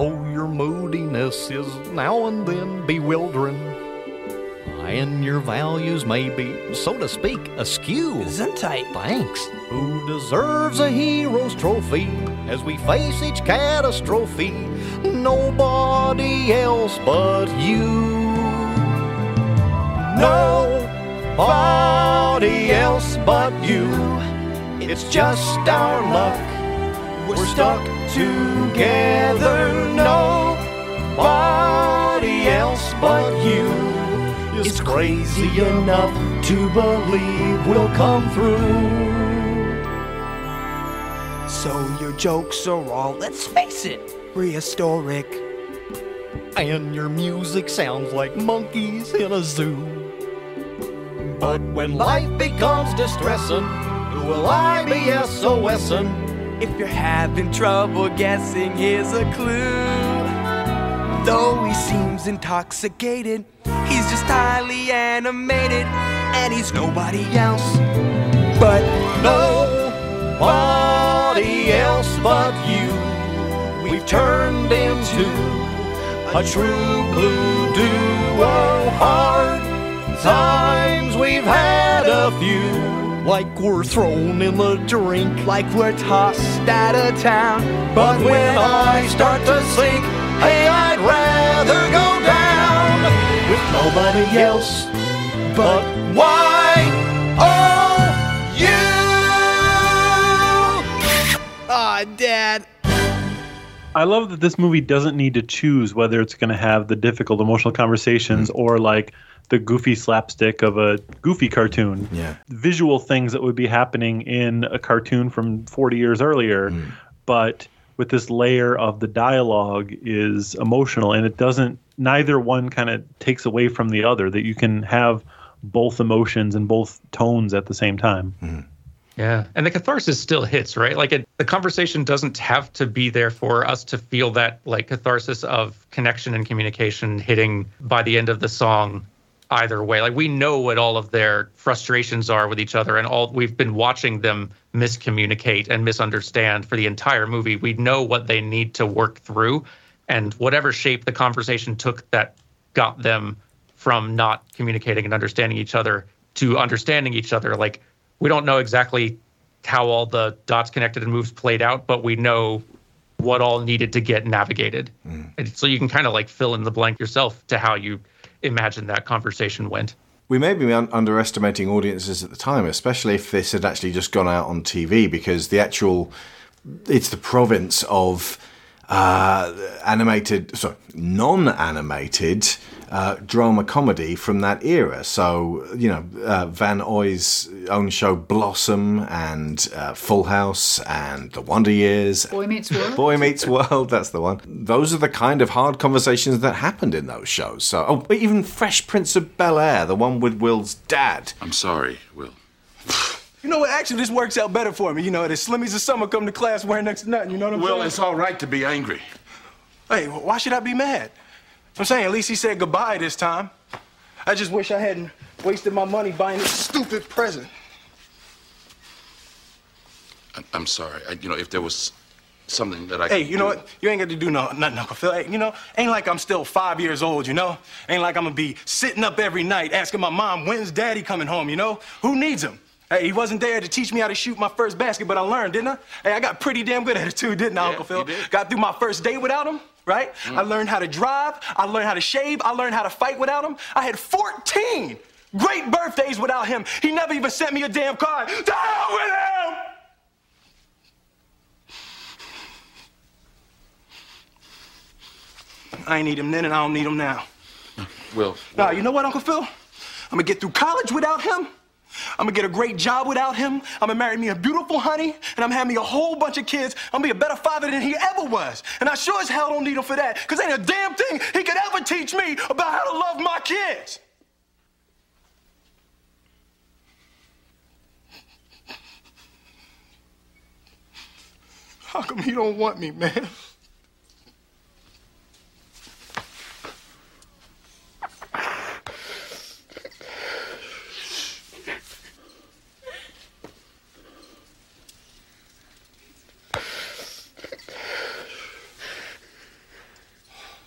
Oh, your moodiness is now and then bewildering. And your values may be, so to speak, askew. Gesundheit. Thanks. Who deserves a hero's trophy as we face each catastrophe? Nobody else but you. Nobody else but you. It's just our luck. We're stuck together. Nobody else but you is crazy enough to believe we'll come through. So your jokes are all, let's face it, prehistoric. And your music sounds like monkeys in a zoo. But when life becomes distressing, who will I be SOSing? If you're having trouble guessing, here's a clue. Though he seems intoxicated, he's just highly animated, and he's nobody else but Nobody else but you. We've turned into a true blue duo. Hard times we've had a few. Like we're thrown in the drink, like we're tossed out of town. But when I start to sink, hey, I'd rather go down with nobody else but why oh you? Aw, Dad. I love that this movie doesn't need to choose whether it's going to have the difficult emotional conversations hmm. or like the goofy slapstick of a goofy cartoon. Yeah. Visual things that would be happening in a cartoon from 40 years earlier, hmm. but with this layer of the dialogue is emotional and it doesn't neither one kind of takes away from the other that you can have both emotions and both tones at the same time. Hmm. Yeah, and the catharsis still hits, right? Like it, the conversation doesn't have to be there for us to feel that like catharsis of connection and communication hitting by the end of the song either way. Like we know what all of their frustrations are with each other and all we've been watching them miscommunicate and misunderstand for the entire movie. We know what they need to work through and whatever shape the conversation took that got them from not communicating and understanding each other to understanding each other like we don't know exactly how all the dots connected and moves played out, but we know what all needed to get navigated. Mm. And so you can kind of like fill in the blank yourself to how you imagine that conversation went. We may be un- underestimating audiences at the time, especially if this had actually just gone out on TV, because the actual it's the province of uh, animated, sorry, non-animated uh, drama comedy from that era. So you know, uh, von Oÿ's own show Blossom and uh, Full House and The Wonder Years. Boy Meets World. Boy Meets World, that's the one. Those are the kind of hard conversations that happened in those shows. So, oh, even Fresh Prince of Bel Air, the one with Will's dad. I'm sorry, Will. You know what? Actually, this works out better for me. You know, the Slimmies of summer come to class wearing next to nothing. You know what I'm Will, saying? Well, it's all right to be angry. Hey, why should I be mad? I'm saying at least he said goodbye this time. I just wish I hadn't wasted my money buying this stupid present. I'm sorry. I, you know, if there was something that I Hey, you know do- what? You ain't got to do no, nothing, Uncle Phil. Hey, you know, ain't like I'm still five years old, you know? Ain't like I'm gonna be sitting up every night asking my mom, when's daddy coming home, you know? Who needs him? Hey, he wasn't there to teach me how to shoot my first basket, but I learned, didn't I? Hey, I got pretty damn good at it too, didn't I, Uncle Phil? Got through my first day without him, right? I mm. learned how to drive, I learned how to shave, I learned how to fight without him. I had 14 great birthdays without him. He never even sent me a damn card. The hell with him! I ain't need him then and I don't need him now. Will. Nah, you know what, Uncle Phil? I'm gonna get through college without him. I'm gonna get a great job without him. I'm gonna marry me a beautiful honey, and I'm having me a whole bunch of kids. I'm gonna be a better father than he ever was. And I sure as hell don't need him for that, because ain't a damn thing he could ever teach me about how to love my kids. How come he don't want me, man?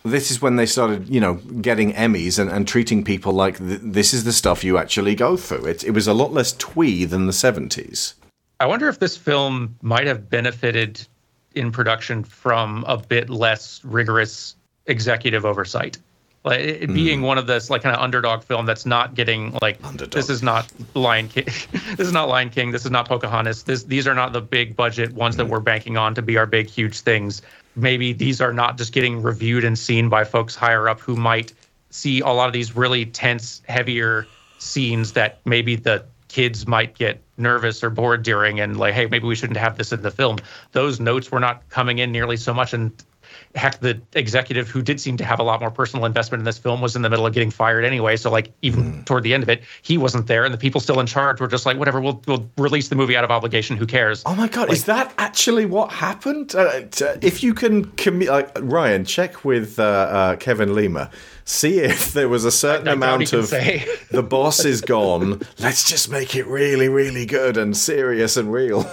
This is when they started, you know, getting Emmys and, and treating people like th- this is the stuff you actually go through. It, it was a lot less twee than the 70s. I wonder if this film might have benefited in production from a bit less rigorous executive oversight. Like it Hmm. being one of this like kind of underdog film that's not getting like this is not Lion King, (laughs) this is not Lion King, this is not Pocahontas. This these are not the big budget ones Hmm. that we're banking on to be our big huge things. Maybe these are not just getting reviewed and seen by folks higher up who might see a lot of these really tense, heavier scenes that maybe the kids might get nervous or bored during and like hey maybe we shouldn't have this in the film. Those notes were not coming in nearly so much and heck the executive who did seem to have a lot more personal investment in this film was in the middle of getting fired anyway so like even toward the end of it he wasn't there and the people still in charge were just like whatever we'll, we'll release the movie out of obligation who cares Oh my god, is that actually what happened? Uh, t- if you can, commu- like, Ryan, check with uh, uh, Kevin Lima. See if there was a certain I doubt he amount of (laughs) the boss is gone. Let's just make it really, really good and serious and real.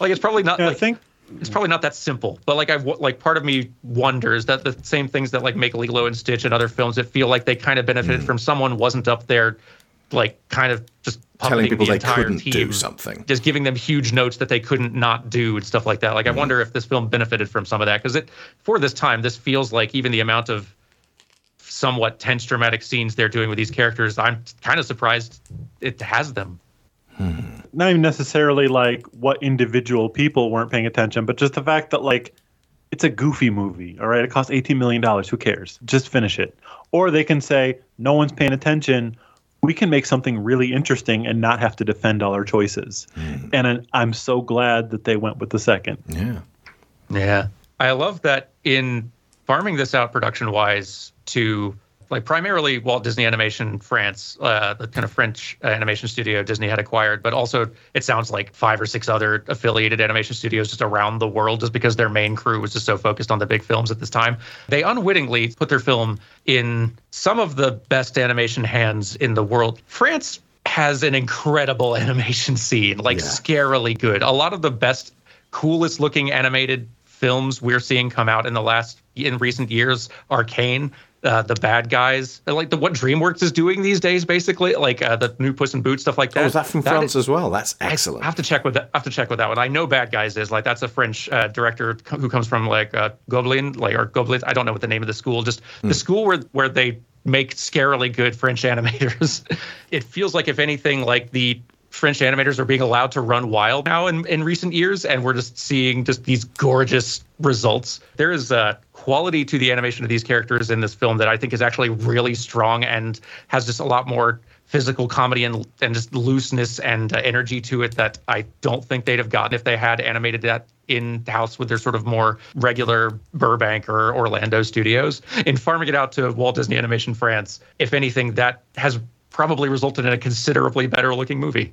like it's probably not Yeah, I think it's probably not that simple but like I've like part of me wonders that the same things that like make lilo and stitch and other films that feel like they kind of benefited Hmm. from someone wasn't up there like kind of just Telling people the they couldn't team, do something. just giving them huge notes that they couldn't not do and stuff like that like i wonder if this film benefited from some of that because it for this time this feels like even the amount of somewhat tense dramatic scenes they're doing with these characters i'm kind of surprised it has them not even necessarily like what individual people weren't paying attention, but just the fact that like it's a goofy movie. All right, it costs eighteen million dollars. Who cares? Just finish it. Or they can say no one's paying attention. We can make something really interesting and not have to defend all our choices. Hmm. And I- I'm so glad that they went with the second. Yeah. Yeah. I love that in farming this out production wise to like primarily Walt Disney Animation France, uh, the kind of French animation studio Disney had acquired, but also it sounds like five or six other affiliated animation studios just around the world, just because their main crew was just so focused on the big films at this time. They unwittingly put their film in some of the best animation hands in the world. France has an incredible (laughs) animation scene, like scarily good. A lot of the best coolest looking animated films we're seeing come out in the last in recent years arcane uh, the bad guys like the what dreamworks is doing these days basically like uh, the new puss in boots stuff like that Oh, is that from France as well? That's excellent. I have to check with that. I have to check with that one. I know Bad Guys is like that's a French uh, director who comes from like uh, Gobelin, like or Gobelin. I don't know what the name of the school. Just the school where where they make scarily good French (laughs) animators. it feels like if anything, like the French animators are being allowed to run wild now in, in recent years, and we're just seeing just these gorgeous results. There is a quality to the animation of these characters in this film that I think is actually really strong and has just a lot more physical comedy and and just looseness and uh, energy to it that I don't think they'd have gotten if they had animated that in house with their sort of more regular Burbank or Orlando studios. In farming it out to Walt Disney Animation France, if anything, that has probably resulted in a considerably better looking movie.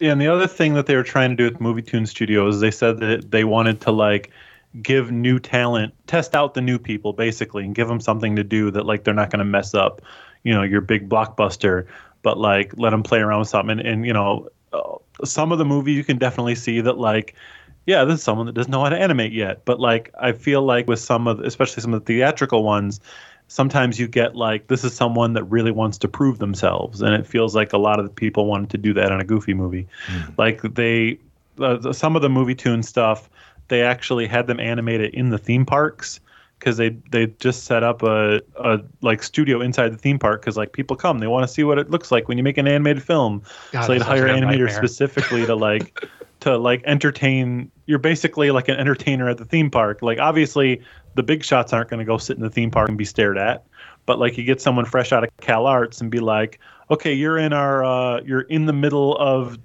Yeah, and the other thing that they were trying to do with MovieToon Studios, is they said that they wanted to like give new talent, test out the new people basically, and give them something to do that like they're not going to mess up, you know, your big blockbuster, but like let them play around with something. And, and you know, uh, some of the movie you can definitely see that like, yeah, this is someone that doesn't know how to animate yet. But like, I feel like with some of, especially some of the theatrical ones, sometimes you get like this is someone that really wants to prove themselves and it feels like a lot of the people wanted to do that in a goofy movie. Like they uh, some of the MovieToon stuff they actually had them animate it in the theme parks because they they just set up a, a like studio inside the theme park because like people come they want to see what it looks like when you make an animated film. God, so they'd hire like animators specifically to like (laughs) to like entertain you're basically like an entertainer at the theme park. Like obviously the big shots aren't going to go sit in the theme park and be stared at. But like you get someone fresh out of CalArts and be like okay you're in our uh, you're in the middle of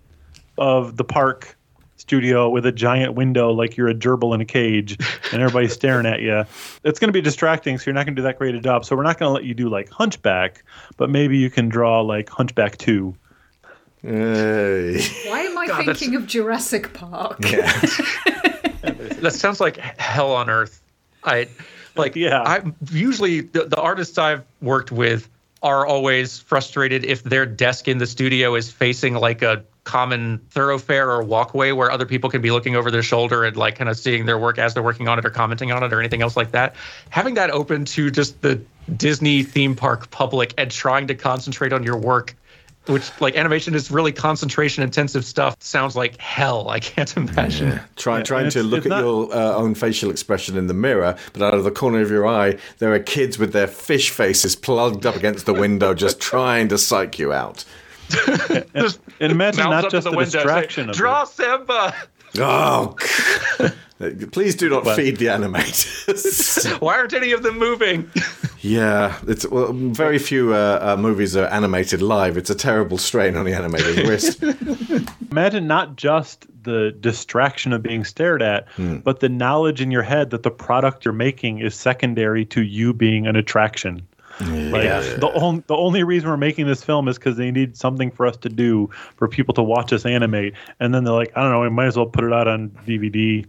of the park studio with a giant window like you're a gerbil in a cage and everybody's staring at you it's going to be distracting so you're not going to do that great a job. So we're not going to let you do like hunchback but maybe you can draw like hunchback 2 Why am I God, that's- thinking of Jurassic Park? (laughs) that sounds like hell on earth. I like (laughs) yeah. I usually the, the artists I've worked with are always frustrated if their desk in the studio is facing like a common thoroughfare or walkway where other people can be looking over their shoulder and like kind of seeing their work as they're working on it or commenting on it or anything else like that. Having that open to just the Disney theme park public and trying to concentrate on your work which like animation is really concentration intensive stuff. Sounds like hell. I can't imagine. Try, trying to look at not- your uh, own facial expression in the mirror, but out of the corner of your eye, there are kids with their fish faces plugged up against the window, just trying to psych you out. and imagine Mouths not just to the, window, say, distraction of draw simba. Oh, (laughs) please do not But- feed the animators. (laughs) why aren't any of them moving Yeah, it's well, very few uh, uh, movies are animated live. It's a terrible strain on the animator's wrist. (laughs) Imagine not just the distraction of being stared at, Hmm. but the knowledge in your head that the product you're making is secondary to you being an attraction. Like Yeah. the only the only reason we're making this film is because they need something for us to do for people to watch us animate, and then they're like, I don't know, we might as well put it out on DVD.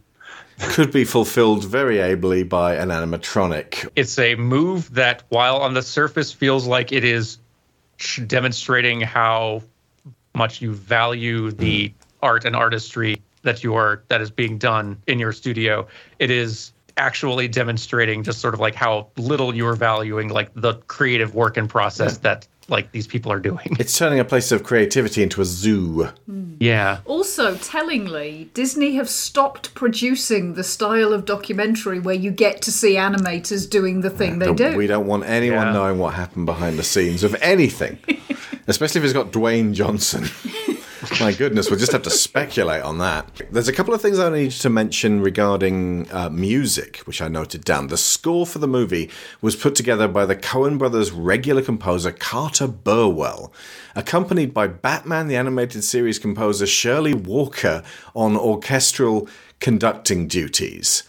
Could be fulfilled very ably by an animatronic. It's a move that, while on the surface feels like it is demonstrating how much you value the hmm. art and artistry that you are that is being done in your studio, it is actually demonstrating just sort of like how little you are valuing like the creative work and process that like these people are doing. It's turning a place of creativity into a zoo. Hmm. Yeah. Also, tellingly, Disney have stopped producing the style of documentary where you get to see animators doing the thing they Don't- do. We don't want anyone Yeah. knowing what happened behind the scenes of anything, (laughs) especially if it's got Dwayne Johnson. (laughs) My goodness, we'll just have to speculate on that. There's a couple of things I need to mention regarding uh, music, which I noted down. The score for the movie was put together by the Coen brothers' regular composer Carter Burwell, accompanied by Batman the Animated Series composer Shirley Walker on orchestral conducting duties.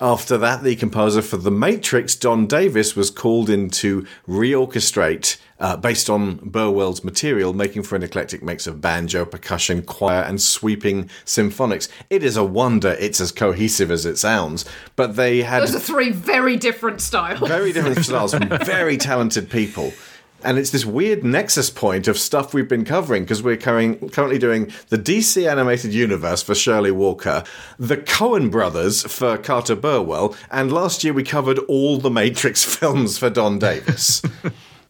After that, the composer for The Matrix, Don Davis, was called in to reorchestrate uh, based on Burwell's material, making for an eclectic mix of banjo, percussion, choir, and sweeping symphonics. It is a wonder it's as cohesive as it sounds, but they had Those are three very different styles. very different (laughs) styles from very talented people. And it's this weird nexus point of stuff we've been covering because we're curring, currently doing the DC animated universe for Shirley Walker, the Coen brothers for Carter Burwell, and last year we covered all the Matrix (laughs) films for Don Davis. (laughs)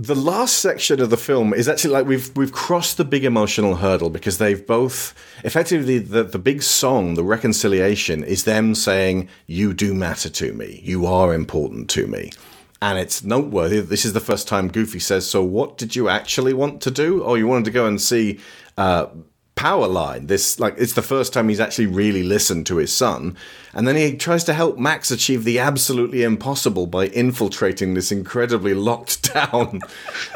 the last section of the film is actually like we've we've crossed the big emotional hurdle because they've both effectively the the big song the reconciliation is them saying you do matter to me you are important to me and it's noteworthy this is the first time Goofy says so what did you actually want to do oh you wanted to go and see uh Powerline. This like it's the first time he's actually really listened to his son, and then he tries to help Max achieve the absolutely impossible by infiltrating this incredibly locked (laughs) down,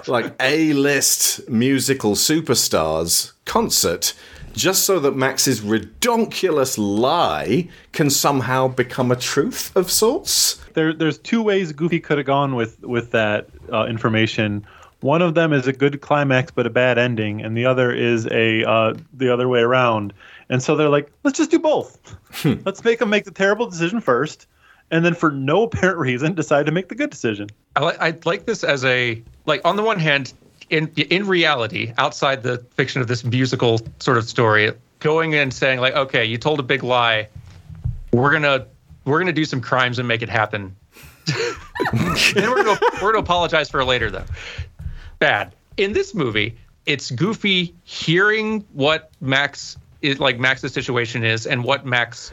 like A-list musical superstars concert, just so that Max's redonkulous lie can somehow become a truth of sorts. There, there's two ways Goofy could have gone with with that uh, information. One of them is a good climax but a bad ending, and the other is a uh, the other way around. And so they're like, let's just do both. (laughs) let's make them make the terrible decision first, and then for no apparent (laughs) reason decide to make the good decision. I, li- I like this as a like on the one hand, in in reality, outside the fiction of this musical sort of story, going and saying like, okay, you told a big lie, we're gonna we're gonna do some crimes and make it happen. (laughs) then we're gonna we're gonna apologize for later though. Bad in this movie. It's Goofy hearing what Max is like Max's situation is and what Max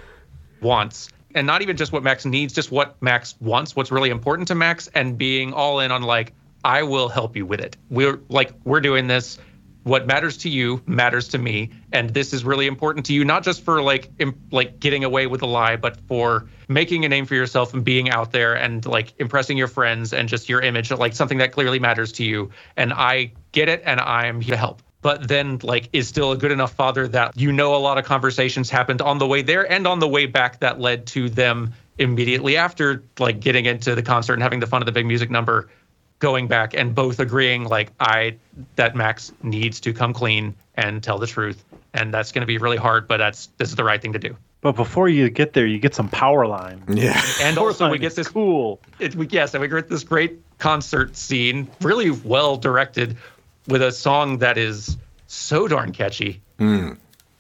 wants and not even just what Max needs, just what Max wants, what's really important to Max, and being all in on like, I will help you with it. We're like, we're doing this. What matters to you matters to me, and this is really important to you, not just for like, Im- like getting away with a lie, but for making a name for yourself and being out there and like impressing your friends and just your image, like something that clearly matters to you. And I get it, and I'm here to help but then like is still a good enough father that you know a lot of conversations happened on the way there and on the way back that led to them immediately after like getting into the concert and having the fun of the big music number going back and both agreeing like i that max needs to come clean and tell the truth and that's going to be really hard but that's this is the right thing to do But before you get there, you get some power line. Yeah. and also we get this cool. It, we, yes, and we get this great concert scene, really well directed, with a song that is so darn catchy. Hmm,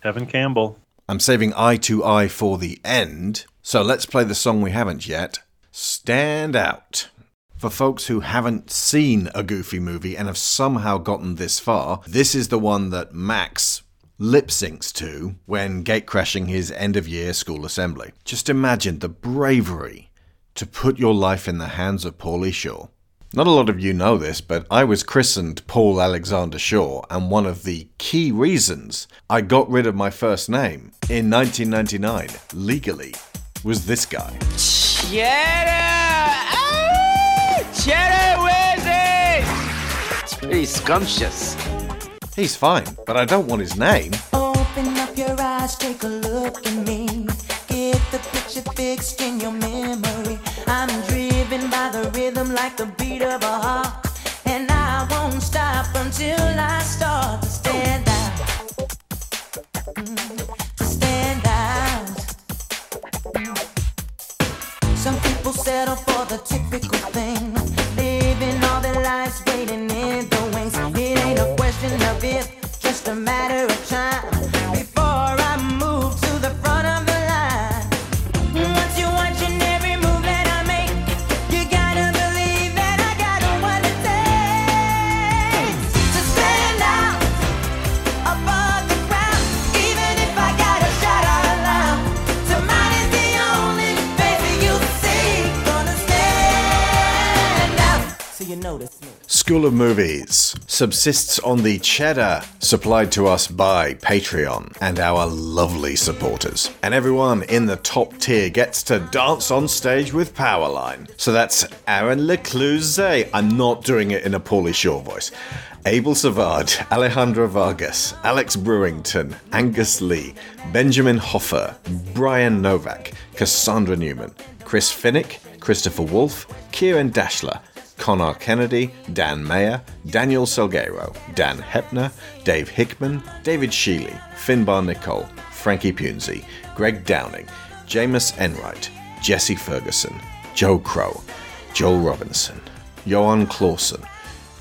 Tevin Campbell. I'm saving Eye to Eye for the end, so let's play the song we haven't yet Stand Out. For folks who haven't seen a Goofy movie and have somehow gotten this far, this is the one that Max lip syncs to when gate crashing his end of year school assembly. Just imagine the bravery to put your life in the hands of Pauly Shore. Not a lot of you know this, but I was christened Paul Alexander Shaw, and one of the key reasons I got rid of my first name in 1999 legally was this guy. Cheddar! Chere Wizard. He's scrumptious. He's fine, but I don't want his name. Open up your eyes, take a look at me. Get the picture fixed in your memory. I'm driven by the rhythm like the beat of a heart. And I won't stop until I start to stand out. Matter of School of Movies subsists on the cheddar supplied to us by Patreon and our lovely supporters. And everyone in the top tier gets to dance on stage with Powerline. So that's Aaron Lecluse. I'm not doing it in a Pauly Shore voice. Abel Savard, Alejandro Vargas, Alex Brewington, Angus Lee, Benjamin Hoffer, Brian Novak, Cassandra Newman, Chris Finnick, Christopher Wolfe, Kieran Dashler, Connor Kennedy, Dan Mayer, Daniel Salguero, Dan Hepner, Dave Hickman, David Sheely, Finbar Nicole, Frankie Punzi, Greg Downing, Jameis Enright, Jesse Ferguson, Joe Crow, Joel Robinson, Johan Clausen,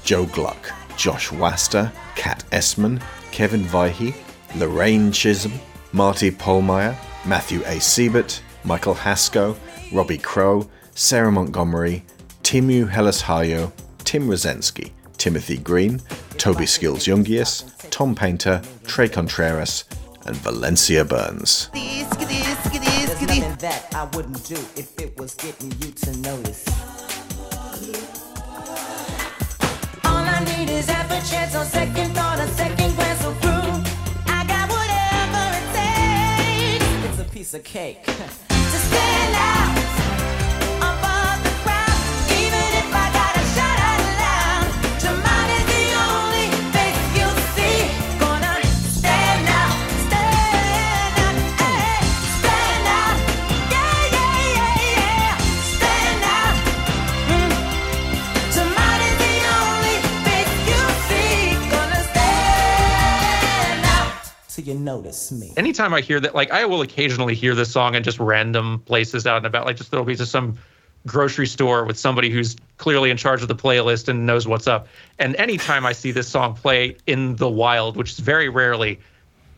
Joe Gluck, Josh Waster, Kat Essman, Kevin Vihey, Lorraine Chisholm, Marty Polmeyer, Matthew A. Siebert, Michael Haskell, Robbie Crow, Sarah Montgomery, Timu Hellashayo, Tim Rosensky, Timothy Green, Toby Skills Jungius, Tom Painter, Trey Contreras, and Valencia Burns. That (laughs) till you notice me. anytime I hear that, like I will occasionally hear this song in just random places out and about, like just there'll be just some grocery store with somebody who's clearly in charge of the playlist and knows what's up. And anytime I see this song play in the wild, which is very rarely,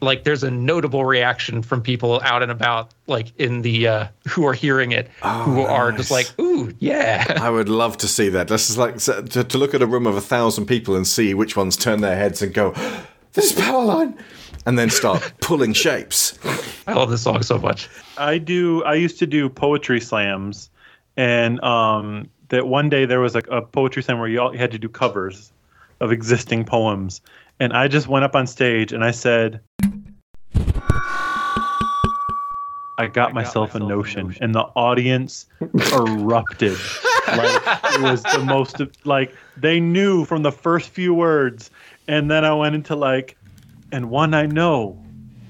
like there's a notable reaction from people out and about, like in the uh, who are hearing it, who are just like, ooh, yeah. (laughs) I would love to see that. This is like to, to look at a room of a thousand people and see which ones turn their heads and go, (gasps) "This is Powerline," and then start pulling shapes. I love this song so much. I do. I used to do poetry slams, and um, that one day there was like a poetry slam where you, all, you had to do covers of existing poems, and I just went up on stage and I said, "I got, myself, a notion," and the audience erupted. (laughs) like it was the most like they knew from the first few words, and then I went into like, and one I know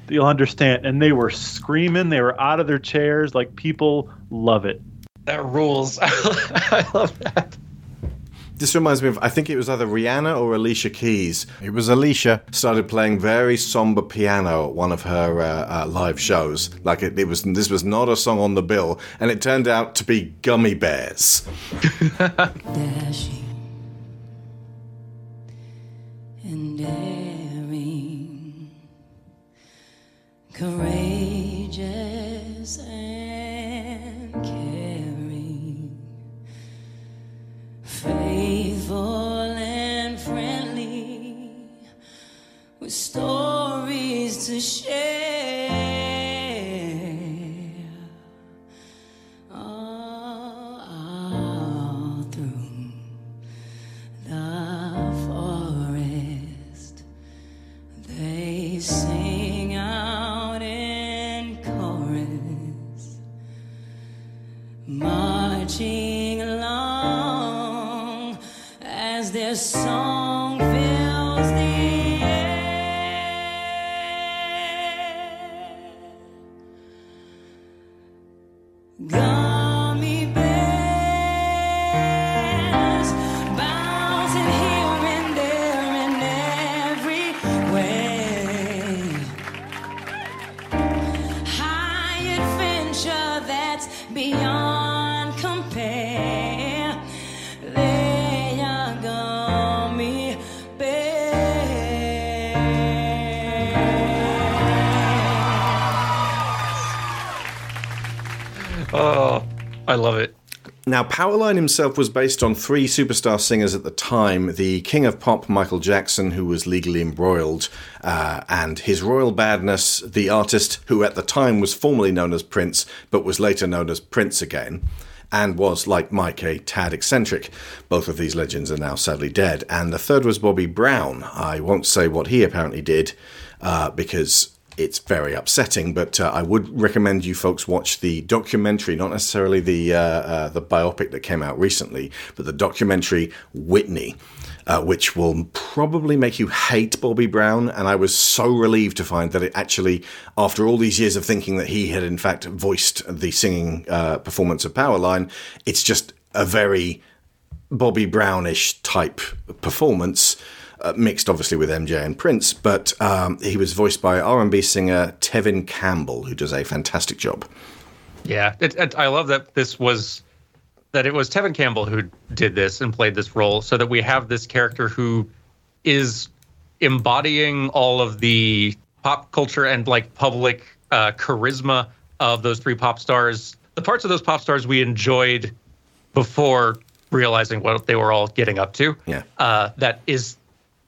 you'll understand. And they were screaming, they were out of their chairs. Like people love it. That rules. (laughs) I love that. This reminds me of I think it was either Rihanna or Alicia Keys. It was Alicia started playing very somber piano at one of her uh, uh, live shows. Like it, it was this was not a song on the bill, and it turned out to be Gummi Bears. (laughs) courageous and caring, faithful and friendly, with stories to share. Their song love it. Now, Powerline himself was based on three superstar singers at the time the King of Pop, Michael Jackson, who was legally embroiled, uh, and his royal badness, the artist who at the time was formerly known as Prince, but was later known as Prince again, and was, like Mike, a tad eccentric. Both of these legends are now sadly dead. And the third was Bobby Brown. I won't say what he apparently did uh, because it's very upsetting, but uh, I would recommend you folks watch the documentary, not necessarily the uh, uh, the biopic that came out recently, but the documentary Whitney, uh, which will probably make you hate Bobby Brown. And I was so relieved to find that it actually, after all these years of thinking that he had in fact voiced the singing uh, performance of Powerline, it's just a very Bobby Brownish type performance uh, mixed obviously with MJ and Prince, but um, he was voiced by R&B singer Tevin Campbell, who does a fantastic job. Yeah, it, it, I love that this was that it was Tevin Campbell who did this and played this role, so that we have this character who is embodying all of the pop culture and like public uh, charisma of those three pop stars. The parts of those pop stars we enjoyed before realizing what they were all getting up to. Yeah. Uh, that is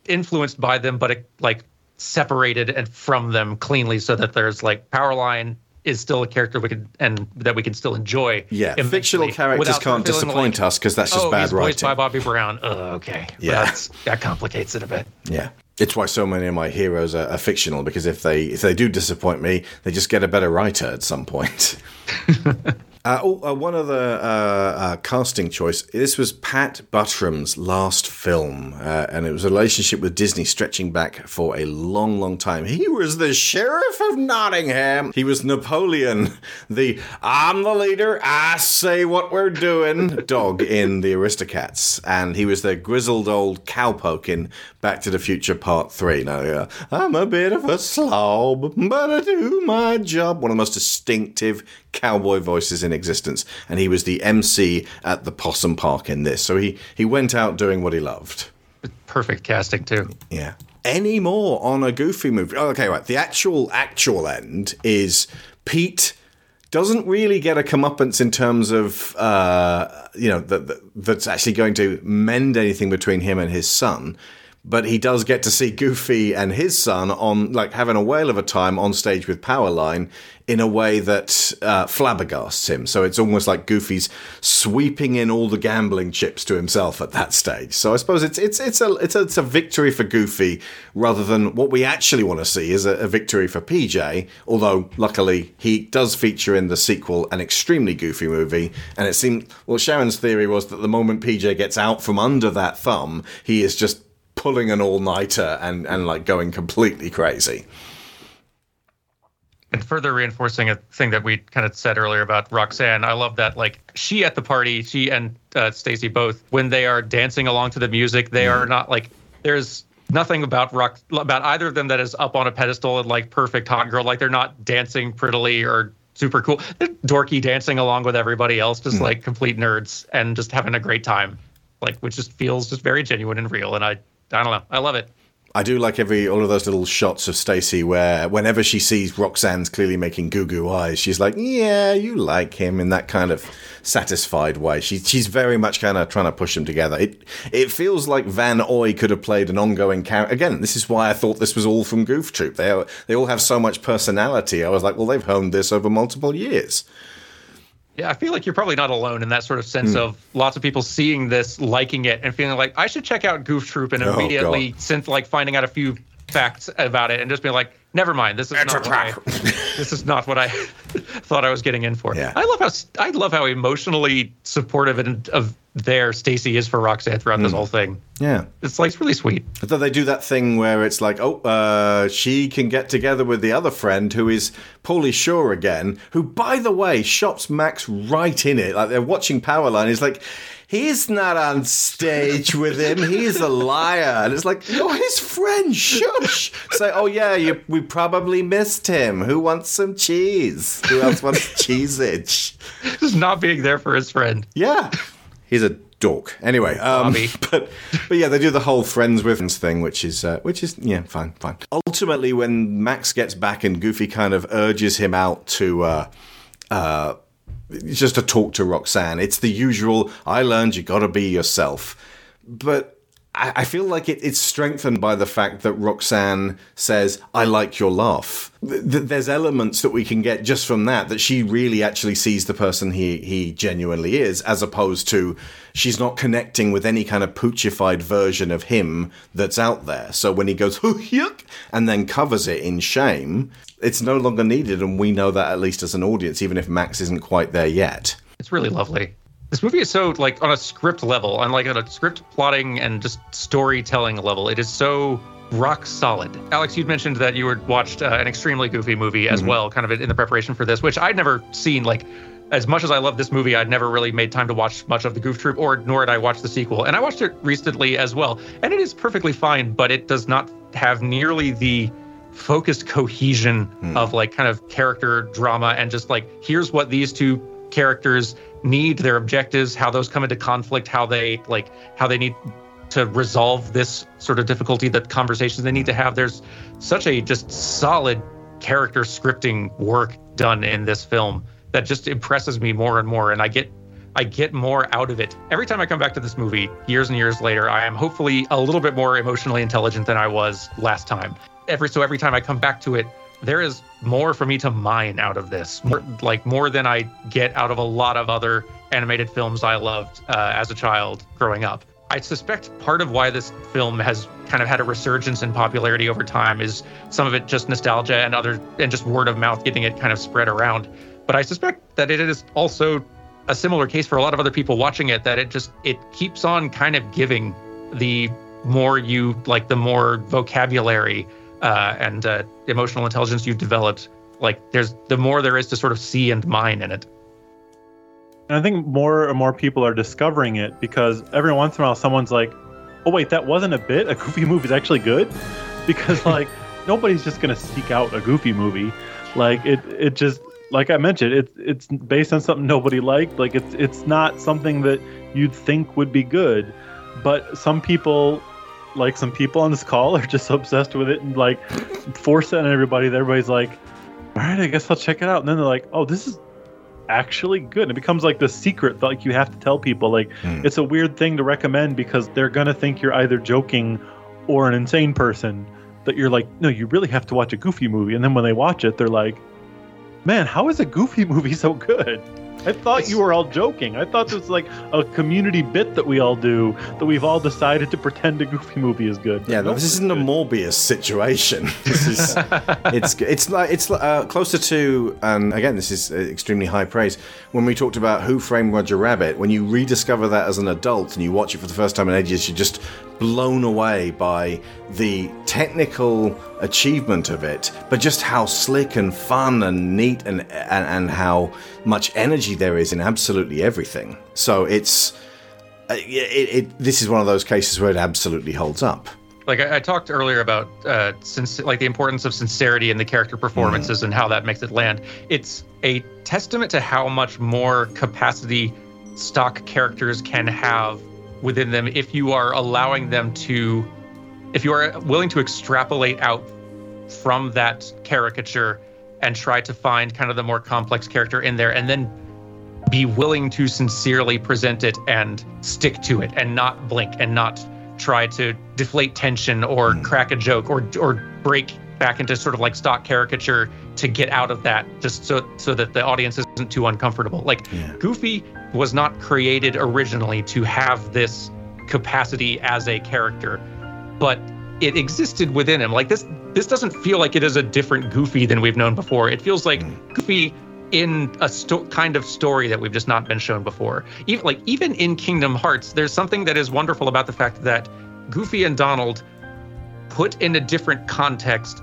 influenced by them, but it, like separated and from them cleanly, so that there's like Powerline is still a character we can and that we can still enjoy. Yeah, fictional characters can't disappoint like, us because that's just oh, bad he's voiced writing. by Bobby Brown. Okay, Yeah. That's, that complicates it a bit. Yeah. It's why so many of my heroes are, are fictional because if they if they do disappoint me, they just get a better writer at some point. (laughs) Uh, oh, uh, one other uh, uh, casting choice. This was Pat Buttram's last film, uh, and it was a relationship with Disney stretching back for a long, long time. He was the sheriff of Nottingham. He was Napoleon, (laughs) the "I'm the leader, I say what we're doing" (laughs) dog in the Aristocats, and he was the grizzled old cowpoke in Back to the Future Part Three. Now, yeah, I'm a bit of a slob, but I do my job. One of the most distinctive cowboy voices in existence, and he was the MC at the Possum Park in this. So he he went out doing what he loved. Perfect casting too. Yeah. Any more on a Goofy movie? Oh, okay, right. The actual actual end is Pete doesn't really get a comeuppance in terms of uh, you know that that- that's actually going to mend anything between him and his son. But he does get to see Goofy and his son on like having a whale of a time on stage with Powerline in a way that uh, flabbergasts him. So it's almost like Goofy's sweeping in all the gambling chips to himself at that stage. So I suppose it's it's it's a it's a, it's a victory for Goofy rather than what we actually want to see is a, a victory for PJ. Although luckily he does feature in the sequel an extremely goofy movie, and it seemed well Sharon's theory was that the moment PJ gets out from under that thumb, he is just pulling an all nighter and and like going completely crazy. and further reinforcing a thing that we kind of said earlier about Roxanne, I love that like she at the party, she and uh, Stacy both when they are dancing along to the music, they are not like there's nothing about rock about either of them that is up on a pedestal and like perfect hot girl. Like they're not dancing prettily or super cool. They're dorky dancing along with everybody else, just Mm. like complete nerds and just having a great time. Like which just feels just very genuine and real. And I I don't know. I love it. I do like every all of those little shots of Stacy where whenever she sees Roxanne's clearly making goo goo eyes, she's like, "Yeah, you like him" in that kind of satisfied way. She, she's very much kind of trying to push them together. It it feels like von Oÿ could have played an ongoing character. Again, this is why I thought this was all from Goof Troop. They are, they all have so much personality. I was like, well, they've honed this over multiple years. Yeah, I feel like you're probably not alone in that sort of sense Hmm. of lots of people seeing this, liking it, and feeling like I should check out Goof Troop, and Oh, immediately, since like finding out a few facts about it, and just being like, never mind, this is not what I, (laughs) this is not what I (laughs) thought I was getting in for. Yeah. I love how I love how emotionally supportive and of there Stacy is for Roxanne throughout this Hmm. whole thing. Yeah. It's like it's really sweet. Then they do that thing where it's like, oh, uh, she can get together with the other friend who is Pauly Shore again, who, by the way, shops Max right in it. Like they're watching Powerline. He's like, he's not on stage with him. He's a liar. And it's like, you're his friend. Shush. Say, oh, yeah, you, we probably missed him. Who wants some cheese? Who else wants cheese itch? Just not being there for his friend. Yeah. He's a dork. Anyway, um, (laughs) but but yeah, they do the whole friends with friends thing, which is uh, which is yeah, fine, fine. Ultimately, when Max gets back and Goofy kind of urges him out to uh, uh, it's just a talk to Roxanne. It's the usual. I learned you got to be yourself, but. I I feel like it, it's strengthened by the fact that Roxanne says, I like your laugh. Th- th- there's elements that we can get just from that, that she really actually sees the person he, he genuinely is, as opposed to she's not connecting with any kind of poochified version of him that's out there. So when he goes, "Oh, yuck, and then covers it in shame, it's no longer needed. And we know that at least as an audience, even if Max isn't quite there yet. It's really lovely. This movie is so like on a script level, on like on a script plotting and just storytelling level, it is so rock solid. Alex, you'd mentioned that you had watched uh, an extremely goofy movie as Mhm. well, kind of in the preparation for this, which I'd never seen. Like, as much as I love this movie, I'd never really made time to watch much of the Goof Troop, or nor had I watched the sequel. And I watched it recently as well, and it is perfectly fine, but it does not have nearly the focused cohesion of like kind of character drama and just like here's what these two characters need their objectives how those come into conflict how they like how they need to resolve this sort of difficulty that conversations they need to have there's such a just solid character scripting work done in this film that just impresses me more and more and i get I get more out of it. Every time I come back to this movie, years and years later, I am hopefully a little bit more emotionally intelligent than I was last time. Every so every time I come back to it, there is more for me to mine out of this. More, like more than I get out of a lot of other animated films I loved uh, as a child growing up. I suspect part of why this film has kind of had a resurgence in popularity over time is some of it just nostalgia and other and just word of mouth getting it kind of spread around. But I suspect that it is also a similar case for a lot of other people watching it that it just it keeps on kind of giving the more you like the more vocabulary uh, and uh, emotional intelligence you've developed like there's the more there is to sort of see and mine in it And I think more and more people are discovering it because every once in a while someone's like, "Oh wait, that wasn't a bit. A Goofy movie is actually good," (laughs) because like (laughs) nobody's just gonna seek out a Goofy movie. Like it, it just like I mentioned, it's it's based on something nobody liked. Like it's it's not something that you'd think would be good, but some people. Like some people on this call are just (laughs) obsessed with it and like force it on everybody everybody's like, all right, I guess I'll check it out. And then they're like, oh, this is actually good. And it becomes like the secret that like you have to tell people. Like hmm. it's a weird thing to recommend because they're gonna think you're either joking or an insane person. That you're like, no, you really have to watch a goofy movie. And then when they watch it, they're like, man, how is a goofy (laughs) movie so good? I thought you were all joking. I thought this was like a community bit that we all do that we've all decided to pretend a goofy movie is good. Yeah, no, this isn't a Morbius situation. (laughs) This is it's it's like it's uh, closer to, and again, this is extremely high praise. When we talked about Who Framed Roger Rabbit, when you rediscover that as an adult and you watch it for the first time in ages, you're just blown away by the technical achievement of it, but just how slick and fun and neat and and, and how much energy there is in absolutely everything. So it's. uh, It, it, this is one of those cases where it absolutely holds up. like I, I talked earlier about uh since like the importance of sincerity in the character performances and how that makes it land it's a testament to how much more capacity stock characters can have within them if you are allowing them to if you are willing to extrapolate out from that caricature and try to find kind of the more complex character in there and then be willing to sincerely present it and stick to it and not blink and not try to deflate tension or hmm. crack a joke or or break back into sort of like stock caricature to get out of that just so so that the audience isn't too uncomfortable. Like goofy was not created originally to have this capacity as a character but it existed within him like this this doesn't feel like it is a different goofy than we've known before it feels like hmm. goofy in a sto- kind of story that we've just not been shown before. Even like even in Kingdom Hearts, there's something that is wonderful about the fact that Goofy and Donald put in a different context.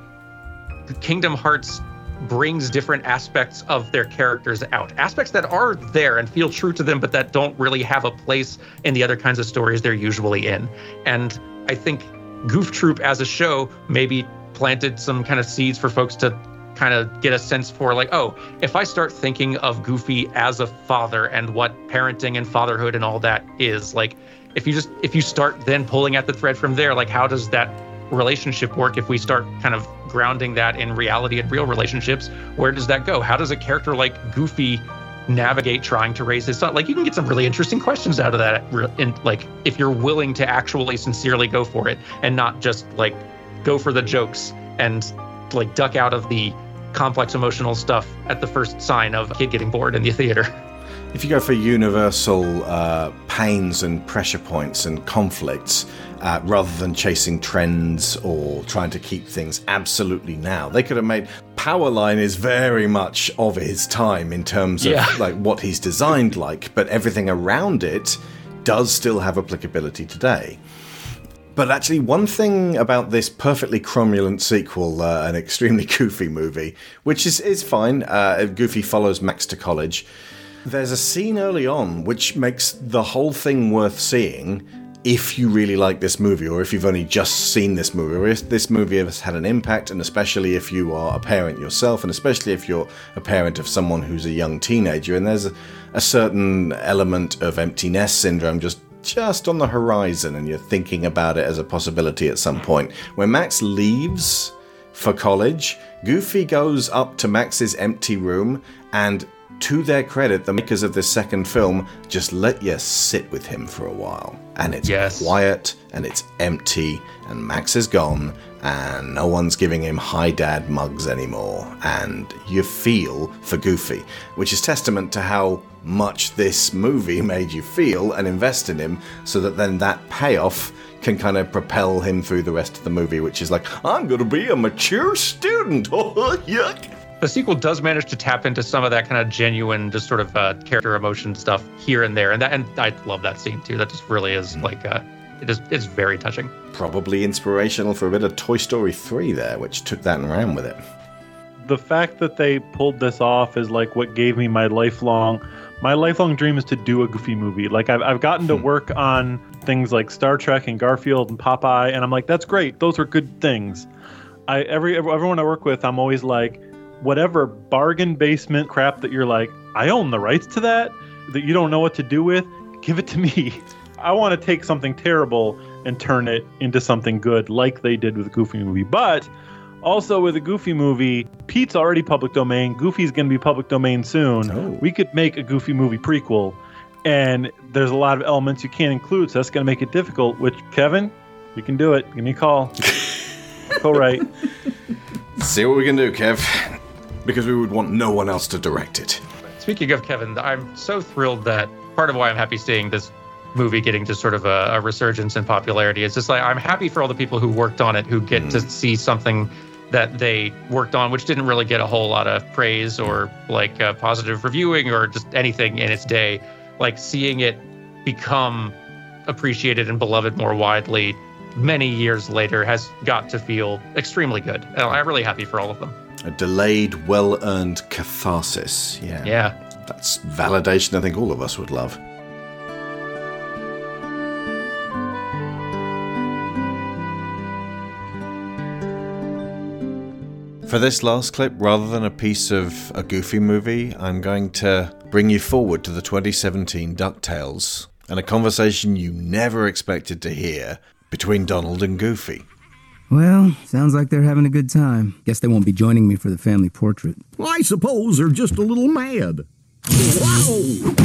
Kingdom Hearts brings different aspects of their characters out. Aspects that are there and feel true to them but that don't really have a place in the other kinds of stories they're usually in. And I think Goof Troop as a show maybe planted some kind of seeds for folks to kind of get a sense for like oh if i start thinking of goofy as a father and what parenting and fatherhood and all that is like if you just if you start then pulling at the thread from there like how does that relationship work if we start kind of grounding that in reality and real relationships where does that go how does a character like goofy navigate trying to raise his son. Like you can get some really interesting questions out of that. And like if you're willing to actually sincerely go for it and not just like go for the jokes and like duck out of the complex emotional stuff at the first sign of a kid getting bored in the theater. If you go for universal uh, pains and pressure points and conflicts, uh, rather than chasing trends or trying to keep things absolutely now, they could have made Powerline is very much of his time in terms of Yeah. like what he's designed like, but everything around it does still have applicability today. But actually, one thing about this perfectly cromulent sequel, uh, an extremely (laughs) goofy movie, which is, is fine, uh, Goofy follows Max to college. There's a scene early on which makes the whole thing worth seeing if you really like this movie, or if you've only just seen this movie, or if this movie has had an impact, and especially if you are a parent yourself, and especially if you're a parent of someone who's a young teenager, and there's a, a certain element of empty nest syndrome just just on the horizon, and you're thinking about it as a possibility at some point. When Max leaves for college, Goofy goes up to Max's empty room and to their credit, the makers of this second film just let you sit with him for a while. And it's quiet and it's empty, and Max is gone, and no one's giving him hi dad mugs anymore. And you feel for Goofy, which is testament to how much this movie made you feel and invest in him, so that then that payoff can kind of propel him through the rest of the movie, which is like, I'm going to be a mature student. Oh, (laughs) yuck. The sequel does manage to tap into some of that kind of genuine, just sort of uh, character emotion stuff here and there, and that, and I love that scene too. That just really is like, uh, it is, it's very touching. Probably inspirational for a bit of Toy Story 3 there, which took that and ran with it. the fact that they pulled this off is like what gave me my lifelong my lifelong dream is to do a goofy movie like i've, I've gotten to work on things like star trek and garfield and popeye and i'm like that's great those are good things i every everyone i work with i'm always like whatever bargain basement crap that you're like i own the rights to that that you don't know what to do with give it to me (laughs) i want to take something terrible and turn it into something good like they did with a goofy movie but also, with a Goofy movie, Pete's already public domain. Goofy's going to be public domain soon. Oh. We could make a Goofy movie prequel, and there's a lot of elements you can't include, so that's going to make it difficult. Which, Kevin, you can do it. Give me a call. (laughs) Right. See what we can do, Kev. Because we would want no one else to direct it. Speaking of Kevin, I'm so thrilled that part of why I'm happy seeing this movie getting to sort of a, a resurgence in popularity is just like I'm happy for all the people who worked on it who get to see something that they worked on, which didn't really get a whole lot of praise or like uh, positive reviewing or just anything in its day. Like seeing it become appreciated and beloved more widely many years later has got to feel extremely good. And I'm really happy for all of them. A delayed, well earned catharsis. Yeah. Yeah. That's validation I think all of us would love. For this last clip, rather than a piece of a goofy movie, I'm going to bring you forward to the 2017 DuckTales and a conversation you never expected to hear between Donald and Goofy. Well, sounds like they're having a good time. Guess they won't be joining me for the family portrait. I suppose they're just a little mad. Wow!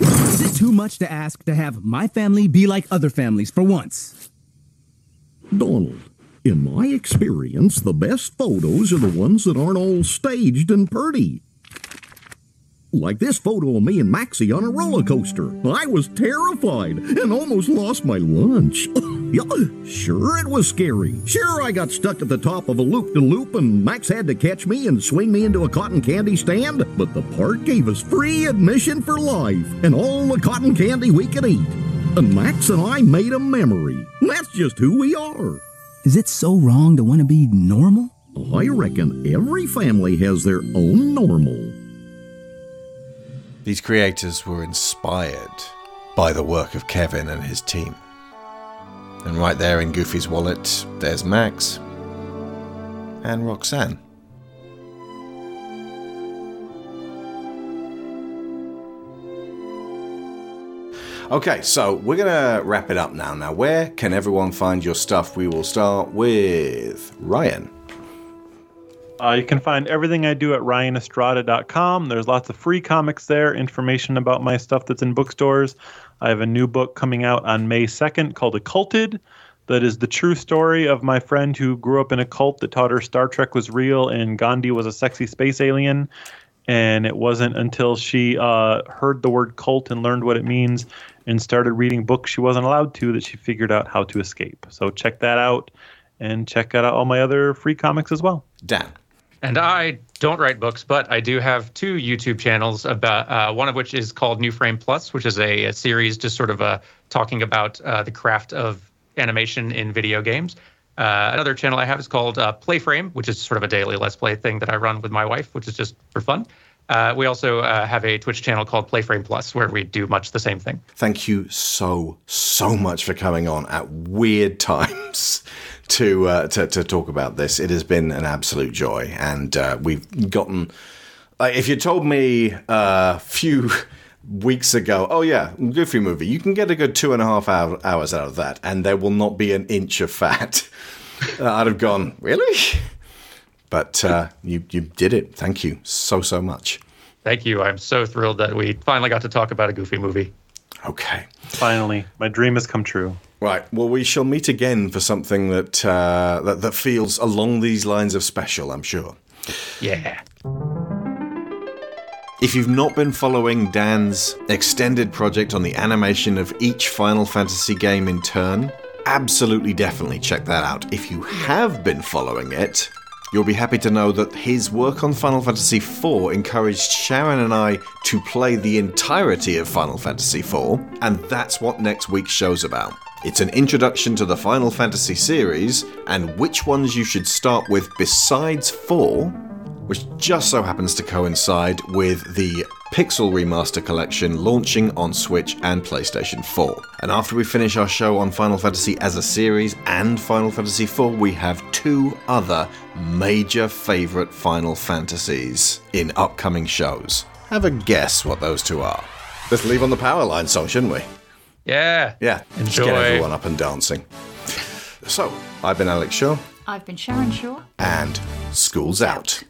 Is it too much to ask to have my family be like other families for once? Donald, in my experience, the best photos are the ones that aren't all staged and pretty. Like this photo of me and Maxie on a roller coaster. I was terrified and almost lost my lunch. (laughs) yeah, sure, it was scary. Sure, I got stuck at the top of a loop de loop and Max had to catch me and swing me into a cotton candy stand. But the park gave us free admission for life and all the cotton candy we could eat. And Max and I made a memory. That's just who we are. Is it so wrong to want to be normal? I reckon every family has their own normal. These creators were inspired by the work of Kevin and his team. And right there in Goofy's wallet, there's Max and Roxanne. Okay, so we're going to wrap it up now. Now, where can everyone find your stuff? We will start with Ryan. Uh, you can find everything I do at ryanestrada.com. There's lots of free comics there, information about my stuff that's in bookstores. I have a new book coming out on May 2nd called Occulted. That is the true story of my friend who grew up in a cult that taught her Star Trek was real and Gandhi was a sexy space alien. And it wasn't until she uh, heard the word cult and learned what it means and started reading books she wasn't allowed to that she figured out how to escape. So check that out and check out all my other free comics as well. Dan. And I don't write books, but I do have two YouTube channels. About uh, one of which is called New Frame Plus, which is a, a series just sort of uh, talking about uh, the craft of animation in video games. Uh, another channel I have is called uh, Playframe, which is sort of a daily Let's Play thing that I run with my wife, which is just for fun. Uh, we also have a Twitch channel called Playframe Plus, where we do much the same thing. Thank you so so much for coming on at weird (laughs) times to uh, to, to talk about this. It has been an absolute joy, and uh, we've gotten. Uh, if you told me a few weeks ago, oh yeah, Goofy movie, you can get a good two and a half hour, hours out of that, and there will not be an inch of fat. Uh, (laughs) I'd have gone really, but uh, you you did it. Thank you so so much. Thank you. I'm so thrilled that we finally got to talk about a Goofy movie. Okay. Finally, my dream has come true. Right. Well, we shall meet again for something that uh, that, that feels along these lines of special. I'm sure. Yeah. If you've not been following Dan's extended project on the animation of each Final Fantasy game in turn, absolutely definitely check that out. If you have been following it, you'll be happy to know that his work on Final Fantasy IV encouraged Sharon and I to play the entirety of Final Fantasy IV, and that's what next week's show's about. It's an introduction to the Final Fantasy series and which ones you should start with besides 4 which just so happens to coincide with the Pixel Remaster Collection launching on Switch and PlayStation 4. And after we finish our show on Final Fantasy as a series and Final Fantasy IV, we have two other major favourite Final Fantasies in upcoming shows. Have a guess what those two are. Let's leave on the Powerline song, shouldn't we? Yeah. Yeah. Just Enjoy. get everyone up and dancing. So, I've been Alex Shaw, I've been Sharon Shaw. and school's out.